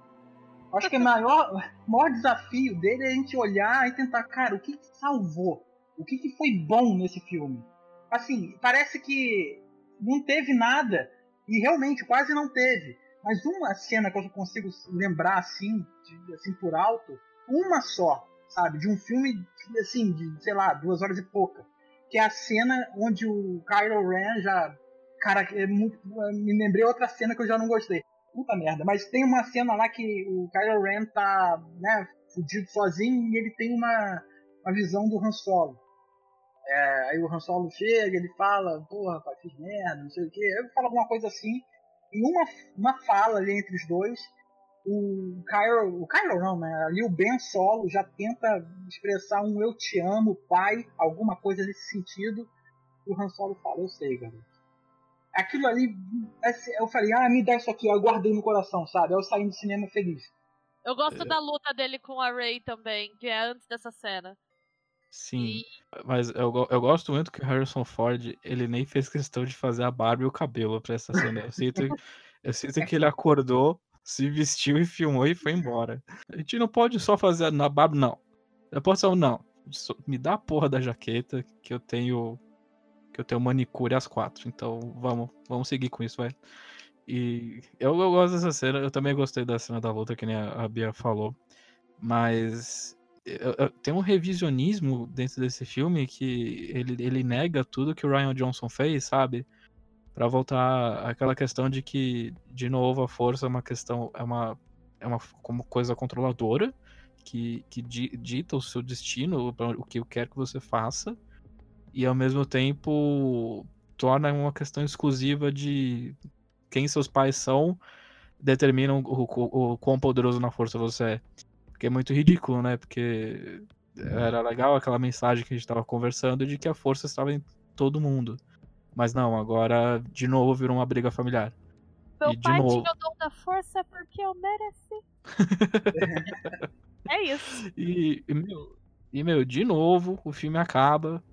Eu Acho que [LAUGHS] o maior, maior desafio dele é a gente olhar e tentar, cara, o que, que salvou? O que, que foi bom nesse filme? Assim, parece que não teve nada, e realmente quase não teve. Mas uma cena que eu consigo lembrar assim, de- assim por alto, uma só, sabe, de um filme assim, de, sei lá, duas horas e pouca. Que é a cena onde o Kylo Ren já. Cara, é muito, me lembrei outra cena que eu já não gostei. Puta merda. Mas tem uma cena lá que o Kylo Ren tá, né, fudido sozinho e ele tem uma, uma visão do Han Solo. É, aí o Han Solo chega, ele fala, porra, pai, fiz merda, não sei o quê. Ele fala alguma coisa assim. E uma, uma fala ali entre os dois, o Kylo, o Kylo não, né? Ali o Ben Solo já tenta expressar um eu te amo, pai, alguma coisa nesse sentido. E o Han Solo fala, eu sei, garoto. Aquilo ali, assim, eu falei, ah, me dá isso aqui, eu guardei no coração, sabe? Eu saí do cinema feliz. Eu gosto da luta dele com a Ray também, que é antes dessa cena. Sim, mas eu, eu gosto muito que o Harrison Ford, ele nem fez questão de fazer a barba e o cabelo pra essa cena. Eu sinto, eu sinto que ele acordou, se vestiu e filmou e foi embora. A gente não pode só fazer na barba, não. Eu posso falar, não, só- me dá a porra da jaqueta que eu tenho que eu tenho manicure às quatro. Então vamos, vamos seguir com isso, vai. E eu, eu gosto dessa cena, eu também gostei da cena da luta, que nem a, a Bia falou. Mas tem um revisionismo dentro desse filme que ele, ele nega tudo que o Ryan Johnson fez, sabe? Pra voltar àquela questão de que, de novo, a força é uma questão, é uma, é uma como coisa controladora que, que di- dita o seu destino, o que quer que você faça, e ao mesmo tempo torna uma questão exclusiva de quem seus pais são, determinam o, o, o quão poderoso na força você é. Porque é muito ridículo, né? Porque era legal aquela mensagem que a gente tava conversando de que a força estava em todo mundo. Mas não, agora de novo virou uma briga familiar. Meu E pai novo- tinha o dom da força porque eu mereci. [LAUGHS] é isso. E, e, meu, e, meu, de novo, o filme acaba.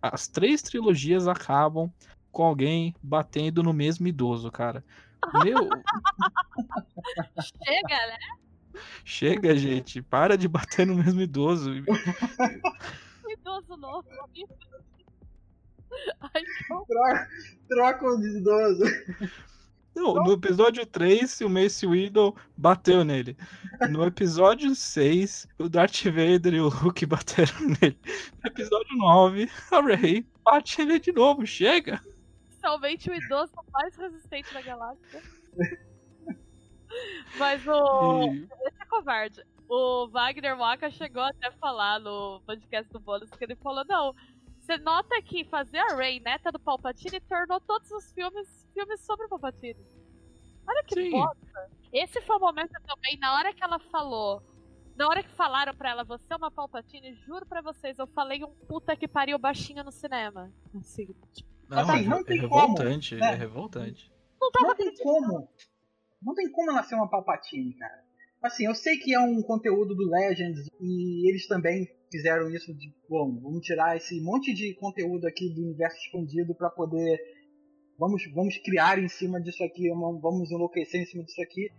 As três trilogias acabam com alguém batendo no mesmo idoso, cara. Meu, [LAUGHS] Chega, né? Chega, gente. Para de bater no mesmo idoso. Um [LAUGHS] idoso novo. [LAUGHS] Ai. Troca, troca o idoso. Não, no episódio 3, o Mace Windu bateu nele. No episódio 6, o Darth Vader e o Luke bateram nele. No episódio 9, a Rey bate nele de novo. Chega! Somente o idoso mais resistente da galáxia. [LAUGHS] Mas o. E- Esse é covarde. o Wagner Waka chegou até a falar no podcast do Bônus que ele falou: não, você nota que fazer a Rey neta do Palpatine tornou todos os filmes filmes sobre o Palpatine. Olha que Sim. bosta. Esse foi o momento também, na hora que ela falou. Na hora que falaram pra ela, você é uma Palpatine, juro pra vocês, eu falei um puta que pariu baixinho no cinema. Assim, tipo, não, assim, não é, tem revoltante, como, né? é revoltante. Não, não tem como. Não tem como ela ser uma Palpatine, cara. Assim, eu sei que é um conteúdo do Legends e eles também fizeram isso de, bom, vamos tirar esse monte de conteúdo aqui do universo expandido para poder vamos vamos criar em cima disso aqui, vamos enlouquecer em cima disso aqui.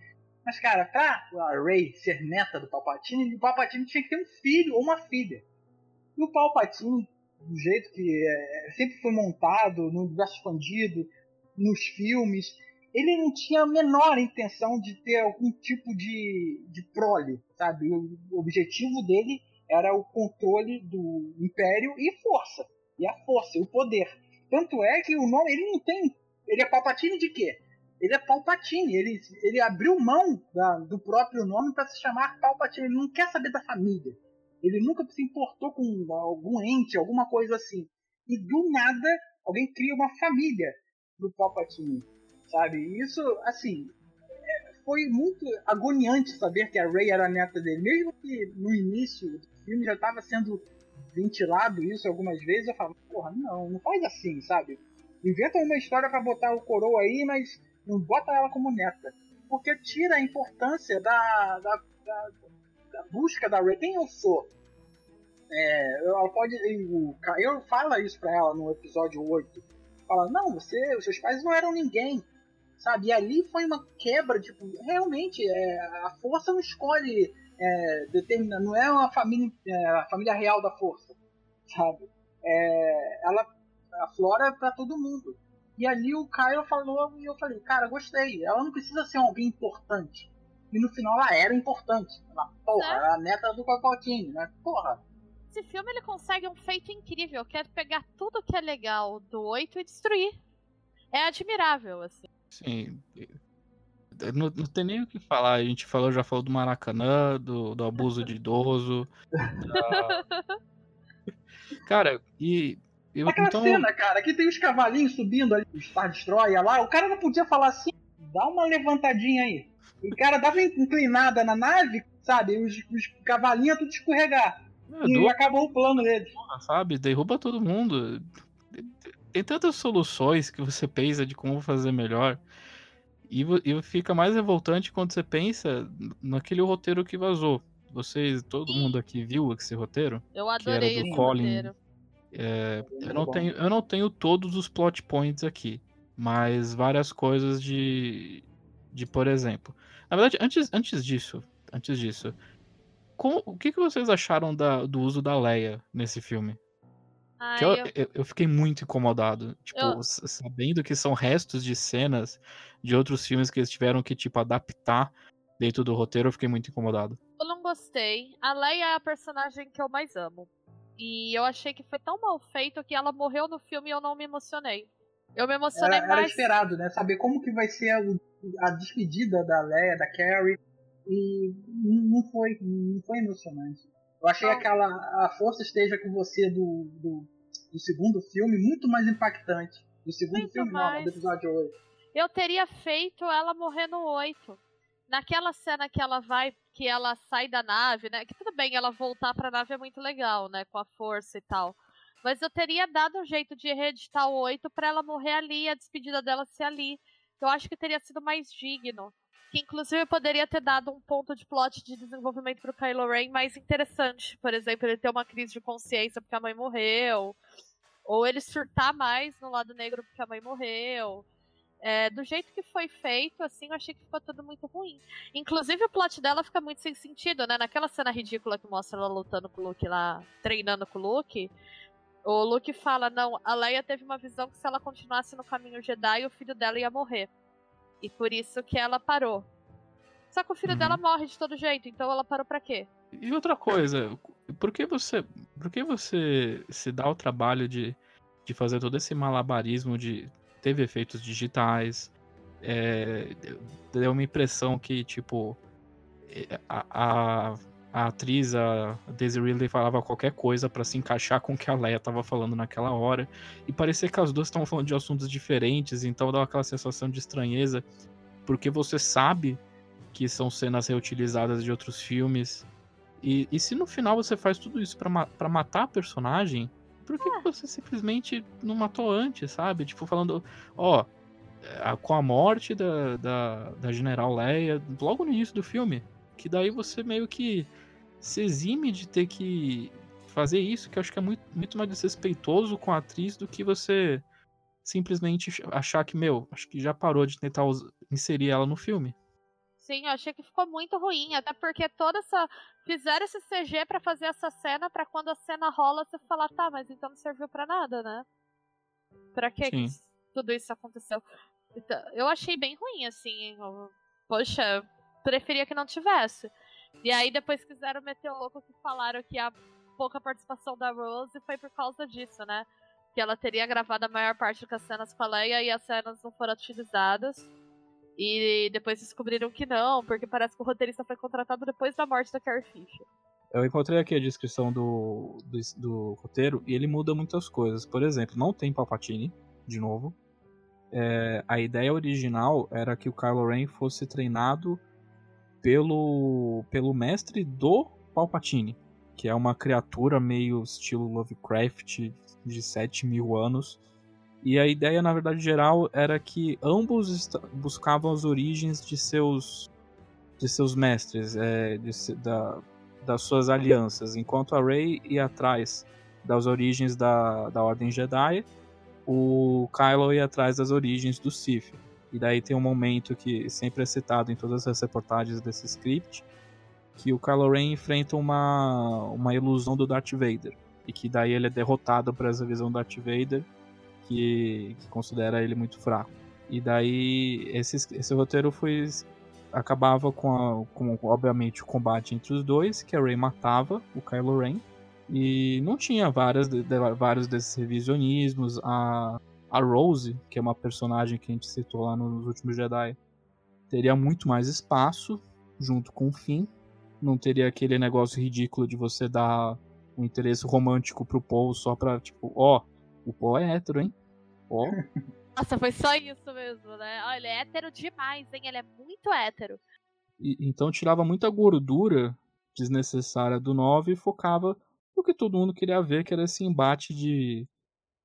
Mas cara, pra a Rey ser neta do Palpatine, o Palpatine tinha que ter um filho ou uma filha. E o Palpatine, do jeito que é, sempre foi montado no universo expandido, nos filmes, ele não tinha a menor intenção de ter algum tipo de, de prole, sabe? O objetivo dele era o controle do Império e força. E a força, o poder. Tanto é que o nome, ele não tem. Ele é Palpatine de quê? Ele é Palpatine. Ele, ele abriu mão da, do próprio nome para se chamar Palpatine. Ele não quer saber da família. Ele nunca se importou com algum ente, alguma coisa assim. E do nada, alguém cria uma família do Palpatine sabe? Isso, assim, foi muito agoniante saber que a Rey era a neta dele, mesmo que no início do filme já estava sendo ventilado isso algumas vezes, eu falo, porra, não, não faz assim, sabe? Inventa uma história para botar o coroa aí, mas não bota ela como neta. Porque tira a importância da, da, da, da busca da Rey. Quem eu sou? É, ela pode. O Caio fala isso pra ela no episódio 8. Fala, não, você, os seus pais não eram ninguém sabe? E ali foi uma quebra, tipo, realmente, é, a força não escolhe, é, determina, não é uma família, é, a família real da força, sabe? É, ela aflora é para todo mundo. E ali o Caio falou e eu falei, cara, gostei. Ela não precisa ser alguém importante. E no final ela era importante. Ela, porra, é. era a neta do Palpatine, né? Porra. Esse filme ele consegue um feito incrível, que é pegar tudo que é legal do 8 e destruir. É admirável, assim. Sim. Não, não, tem nem o que falar. A gente falou, já falou do Maracanã, do, do abuso de idoso. Da... [LAUGHS] Cara, e. Eu, Aquela então... cena, cara, que tem os cavalinhos subindo ali, Star Destroyer lá, o cara não podia falar assim, dá uma levantadinha aí. O cara dava inclinada na nave, sabe? Os, os cavalinhos tudo escorregar. É, e do... acabou o plano dele. Sabe? Derruba todo mundo tem tantas soluções que você pensa de como fazer melhor. E, e fica mais revoltante quando você pensa naquele roteiro que vazou. Vocês, todo mundo aqui viu esse roteiro? Eu adorei esse Colin. roteiro. É, eu, não tenho, eu não tenho todos os plot points aqui, mas várias coisas de, de por exemplo. Na verdade, antes, antes disso, antes disso, com, o que, que vocês acharam da, do uso da Leia nesse filme? Ai, eu, eu... eu, fiquei muito incomodado. Tipo, eu... sabendo que são restos de cenas de outros filmes que eles tiveram que, tipo, adaptar dentro do roteiro, eu fiquei muito incomodado. Eu não gostei. A Leia é a personagem que eu mais amo. E eu achei que foi tão mal feito que ela morreu no filme e eu não me emocionei. Eu me emocionei era, mais. Era esperado, né? Saber como que vai ser a, a despedida da Leia, da Carrie. E não foi, não foi emocionante. Eu achei não. aquela a força esteja com você do, do, do segundo filme muito mais impactante. Do segundo muito filme, mais. não, do episódio 8. Eu teria feito ela morrer no 8. Naquela cena que ela vai, que ela sai da nave, né? Que tudo bem, ela voltar pra nave é muito legal, né? Com a força e tal. Mas eu teria dado um jeito de reeditar o 8 pra ela morrer ali a despedida dela ser ali. Eu acho que teria sido mais digno que inclusive poderia ter dado um ponto de plot de desenvolvimento pro Kylo Ren mais interessante. Por exemplo, ele ter uma crise de consciência porque a mãe morreu, ou ele surtar mais no lado negro porque a mãe morreu. É, do jeito que foi feito, assim, eu achei que ficou tudo muito ruim. Inclusive, o plot dela fica muito sem sentido, né? Naquela cena ridícula que mostra ela lutando com o Luke lá, treinando com o Luke, o Luke fala: Não, a Leia teve uma visão que se ela continuasse no caminho Jedi, o filho dela ia morrer. E por isso que ela parou. Só que o filho uhum. dela morre de todo jeito, então ela parou para quê? E outra coisa, por que você, por que você se dá o trabalho de, de fazer todo esse malabarismo de teve efeitos digitais? É, deu uma impressão que tipo é, a, a, a atriz, a Daisy Ridley, falava qualquer coisa para se encaixar com o que a Leia tava falando naquela hora. E parecia que as duas estavam falando de assuntos diferentes, então dava aquela sensação de estranheza, porque você sabe que são cenas reutilizadas de outros filmes. E, e se no final você faz tudo isso para ma matar a personagem, por que, que, você simplesmente não matou antes, sabe? Tipo, falando, ó, com a morte da, da, da General Leia, logo no início do filme, que daí você meio que se exime de ter que fazer isso, que eu acho que é muito, muito mais desrespeitoso com a atriz do que você simplesmente achar que, meu, acho que já parou de tentar inserir ela no filme. Sim, eu achei que ficou muito ruim, até porque toda essa. Fizeram esse CG para fazer essa cena, para quando a cena rola, você falar, tá, mas então não serviu para nada, né? Pra que, que tudo isso aconteceu? Então, eu achei bem ruim, assim. Poxa, preferia que não tivesse. E aí depois quiseram meter o louco que falaram que a pouca participação da Rose foi por causa disso, né? Que ela teria gravado a maior parte das cenas com a Leia e as cenas não foram utilizadas. E depois descobriram que não, porque parece que o roteirista foi contratado depois da morte da Carrie Fisher. Eu encontrei aqui a descrição do, do, do, roteiro e ele muda muitas coisas. Por exemplo, não tem Palpatine, de novo. É, a ideia original era que o Kylo Ren fosse treinado pelo, pelo mestre do Palpatine, que é uma criatura meio estilo Lovecraft de 7 mil anos. E a ideia, na verdade, geral era que ambos buscavam as origens de seus de seus mestres, é, de, da, das suas alianças, enquanto a Rey ia atrás das origens da, da Ordem Jedi, o Kylo ia atrás das origens do Sith. E daí tem um momento que sempre é citado em todas as reportagens desse script, que o Kylo Ren enfrenta uma, uma ilusão do Darth Vader. E que daí ele é derrotado por essa visão do Darth Vader, que, que considera ele muito fraco. E daí esse, esse roteiro foi acabava com, a, com, obviamente, o combate entre os dois, que a Rey matava o Kylo Ren. E não tinha várias, de, vários desses revisionismos. A, a Rose, que é uma personagem que a gente citou lá nos últimos Jedi, teria muito mais espaço junto com o Finn. Não teria aquele negócio ridículo de você dar um interesse romântico pro Paul só pra, tipo, ó, oh, o Paul é hétero, hein? Ó. Oh. [LAUGHS] Nossa, foi só isso mesmo, né? Olha, ele é hétero demais, hein? Ele é muito hétero. E, então tirava muita gordura desnecessária do 9 e focava no que todo mundo queria ver, que era esse embate de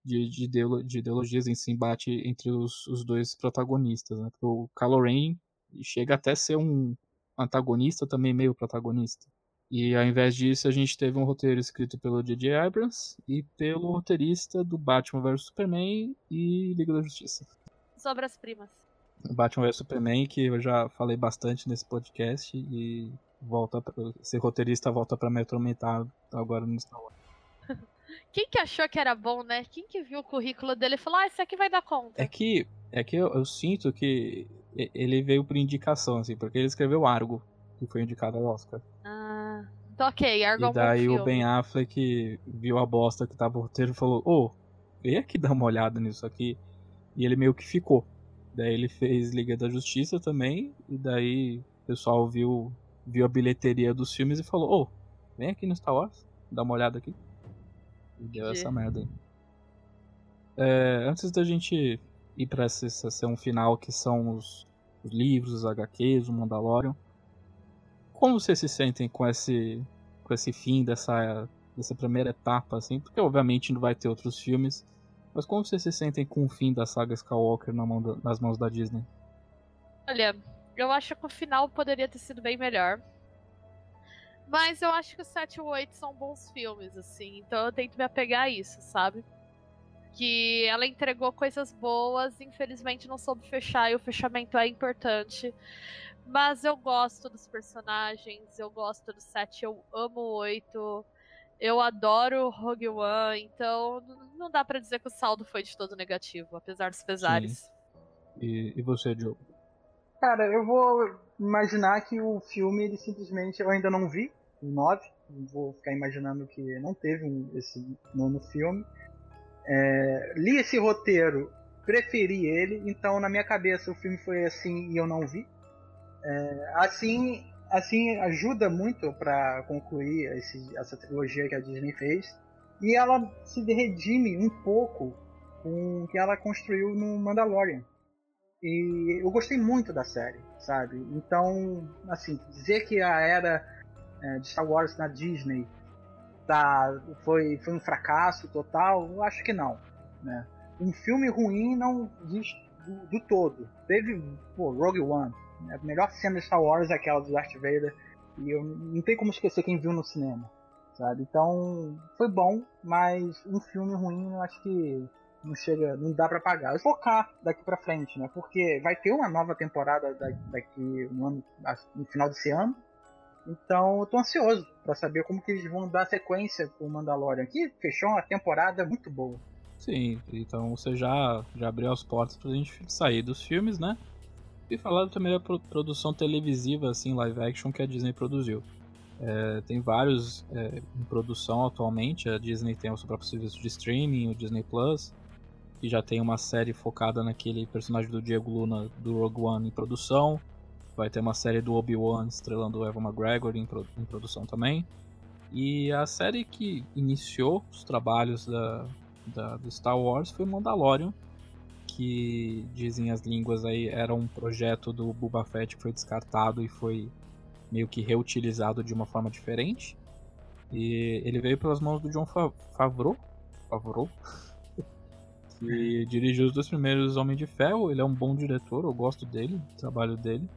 de, de, de ideologias em si embate entre os, os dois protagonistas. Né? O Kylo Ren chega até a ser um antagonista também meio protagonista. E ao invés disso, a gente teve um roteiro escrito pelo J.J. Abrams e pelo roteirista do Batman vs Superman e Liga da Justiça. Sobre as primas. Batman vs Superman, que eu já falei bastante nesse podcast e volta pra, esse roteirista volta para me atormentar agora no Star Wars. Quem que achou que era bom, né? Quem que viu o currículo dele e falou, ah, esse aqui vai dar conta? É que, é que eu, eu sinto que ele veio por indicação, assim, porque ele escreveu Argo, que foi indicado ao Oscar. Ah, então ok, Argo E daí o Ben Affleck viu a bosta que tava no roteiro e falou, ô, oh, vem aqui dar uma olhada nisso aqui. E ele meio que ficou. Daí ele fez Liga da Justiça também, e daí o pessoal viu, viu a bilheteria dos filmes e falou, ô, oh, vem aqui no Star Wars, dá uma olhada aqui. Deu essa merda aí. É, antes da gente ir pra essa sessão final, que são os, os livros, os HQs, o Mandalorian, como vocês se sentem com esse, com esse fim dessa, dessa primeira etapa, assim? Porque obviamente não vai ter outros filmes, mas como vocês se sentem com o fim da saga Skywalker na mão da, nas mãos da Disney? Olha, eu acho que o final poderia ter sido bem melhor. Mas eu acho que o 7 e o 8 são bons filmes, assim. Então eu tento me apegar a isso, sabe? Que ela entregou coisas boas, infelizmente não soube fechar, e o fechamento é importante. Mas eu gosto dos personagens, eu gosto do 7, eu amo o 8. Eu adoro Rogue One, então não dá para dizer que o saldo foi de todo negativo, apesar dos pesares. E, e você, Joe? Cara, eu vou imaginar que o filme, ele simplesmente, eu ainda não vi, o 9, vou ficar imaginando que não teve esse nono filme. É, li esse roteiro, preferi ele, então na minha cabeça o filme foi assim e eu não vi. É, assim, assim, ajuda muito para concluir esse, essa trilogia que a Disney fez. E ela se redime um pouco com o que ela construiu no Mandalorian. E eu gostei muito da série, sabe? Então, assim, dizer que a era é, de Star Wars na Disney tá, foi, foi um fracasso total, eu acho que não. Né? Um filme ruim não diz do, do todo. Teve pô, Rogue One, né? a melhor cena de Star Wars é aquela do Darth Vader, e eu não tem como esquecer quem viu no cinema. Sabe? Então, foi bom, mas um filme ruim eu acho que não chega, não dá para pagar. Focar daqui para frente, né? Porque vai ter uma nova temporada daqui no, ano, no final desse ano. Então eu tô ansioso para saber como que eles vão dar sequência pro Mandalorian. Aqui fechou uma temporada muito boa. Sim, então você já, já abriu as portas pra gente sair dos filmes, né? E falar também da produção televisiva, assim, live action que a Disney produziu. É, tem vários é, em produção atualmente. A Disney tem o seu próprio serviço de streaming, o Disney Plus, que já tem uma série focada naquele personagem do Diego Luna do Rogue One em produção. Vai ter uma série do Obi-Wan estrelando o Evan McGregor em, em, produção também. E a série que iniciou os trabalhos da, da, do Star Wars foi Mandalorian, que dizem as línguas aí era um projeto do Boba Fett que foi descartado e foi meio que reutilizado de uma forma diferente. E ele veio pelas mãos do John Favreau, Favreau que dirigiu os dois primeiros Homem de Ferro. Ele é um bom diretor, eu gosto dele, do trabalho dele.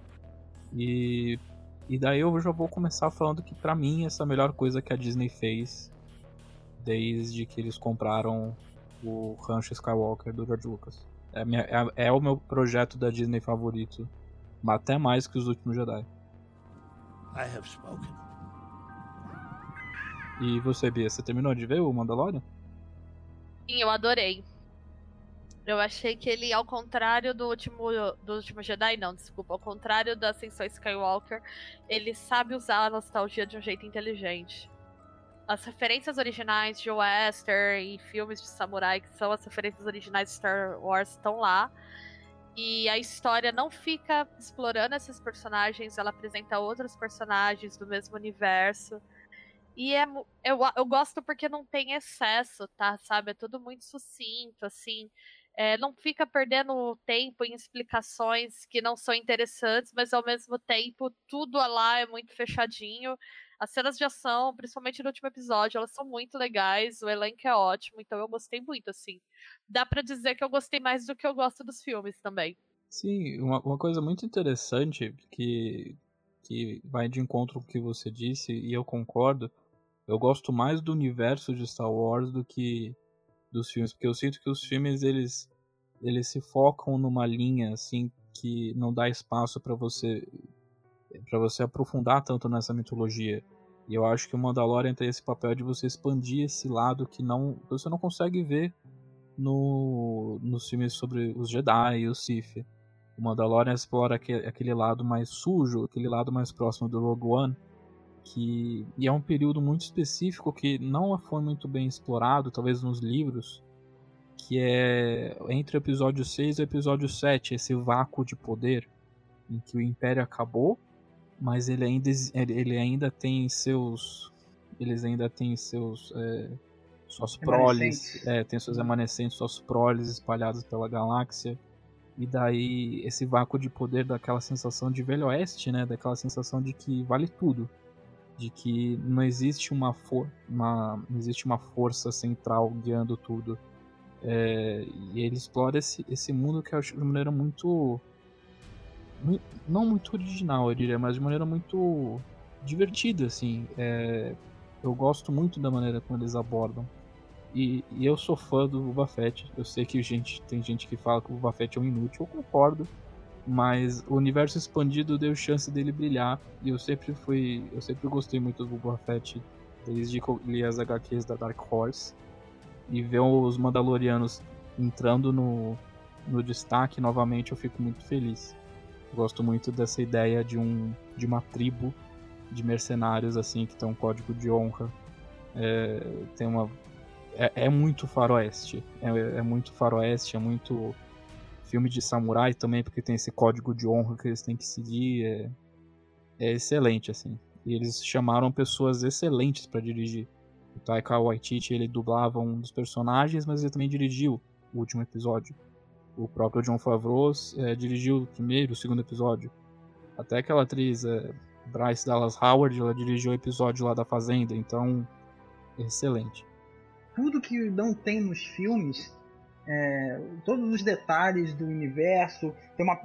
E, e daí eu já vou começar falando que para mim essa é a melhor coisa que a Disney fez desde que eles compraram o Rancho Skywalker do George Lucas. É, minha, é, é o meu projeto da Disney favorito, até mais que os últimos Jedi. I have spoken. E você, Bia, você terminou de ver o Mandalorian? Sim, eu adorei. Eu achei que ele, ao contrário do último, do último Jedi, não, desculpa, ao contrário da Ascensão Skywalker, ele sabe usar a nostalgia de um jeito inteligente. As referências originais de western e filmes de samurai, que são as referências originais de Star Wars, estão lá. E a história não fica explorando esses personagens, ela apresenta outros personagens do mesmo universo. E é, eu, eu gosto porque não tem excesso, tá? Sabe? É tudo muito sucinto, assim. É, não fica perdendo tempo em explicações que não são interessantes, mas ao mesmo tempo tudo lá é muito fechadinho. As cenas de ação, principalmente no último episódio, elas são muito legais, o elenco é ótimo, então eu gostei muito, assim. Dá para dizer que eu gostei mais do que eu gosto dos filmes também. Sim, uma, uma coisa muito interessante que, que vai de encontro com o que você disse, e eu concordo, eu gosto mais do universo de Star Wars do que dos filmes, porque eu sinto que os filmes eles eles se focam numa linha assim que não dá espaço para você para você aprofundar tanto nessa mitologia. E eu acho que o Mandalorian tem esse papel de você expandir esse lado que não você não consegue ver no, nos filmes sobre os Jedi e o Sith. O Mandalorian explora aquele, aquele lado mais sujo, aquele lado mais próximo do Rogue One, que e é um período muito específico que não foi muito bem explorado, talvez nos livros, que é entre o episódio 6 e o episódio 7, esse vácuo de poder em que o Império acabou, mas ele ainda, ele ainda tem seus eles ainda têm seus é, suas proles, é, tem seus remanescentes, suas proles espalhadas pela galáxia. E daí esse vácuo de poder daquela sensação de velho oeste, né, daquela sensação de que vale tudo de que não existe uma, for uma, não existe uma força central guiando tudo. É, e ele explora esse, esse mundo que eu acho de maneira muito. Não muito original, eu diria, mas de maneira muito divertida, assim. É, eu gosto muito da maneira como eles abordam. E, e, eu sou fã do Boba Fett. Eu sei que gente, tem gente que fala que o Boba Fett é um inútil, eu concordo mas o universo expandido deu chance dele brilhar e eu sempre fui, eu sempre gostei muito do Boba Fett. Desde que eu li as HQs da Dark Horse. E ver os Mandalorianos entrando no, no destaque novamente eu fico muito feliz. Gosto muito dessa ideia de um de uma tribo de mercenários assim que tem um código de honra, é, tem uma é, é muito faroeste, é, é muito faroeste, é muito filme de samurai também, porque tem esse código de honra que eles têm que seguir. É... é excelente, assim. E eles chamaram pessoas excelentes para dirigir. O Taika Waititi, ele dublava um dos personagens, mas ele também dirigiu o último episódio. O próprio John Favreau é, dirigiu o primeiro, o segundo episódio. Até aquela atriz, é, Bryce Dallas Howard, ela dirigiu o episódio lá da Fazenda, então, excelente. Tudo que não tem nos filmes, é, todos os detalhes do universo, tem uma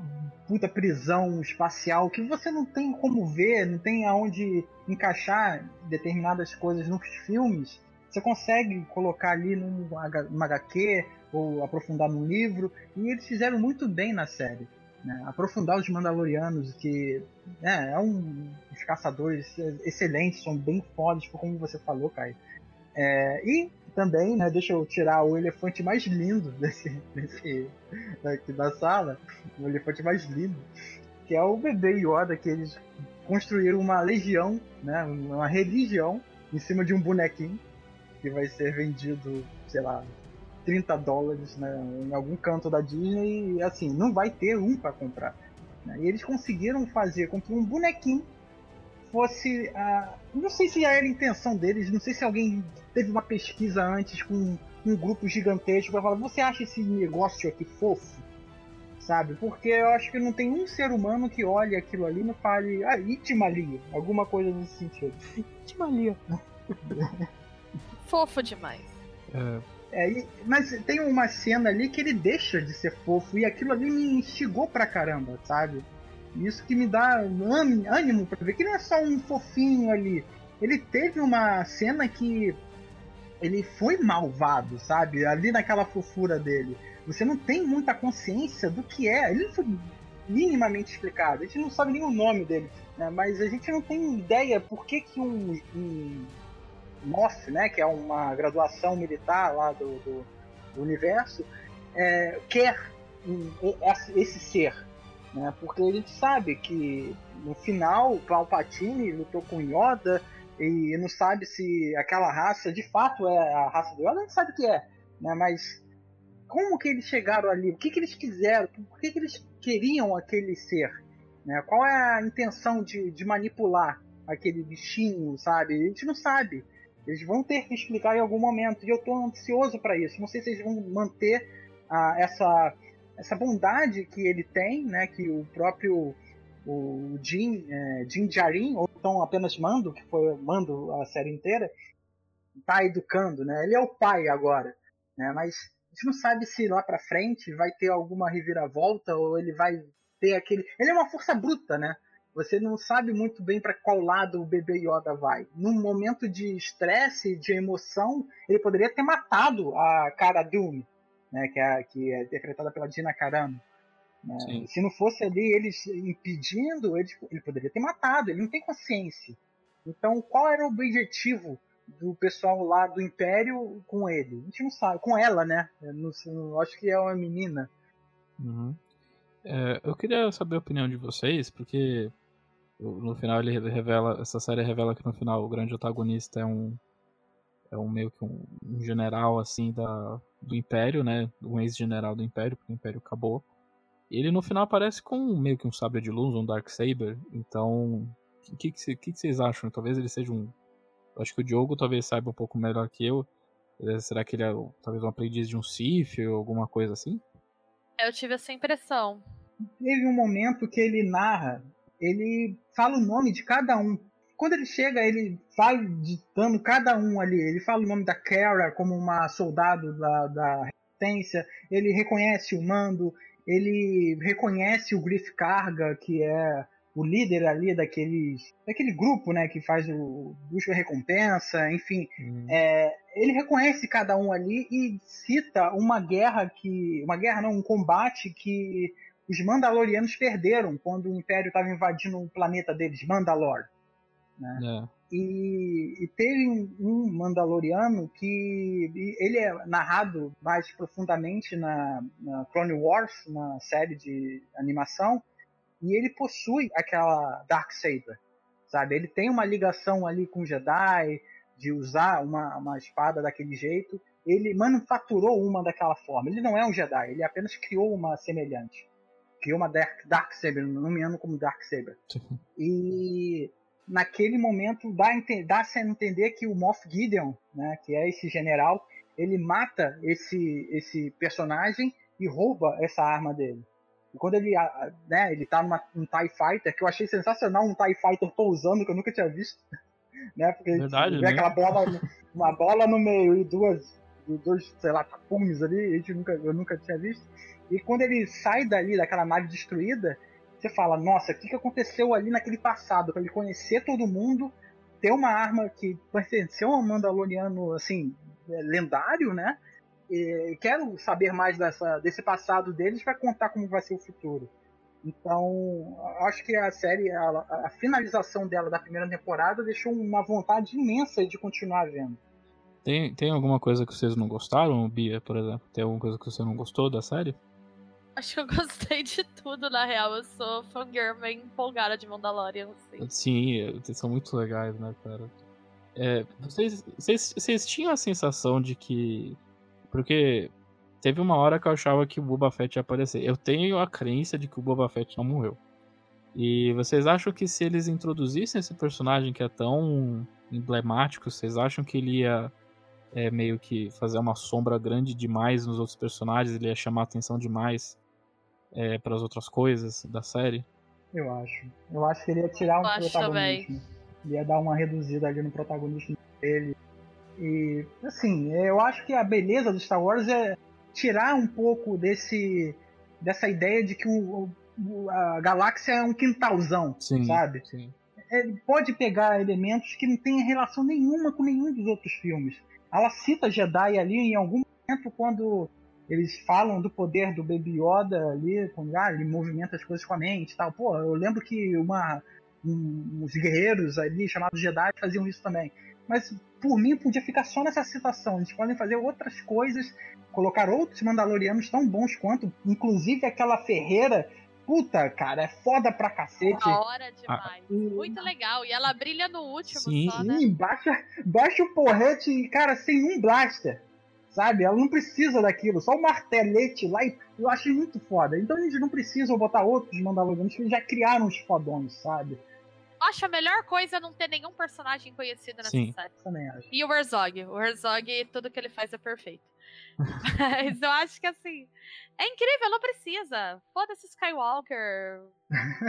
puta prisão espacial que você não tem como ver, não tem aonde encaixar determinadas coisas nos filmes. Você consegue colocar ali num, numa HQ ou aprofundar num livro, e eles fizeram muito bem na série. Né? Aprofundar os Mandalorianos, que né, é um, os caçadores excelentes, são bem fodas, como você falou, Kai. É, e também, né, deixa eu tirar o elefante mais lindo [LAUGHS] desse, desse aqui da sala, o elefante mais lindo, que é o bebê Yoda, que eles construíram uma legião, né, uma religião em cima de um bonequinho que vai ser vendido, sei lá, 30 dólares né, em algum canto da Disney e assim, não vai ter um para comprar. Né? E eles conseguiram fazer com que um bonequinho fosse. Uh, não sei se era a intenção deles, não sei se alguém teve uma pesquisa antes com um grupo gigantesco para falar: você acha esse negócio aqui fofo? Sabe? Porque eu acho que não tem um ser humano que olhe aquilo ali e não fale, ah, Itimalia, alguma coisa nesse sentido. Itimalia. [LAUGHS] Fofo demais. É, é, mas tem uma cena ali que ele deixa de ser fofo e aquilo ali me instigou pra caramba, sabe? Isso que me dá ânimo pra ver que não é só um fofinho ali. Ele teve uma cena que ele foi malvado, sabe? Ali naquela fofura dele. Você não tem muita consciência do que é. Ele não foi minimamente explicado. A gente não sabe nem o nome dele, né? mas a gente não tem ideia por que, que um, um né, que é uma graduação militar lá do, do, do universo, é, quer esse ser. Né, porque a gente sabe que no final Palpatine lutou com Yoda e não sabe se aquela raça de fato é a raça do Yoda, a gente sabe que é. Né, mas como que eles chegaram ali? O que, que eles quiseram? Por que, que eles queriam aquele ser? Né? Qual é a intenção de, de manipular aquele bichinho, sabe? A gente não sabe. Eles vão ter que explicar em algum momento. E eu estou ansioso para isso. Não sei se eles vão manter ah, essa, essa bondade que ele tem, né? Que o próprio o Jim, é, Jim Jarin, ou então apenas Mando, que foi Mando a série inteira, está educando, né? Ele é o pai agora, né? Mas a gente não sabe se lá para frente vai ter alguma reviravolta ou ele vai ter aquele. Ele é uma força bruta, né? Você não sabe muito bem para qual lado o bebê Yoda vai. Num momento de estresse, de emoção, ele poderia ter matado a Cara Dune, né, que, é, que é interpretada pela Dina Carano. Né? Se não fosse ali eles impedindo, ele, ele poderia ter matado. Ele não tem consciência. Então, qual era o objetivo do pessoal lá do Império com ele? A gente não sabe. Com ela, né? Acho que é uma menina. Uhum. É, eu queria saber a opinião de vocês, porque no final ele revela, essa série revela que no final o grande antagonista é um é um meio que um, um general assim da do Império, né? Um ex-general do Império, porque o Império acabou. E ele no final aparece com meio que um sabre de luz, um dark saber. Então, o que, que, que, que, vocês acham? Talvez ele seja um acho que o Diogo talvez saiba um pouco melhor que eu. Será que ele é talvez um aprendiz de um Sith ou alguma coisa assim? Eu tive essa impressão. Teve um momento que ele narra ele fala o nome de cada um. Quando ele chega, ele vai ditando cada um ali. Ele fala o nome da Kara como uma soldado da, da resistência. Ele reconhece o Mando. Ele reconhece o Griff Carga, que é o líder ali daqueles, daquele grupo, né, que faz o busca recompensa, enfim, hum. é, ele reconhece cada um ali e cita uma guerra que, uma guerra não, um combate que os Mandalorianos perderam quando o Império estava invadindo o planeta deles, Mandalor. Né? É. E, e, teve um, Mandaloriano que ele é narrado mais profundamente na, na Clone Wars, na série de animação, e ele possui aquela Dark Saber, sabe? Ele tem uma ligação ali com Jedi, de usar uma, uma espada daquele jeito. Ele manufaturou uma daquela forma. Ele não é um Jedi, ele apenas criou uma semelhante criou uma Dark, Dark Saber, nomeando como Dark Saber. E naquele momento dá, dá-se a entender que o Moff Gideon, né, que é esse general, ele mata esse, esse personagem e rouba essa arma dele. E quando ele, né, ele tá numa, um TIE Fighter, que eu achei sensacional, um TIE Fighter pousando, que eu nunca tinha visto. [LAUGHS] Né, porque Verdade, vê né? aquela bola, uma bola no meio e duas, dois, sei lá, tapumes ali, a gente nunca, eu nunca tinha visto. E quando ele sai dali, daquela nave destruída, você fala, nossa, o que, que aconteceu ali naquele passado? Para ele conhecer todo mundo, ter uma arma que pertenceu a um Mandaloriano, assim, é, lendário, né? E quero saber mais dessa, desse passado deles para contar como vai ser o futuro. Então, acho que a série, a, a, finalização dela da primeira temporada deixou uma vontade imensa de continuar vendo. Tem, tem alguma coisa que vocês não gostaram, Bia, por exemplo? Tem alguma coisa que você não gostou da série? Acho que eu gostei de tudo, na real. Eu sou fangirl bem empolgada de Mandalorian, assim. Sim, são muito legais, né, cara? É, vocês, vocês, vocês tinham a sensação de que. Porque teve uma hora que eu achava que o Boba Fett ia aparecer. Eu tenho a crença de que o Boba Fett não morreu. E vocês acham que se eles introduzissem esse personagem que é tão emblemático, vocês acham que ele ia é, meio que fazer uma sombra grande demais nos outros personagens? Ele ia chamar atenção demais é, para as outras coisas da série? Eu acho. Eu acho que ele ia tirar um eu protagonismo. Ele ia dar uma reduzida ali no protagonismo dele. E, assim, eu acho que a beleza do Star Wars é tirar um pouco desse dessa ideia de que o, o a galáxia é um quintalzão, sim, sabe? Sim. Ele pode pegar elementos que não têm relação nenhuma com nenhum dos outros filmes. Ela cita Jedi ali em algum momento quando eles falam do poder do Baby Yoda ali, quando ah, ele movimenta as coisas com a mente e tal. Pô, eu lembro que uma, um, uns guerreiros ali chamados Jedi faziam isso também. Mas por mim podia ficar só nessa citação. Eles podem fazer outras coisas, colocar outros Mandalorianos tão bons quanto, inclusive aquela Ferreira. Puta, cara, é foda pra cacete. Da hora demais. Ah, Muito legal. E ela brilha no último sim, só, né? Sim, baixa, baixa o porrete, cara, sem um blaster. Sabe? Ela não precisa daquilo. Só o martelete lá e eu achei muito foda. Então eles não precisam botar outros Mandalorianos que eles já criaram os fodões, sabe? acho a melhor coisa não ter nenhum personagem conhecido nessa Sim. série. Também acho. E o Herzog. O Herzog, tudo que ele faz é perfeito. [LAUGHS] Mas eu acho que assim. É incrível, não precisa. Foda-se Skywalker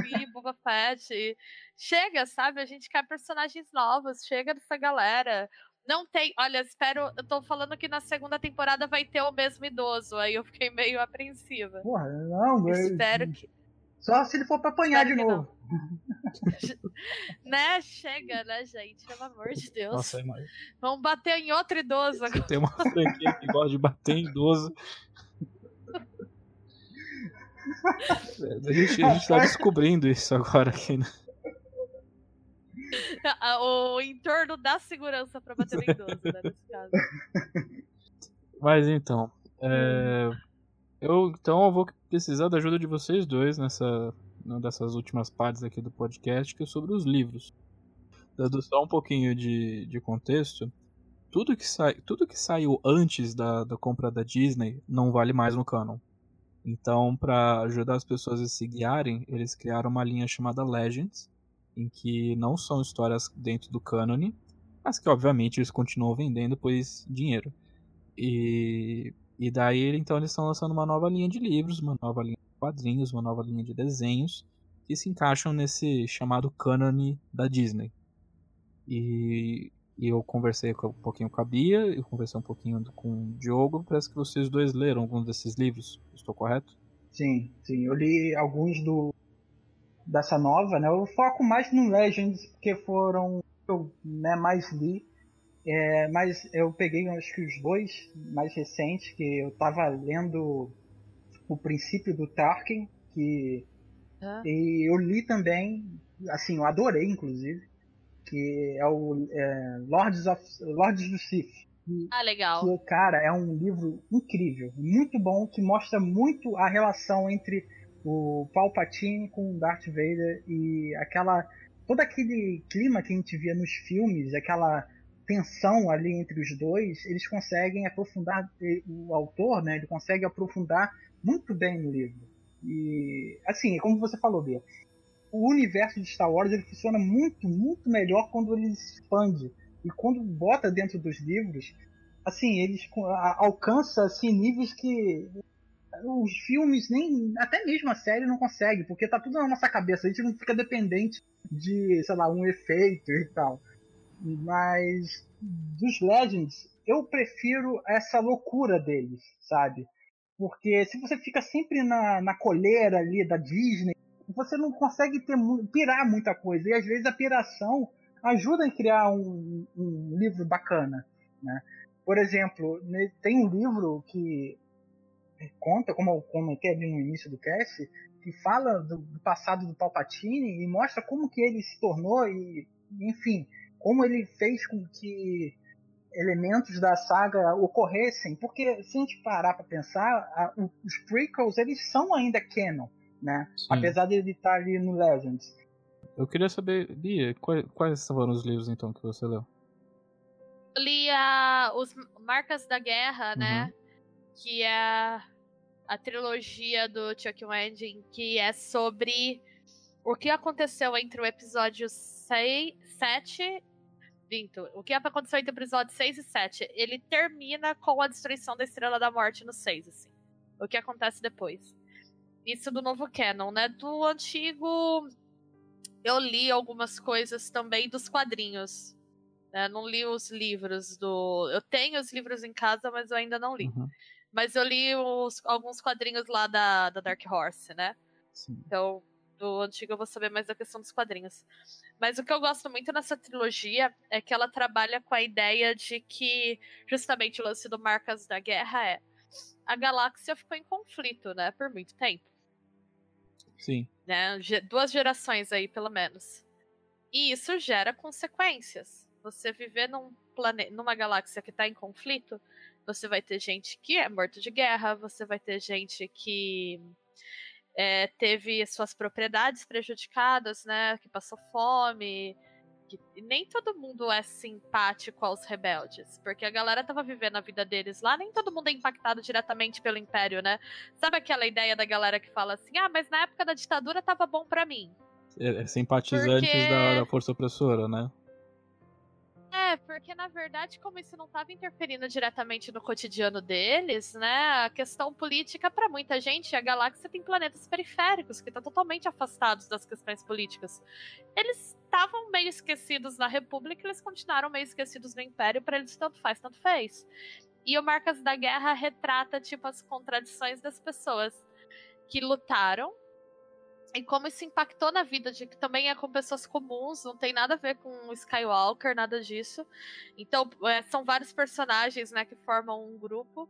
e [LAUGHS] Boba Fett. Chega, sabe? A gente quer personagens novos. Chega dessa galera. Não tem. Olha, espero. Eu tô falando que na segunda temporada vai ter o mesmo idoso. Aí eu fiquei meio apreensiva. Porra, não, eu espero que. Só se ele for pra apanhar Espero de novo. [LAUGHS] né? Chega, né, gente? Pelo amor de Deus. Nossa, é mais. Vamos bater em outro idoso agora. Tem uma [LAUGHS] franquia que gosta de bater em idoso. [LAUGHS] É, A gente, a gente tá descobrindo isso agora aqui, né? [LAUGHS] o entorno da segurança pra bater no idoso, né, nesse caso. Mas então, é, eu então eu vou precisar da ajuda de vocês dois nessa numa dessas últimas partes aqui do podcast, que é sobre os livros. Dando só um pouquinho de, de contexto, tudo que, sai, tudo que saiu antes da, da compra da Disney não vale mais no canon. Então, para ajudar as pessoas a se guiarem, eles criaram uma linha chamada Legends, em que não são histórias dentro do cânone, mas que obviamente eles continuam vendendo, pois dinheiro. E, e daí, então, eles estão lançando uma nova linha de livros, uma nova linha de quadrinhos, uma nova linha de desenhos, que se encaixam nesse chamado cânone da Disney. E, e eu conversei um pouquinho com a Bia, eu conversei um pouquinho com o Diogo, parece que vocês dois leram alguns desses livros, estou correto? Sim, sim. Eu li alguns do dessa nova, né? Eu foco mais no Legends, porque foram eu né, mais li. É, mas eu peguei acho que os dois mais recentes, que eu tava lendo o princípio do Tarkin, que Ah. e eu li também, assim, eu adorei inclusive, que é o é, Lords, of, Lords do Sith. Ah, legal. Que, cara, é um livro incrível, muito bom, que mostra muito a relação entre o Palpatine com Darth Vader e aquela todo aquele clima que a gente via nos filmes, aquela tensão ali entre os dois, eles conseguem aprofundar o autor, né? Ele consegue aprofundar muito bem no livro. E assim, como você falou, Bia, o universo de Star Wars ele funciona muito, muito melhor quando ele se expande. E quando bota dentro dos livros, assim, eles alcançam assim, níveis que os filmes, nem até mesmo a série não consegue, porque tá tudo na nossa cabeça, a gente não fica dependente de, sei lá, um efeito e tal. Mas dos Legends, eu prefiro essa loucura deles, sabe? Porque se você fica sempre na, na coleira ali da Disney, você não consegue ter pirar muita coisa. E às vezes a piração ajuda a criar um, um livro bacana. Né? Por exemplo, tem um livro que conta, como eu comentei ali no início do cast, que fala do, do passado do Palpatine e mostra como que ele se tornou e, enfim, como ele fez com que elementos da saga ocorressem, porque se a gente parar para pensar, a, os prequels eles são ainda canon, né? Sim. Apesar de ele estar ali no Legends. Eu queria saber, Bia, quais, quais foram os livros então que você leu? Eu li a, os Marcas da Guerra, né? Uhum. Que é a trilogia do Chuck Wendig, que é sobre o que aconteceu entre o episódio 6, 7 Vinto. O que aconteceu entre o episódio 6 e 7? Ele termina com a destruição da Estrela da Morte no 6, assim. O que acontece depois. Isso do novo canon, né? Do antigo. Eu li algumas coisas também dos quadrinhos. Né? Não li os livros do. Eu tenho os livros em casa, mas eu ainda não li. Uhum. Mas eu li os, alguns quadrinhos lá da, da Dark Horse, né? Sim. Então, do antigo eu vou saber mais da questão dos quadrinhos. Mas o que eu gosto muito nessa trilogia é que ela trabalha com a ideia de que justamente o lance do Marcas da Guerra é a galáxia ficou em conflito, né, por muito tempo. Sim. Né, duas gerações aí, pelo menos. E isso gera consequências. Você viver num planeta, numa galáxia que está em conflito, você vai ter gente que é morto de guerra, você vai ter gente que é, teve suas propriedades prejudicadas, né? Que passou fome. Que nem todo mundo é simpático aos rebeldes, porque a galera tava vivendo a vida deles lá, nem todo mundo é impactado diretamente pelo Império, né? Sabe aquela ideia da galera que fala assim: ah, mas na época da ditadura tava bom para mim. É, é simpatizantes porque... da, da força opressora, né? É, porque na verdade, como isso não estava interferindo diretamente no cotidiano deles, né? A questão política, para muita gente, a galáxia tem planetas periféricos que estão totalmente afastados das questões políticas. Eles estavam meio esquecidos na República, eles continuaram meio esquecidos no Império, para eles tanto faz, tanto fez. E o Marcas da Guerra retrata, tipo, as contradições das pessoas que lutaram e como isso impactou na vida de que também é com pessoas comuns, não tem nada a ver com Skywalker, nada disso. Então, é, são vários personagens, né, que formam um grupo.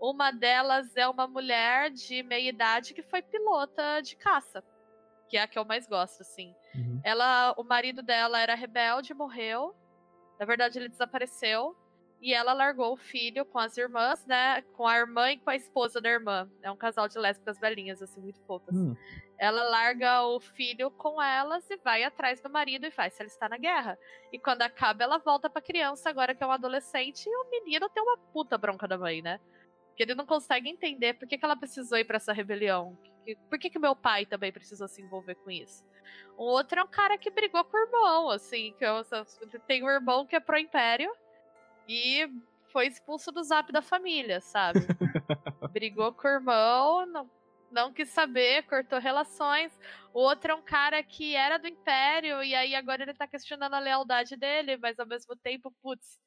Uma delas é uma mulher de meia idade que foi pilota de caça, que é a que eu mais gosto, assim. Uhum. Ela, o marido dela era rebelde, morreu. Na verdade, ele desapareceu. E ela largou o filho com as irmãs, né? Com a irmã e com a esposa da irmã. É um casal de lésbicas velhinhas, assim, muito fofas. Hum. Ela larga o filho com elas e vai atrás do marido e faz se ela está na guerra. E quando acaba, ela volta pra criança, agora que é um adolescente, e o menino tem uma puta bronca da mãe, né? Que ele não consegue entender por que, que ela precisou ir para essa rebelião. Por que, que meu pai também precisou se envolver com isso? O outro é um cara que brigou com o irmão, assim, que eu, tem um irmão que é pro-império e foi expulso do zap da família, sabe? [LAUGHS] Brigou com o irmão, não, não quis saber, cortou relações. O outro é um cara que era do Império e aí agora ele tá questionando a lealdade dele, mas ao mesmo tempo, putz.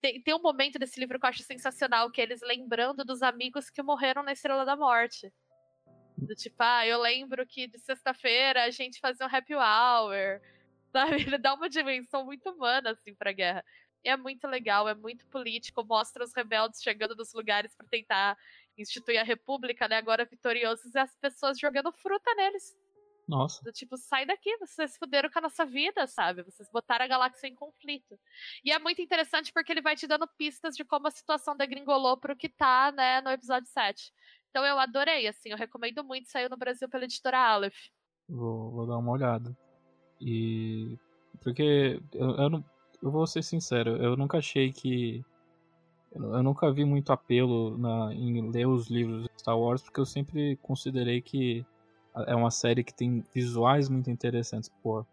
Tem, tem um momento desse livro que eu acho sensacional, que é eles lembrando dos amigos que morreram na Estrela da Morte. Do tipo, ah, eu lembro que de sexta-feira a gente fazia um happy hour. [LAUGHS] Sabe? Ele dá uma dimensão muito humana, assim, pra guerra é muito legal, é muito político, mostra os rebeldes chegando nos lugares para tentar instituir a república, né? Agora vitoriosos e as pessoas jogando fruta neles. Nossa. Do tipo, sai daqui, vocês fuderam com a nossa vida, sabe? Vocês botaram a galáxia em conflito. E é muito interessante porque ele vai te dando pistas de como a situação degringolou pro que tá, né, no episódio 7. Então eu adorei, assim, eu recomendo muito, saiu no Brasil pela editora Aleph. Vou, vou dar uma olhada. E. Porque eu, eu não eu vou ser sincero, eu nunca achei que. Eu nunca vi muito apelo na, em ler os livros de Star Wars, porque eu sempre considerei que É uma série que tem visuais muito interessantes, por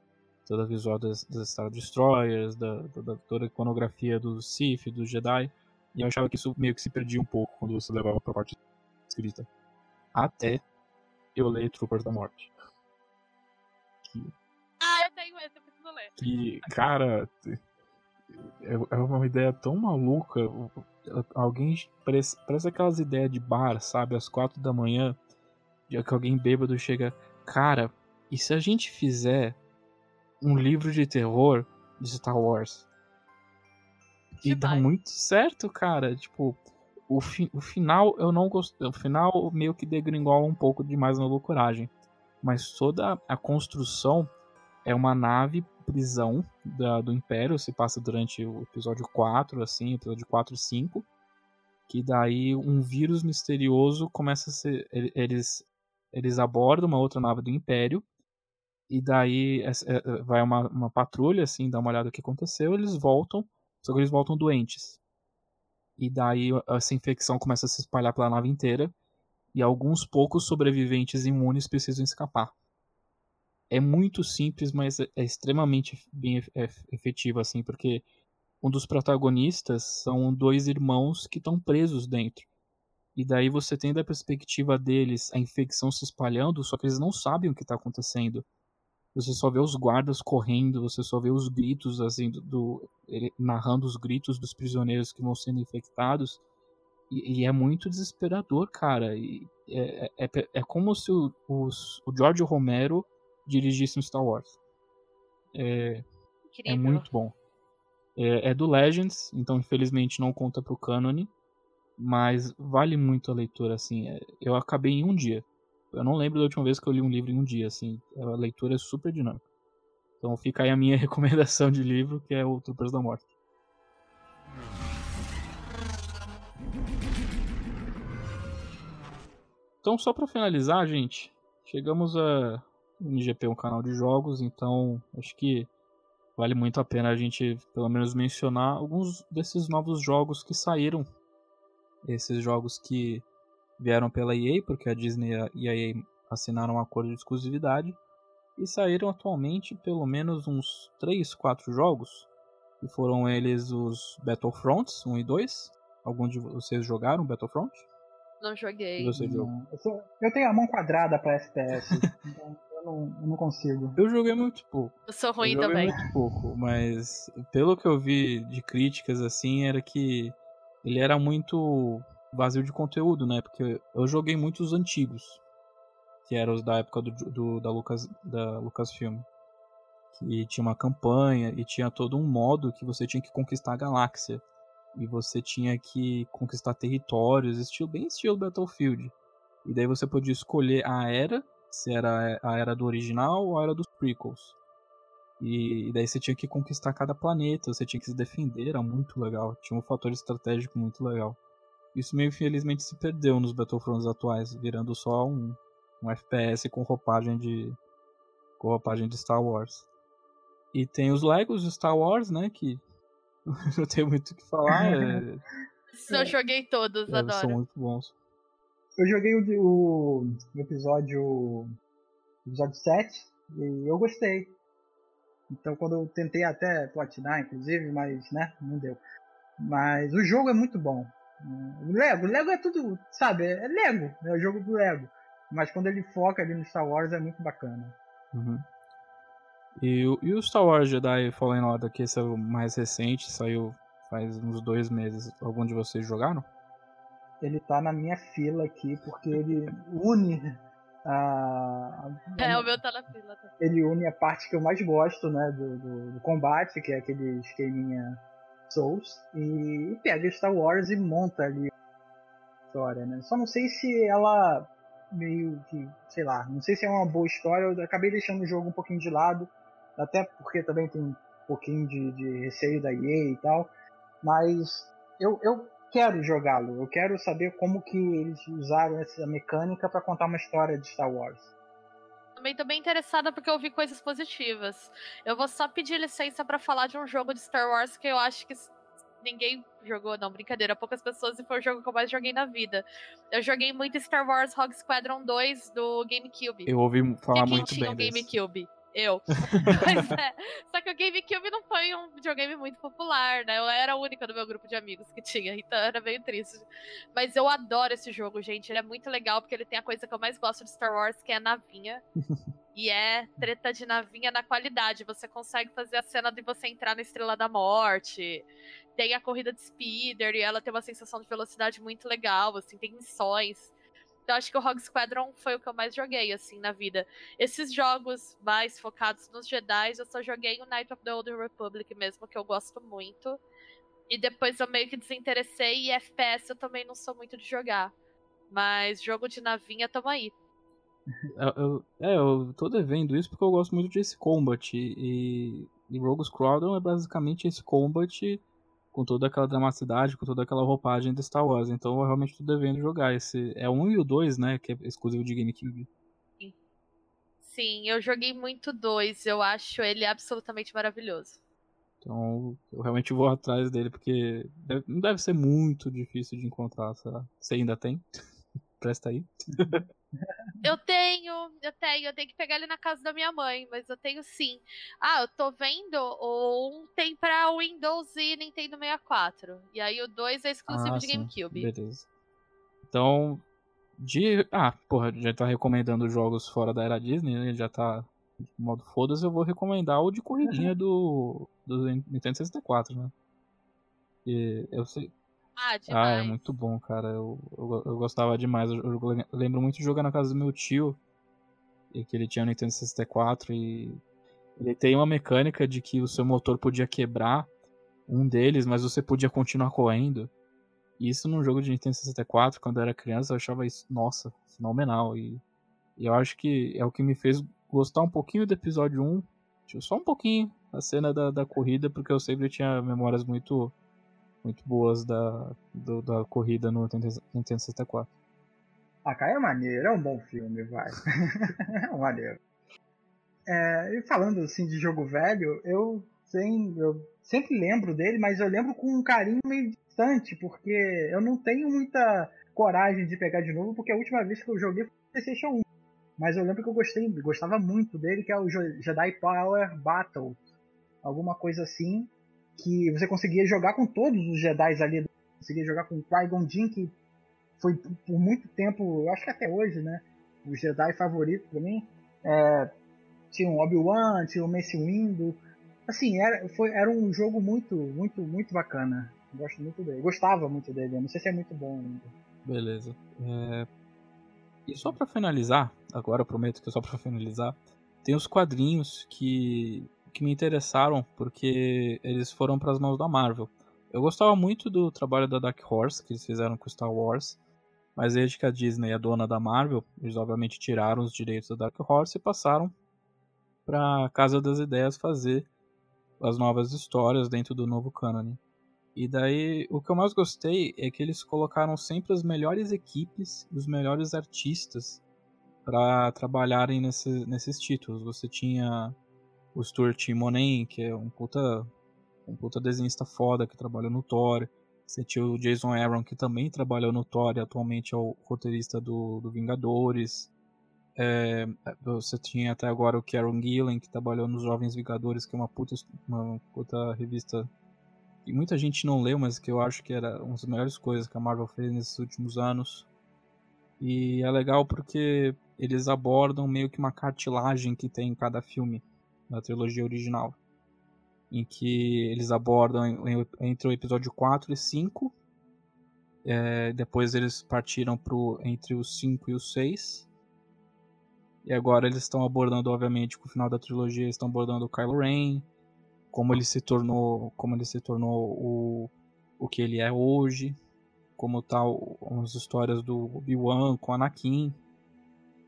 toda a visual das, das Star Destroyers, da, da, toda a iconografia do Sith, do Jedi. E eu achava que isso meio que se perdia um pouco quando você levava pra parte escrita. Até eu ler Troopers da Morte. Que, ah, eu tenho esse, eu preciso ler. Que, cara, é, é uma ideia tão maluca. Alguém parece, parece aquelas ideias de bar, sabe? Às quatro da manhã, que alguém bêbado chega. Cara, e se a gente fizer um livro de terror de Star Wars? E dá muito certo, cara. Tipo, o, fi, o final eu não gostei. O final meio que degringola um pouco demais na loucuragem. Mas toda a construção é uma nave prisão da, do Império. Se passa durante o episódio 4, assim, episódio 4 e 5. Que daí um vírus misterioso começa a ser. Eles, eles abordam uma outra nave do Império. E daí é, é, vai uma, uma patrulha, assim, dá uma olhada no que aconteceu. Eles voltam só que eles voltam doentes. E daí essa infecção começa a se espalhar pela nave inteira. E alguns poucos sobreviventes imunes precisam escapar. É muito simples, mas é extremamente bem efetivo, assim, porque um dos protagonistas são dois irmãos que estão presos dentro. E daí você tem da perspectiva deles a infecção se espalhando, só que eles não sabem o que está acontecendo você só vê os guardas correndo, você só vê os gritos, assim, do, do narrando os gritos dos prisioneiros que vão sendo infectados. E, e é muito desesperador, cara. E é, é, é, é como se o, o George Romero dirigisse um Star Wars. É, é muito bom. É, é, do Legends, então infelizmente não conta pro cânone, mas vale muito a leitura, assim. É, eu acabei em um dia. Eu não lembro da última vez que eu li um livro em um dia, assim. A leitura é super dinâmica. Então fica aí a minha [LAUGHS] recomendação de livro, que é o Troopers da Morte. Então, só para finalizar, gente, chegamos a o NGP é um canal de jogos, então acho que vale muito a pena a gente pelo menos mencionar alguns desses novos jogos que saíram. Esses jogos que vieram pela EA, porque a Disney e a EA assinaram um acordo de exclusividade, e saíram atualmente pelo menos uns 3, 4 jogos, que foram eles os Battlefronts 1 e 2. Algum de vocês jogaram Battlefront? Não joguei. Você não. Eu, sou, eu, tenho a mão quadrada pra FPS, [LAUGHS] então não, eu não, consigo. Eu joguei muito pouco. Eu sou ruim eu também. muito pouco, mas pelo que eu vi de críticas assim, era que ele era muito vazio de conteúdo, né? Porque eu joguei muitos antigos, que eram os da época do, do, da, Lucas, da Lucasfilm. Que tinha uma campanha e tinha todo um modo que você tinha que conquistar a galáxia. E você tinha que conquistar territórios, estilo, bem estilo Battlefield. E daí você podia escolher a era, se era a era do original ou a era dos prequels. E, e daí você tinha que conquistar cada planeta, você tinha que se defender, era muito legal. Tinha um fator estratégico muito legal. Isso meio infelizmente se perdeu nos Battlefronts atuais, virando só um, um FPS com roupagem de com roupagem de Star Wars. E tem os Legos de Star Wars, né, que [LAUGHS] não tenho muito o que falar. É... Eu joguei todos, é, adoro. São muito bons. Eu joguei o, o, episódio episódio 7 e eu gostei. Então quando eu tentei até platinar, inclusive, mas né, não deu. Mas o jogo é muito bom. Lego, Lego é tudo, sabe? É Lego, é o jogo do Lego. Mas quando ele foca ali no Star Wars é muito bacana. Uhum. E, e o Star Wars Jedi Fallen Order, que esse é o mais recente, saiu faz uns dois meses. Algum de vocês jogaram? Ele tá na minha fila aqui, porque ele une a. É, o meu tá na fila também. Ele une a parte que eu mais gosto, né? Do, do, do combate, que é aquele esqueminha Souls e pega Star Wars e monta ali a história, né? Só não sei se ela meio que, sei lá, não sei se é uma boa história, eu acabei deixando o jogo um pouquinho de lado, até porque também tem um pouquinho de, de receio da EA e tal, mas eu, eu quero jogá-lo, eu quero saber como que eles usaram essa mecânica para contar uma história de Star Wars. Também tô bem interessada porque eu vi coisas positivas. Eu vou só pedir licença para falar de um jogo de Star Wars que eu acho que ninguém jogou, não, brincadeira, poucas pessoas e foi o jogo que eu mais joguei na vida. Eu joguei muito Star Wars Rogue Squadron 2 do GameCube. Eu ouvi falar quem muito tinha bem o desse. GameCube? Eu. [LAUGHS] Pois é. Só que o GameCube não foi um videogame muito popular, né? Eu era a única do meu grupo de amigos que tinha, então era meio triste. Mas eu adoro esse jogo, gente. Ele é muito legal porque ele tem a coisa que eu mais gosto de Star Wars, que é a navinha. [LAUGHS] E é treta de navinha na qualidade. Você consegue fazer a cena de você entrar na Estrela da Morte. Tem a corrida de speeder e ela tem uma sensação de velocidade muito legal, assim, tem missões. Então acho que o Rogue Squadron foi o que eu mais joguei, assim, na vida. Esses jogos mais focados nos Jedi, eu só joguei o Knight of the Old Republic mesmo, que eu gosto muito. E depois eu meio que desinteressei e FPS eu também não sou muito de jogar. Mas jogo de navinha, tamo aí. [LAUGHS] Eu, eu- é, eu tô devendo isso porque eu gosto muito de Ace Combat. E, e Rogue Squadron é basicamente esse Combat com toda aquela dramaticidade, com toda aquela roupagem de Star Wars. Então eu realmente tô devendo jogar. Esse é o 1 e o 2, né? Que é exclusivo de GameCube. Sim, eu joguei muito dois. Eu acho ele absolutamente maravilhoso. Então eu realmente vou atrás dele porque deve- não deve ser muito difícil de encontrar, será? Você ainda tem? [LAUGHS] Presta aí. [LAUGHS] Eu tenho, eu tenho, eu tenho que pegar ele na casa da minha mãe, mas eu tenho sim. Ah, eu tô vendo, o um tem pra Windows e Nintendo 64. E aí o 2 é exclusivo Ah, de sim. GameCube. Beleza. Então, de. Ah, porra, já tá recomendando jogos fora da era Disney, né? Já tá de modo foda-se, eu vou recomendar o de corridinha do, do Nintendo 64, né? E eu sei. Ah, Ah, é muito bom, cara. Eu, eu, eu gostava demais. Eu, eu lembro muito de jogar na casa do meu tio, e que ele tinha o Nintendo 64 e ele tem uma mecânica de que o seu motor podia quebrar um deles, mas você podia continuar correndo. E isso num jogo de Nintendo 64, quando eu era criança, eu achava isso, nossa, fenomenal. E, e eu acho que é o que me fez gostar um pouquinho do episódio 1, tipo, só um pouquinho, a cena da, da corrida, porque eu sempre tinha memórias muito muito boas da, do- da corrida no Nintendo Nintendo 64. Ah, é maneiro, é um bom filme, vai. [LAUGHS] é um maneiro. É, e falando assim de jogo velho, eu, sem, eu sempre lembro dele, mas eu lembro com um carinho meio distante, porque eu não tenho muita coragem de pegar de novo, porque a última vez que eu joguei foi no PlayStation 1. Mas eu lembro que eu gostei, gostava muito dele, que é o Jedi Power Battle. Alguma coisa assim, que você conseguia jogar com todos os Jedi ali. Conseguia jogar com Qui-Gon Jinn, que foi por muito tempo, eu acho que até hoje, né? O Jedi favorito pra mim. É, tinha o Obi-Wan, tinha o Mace Windu. Assim, era, foi, era um jogo muito, muito, muito bacana. Gosto muito dele. Gostava muito dele. Não sei se é muito bom ainda. Beleza. É, E só pra finalizar, agora eu prometo que é só pra finalizar, tem os quadrinhos que, que me interessaram porque eles foram pras mãos da Marvel. Eu gostava muito do trabalho da Dark Horse que eles fizeram com Star Wars, mas desde que a Disney é dona da Marvel, eles obviamente tiraram os direitos da Dark Horse e passaram pra Casa das Ideias fazer as novas histórias dentro do novo cânone. E daí, o que eu mais gostei é que eles colocaram sempre as melhores equipes os melhores artistas para trabalharem nesse, nesses títulos. Você tinha o Stuart Monen, que é um puta, um puta desenhista foda que trabalhou no Thor. Você tinha o Jason Aaron, que também trabalhou no Thor e atualmente é o roteirista do, do Vingadores. É, você tinha até agora o Kieron Gillen, que trabalhou nos Jovens Vingadores, que é uma puta, uma puta revista que muita gente não leu, mas que eu acho que era uma das melhores coisas que a Marvel fez nesses últimos anos. E é legal porque eles abordam meio que uma cartilagem que tem em cada filme da trilogia original. Em que eles abordam entre o episódio 4 e 5. É, depois eles partiram pro, entre o 5 e o 6. E agora eles estão abordando, obviamente, com o final da trilogia, estão abordando o Kylo Ren, como ele se tornou, como ele se tornou o, o que ele é hoje, como tal as histórias do Obi-Wan com Anakin.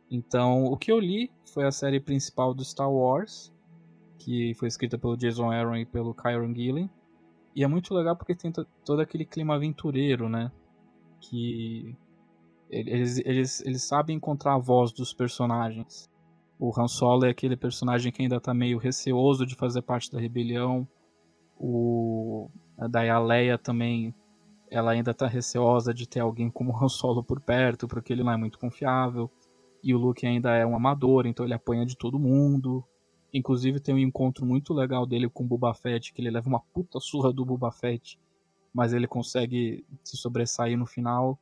Então, o que eu li foi a série principal do Star Wars, que foi escrita pelo Jason Aaron e pelo Kyron Gillen. E é muito legal porque tem to- todo aquele clima aventureiro, né? Que eles, eles, eles sabem encontrar a voz dos personagens. O Han Solo é aquele personagem que ainda tá meio receoso de fazer parte da rebelião. O, a Leia também, ela ainda tá receosa de ter alguém como Han Solo por perto, porque ele não é muito confiável. E o Luke ainda é um amador, então ele apanha de todo mundo. Inclusive tem um encontro muito legal dele com o Boba Fett, que ele leva uma puta surra do Boba Fett, mas ele consegue se sobressair no final.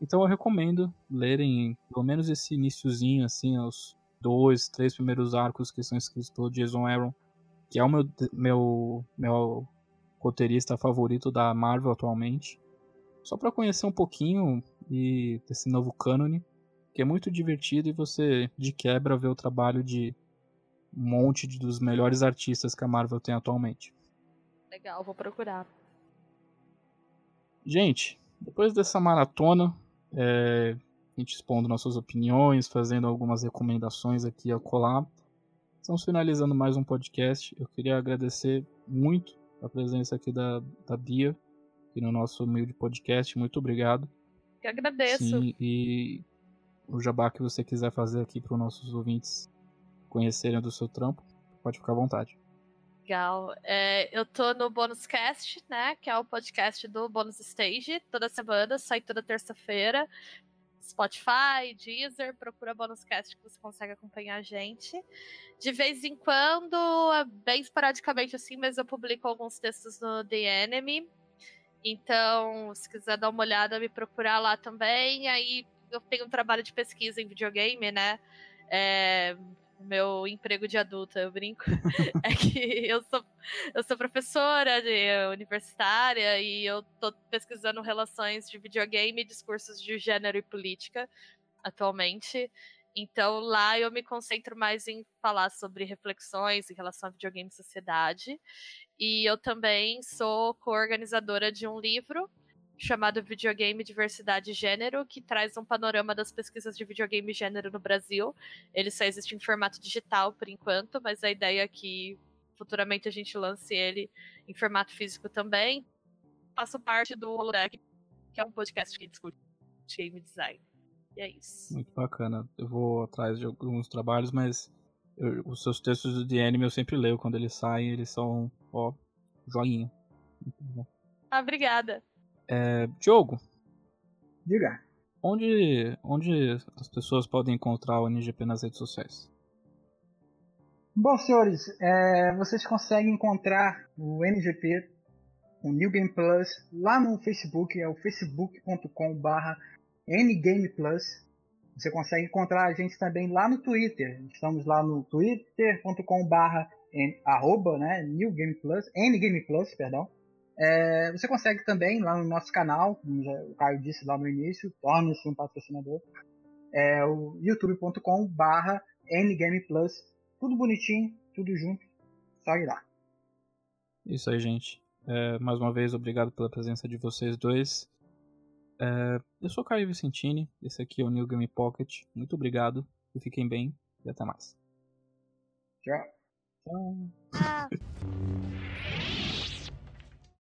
Então eu recomendo lerem pelo menos esse iníciozinho, assim, os dois, três primeiros arcos que são escritos pelo Jason Aaron, que é o meu, meu, meu roteirista favorito da Marvel atualmente. Só para conhecer um pouquinho e desse novo cânone, que é muito divertido e você de quebra vê o trabalho de um monte de, dos melhores artistas que a Marvel tem atualmente. Legal, vou procurar. Gente, depois dessa maratona, é, a gente expondo nossas opiniões, fazendo algumas recomendações aqui a colar. Estamos finalizando mais um podcast. Eu queria agradecer muito a presença aqui da, da Bia, aqui no nosso humilde podcast. Muito obrigado. Eu agradeço. Sim, e o jabá que você quiser fazer aqui para os nossos ouvintes conhecerem do seu trampo, pode ficar à vontade. Legal. É, eu tô no Bônus Cast, né? Que é o podcast do Bônus Stage. Toda semana, sai toda terça-feira. Spotify, Deezer, procura Bônus Cast que você consegue acompanhar a gente. De vez em quando, é bem esporadicamente assim, mas eu publico alguns textos no The Enemy. Então, se quiser dar uma olhada, me procurar lá também. Aí eu tenho um trabalho de pesquisa em videogame, né? É, meu emprego de adulta, eu brinco, [LAUGHS] é que eu sou, eu sou professora de, universitária e eu tô pesquisando relações de videogame e discursos de gênero e política atualmente. Então lá eu me concentro mais em falar sobre reflexões em relação a videogame e sociedade. E eu também sou co-organizadora de um livro chamado Videogame Diversidade e Gênero, que traz um panorama das pesquisas de videogame e gênero no Brasil. Ele só existe em formato digital por enquanto, mas a ideia é que futuramente a gente lance ele em formato físico também. Faço parte do Holodeck, que é um podcast que discute game design. E é isso. Muito bacana. Eu vou atrás de alguns trabalhos, mas eu, os seus textos do The Anime eu sempre leio quando eles saem, eles são, ó, joinha. Ah, obrigada. É, Diogo. Diga. Onde, onde as pessoas podem encontrar o NGP nas redes sociais? Bom, senhores, é, vocês conseguem encontrar o NGP, o New Game Plus, lá no Facebook, é o facebook.com.br ngameplus. Você consegue encontrar a gente também lá no Twitter. Estamos lá no twitter.com.br arroba, né, New Game Plus, N Plus, perdão. É, você consegue também lá no nosso canal, como já, o Caio disse lá no início, torne-se um patrocinador. É o youtube.com barra ngameplus. Tudo bonitinho, tudo junto, só ir lá. Isso aí, gente. É, mais uma vez, obrigado pela presença de vocês dois. É, eu sou Caio Vicentini, esse aqui é o New Game Pocket. Muito obrigado, e fiquem bem, e até mais. Tchau. Tchau. Ah.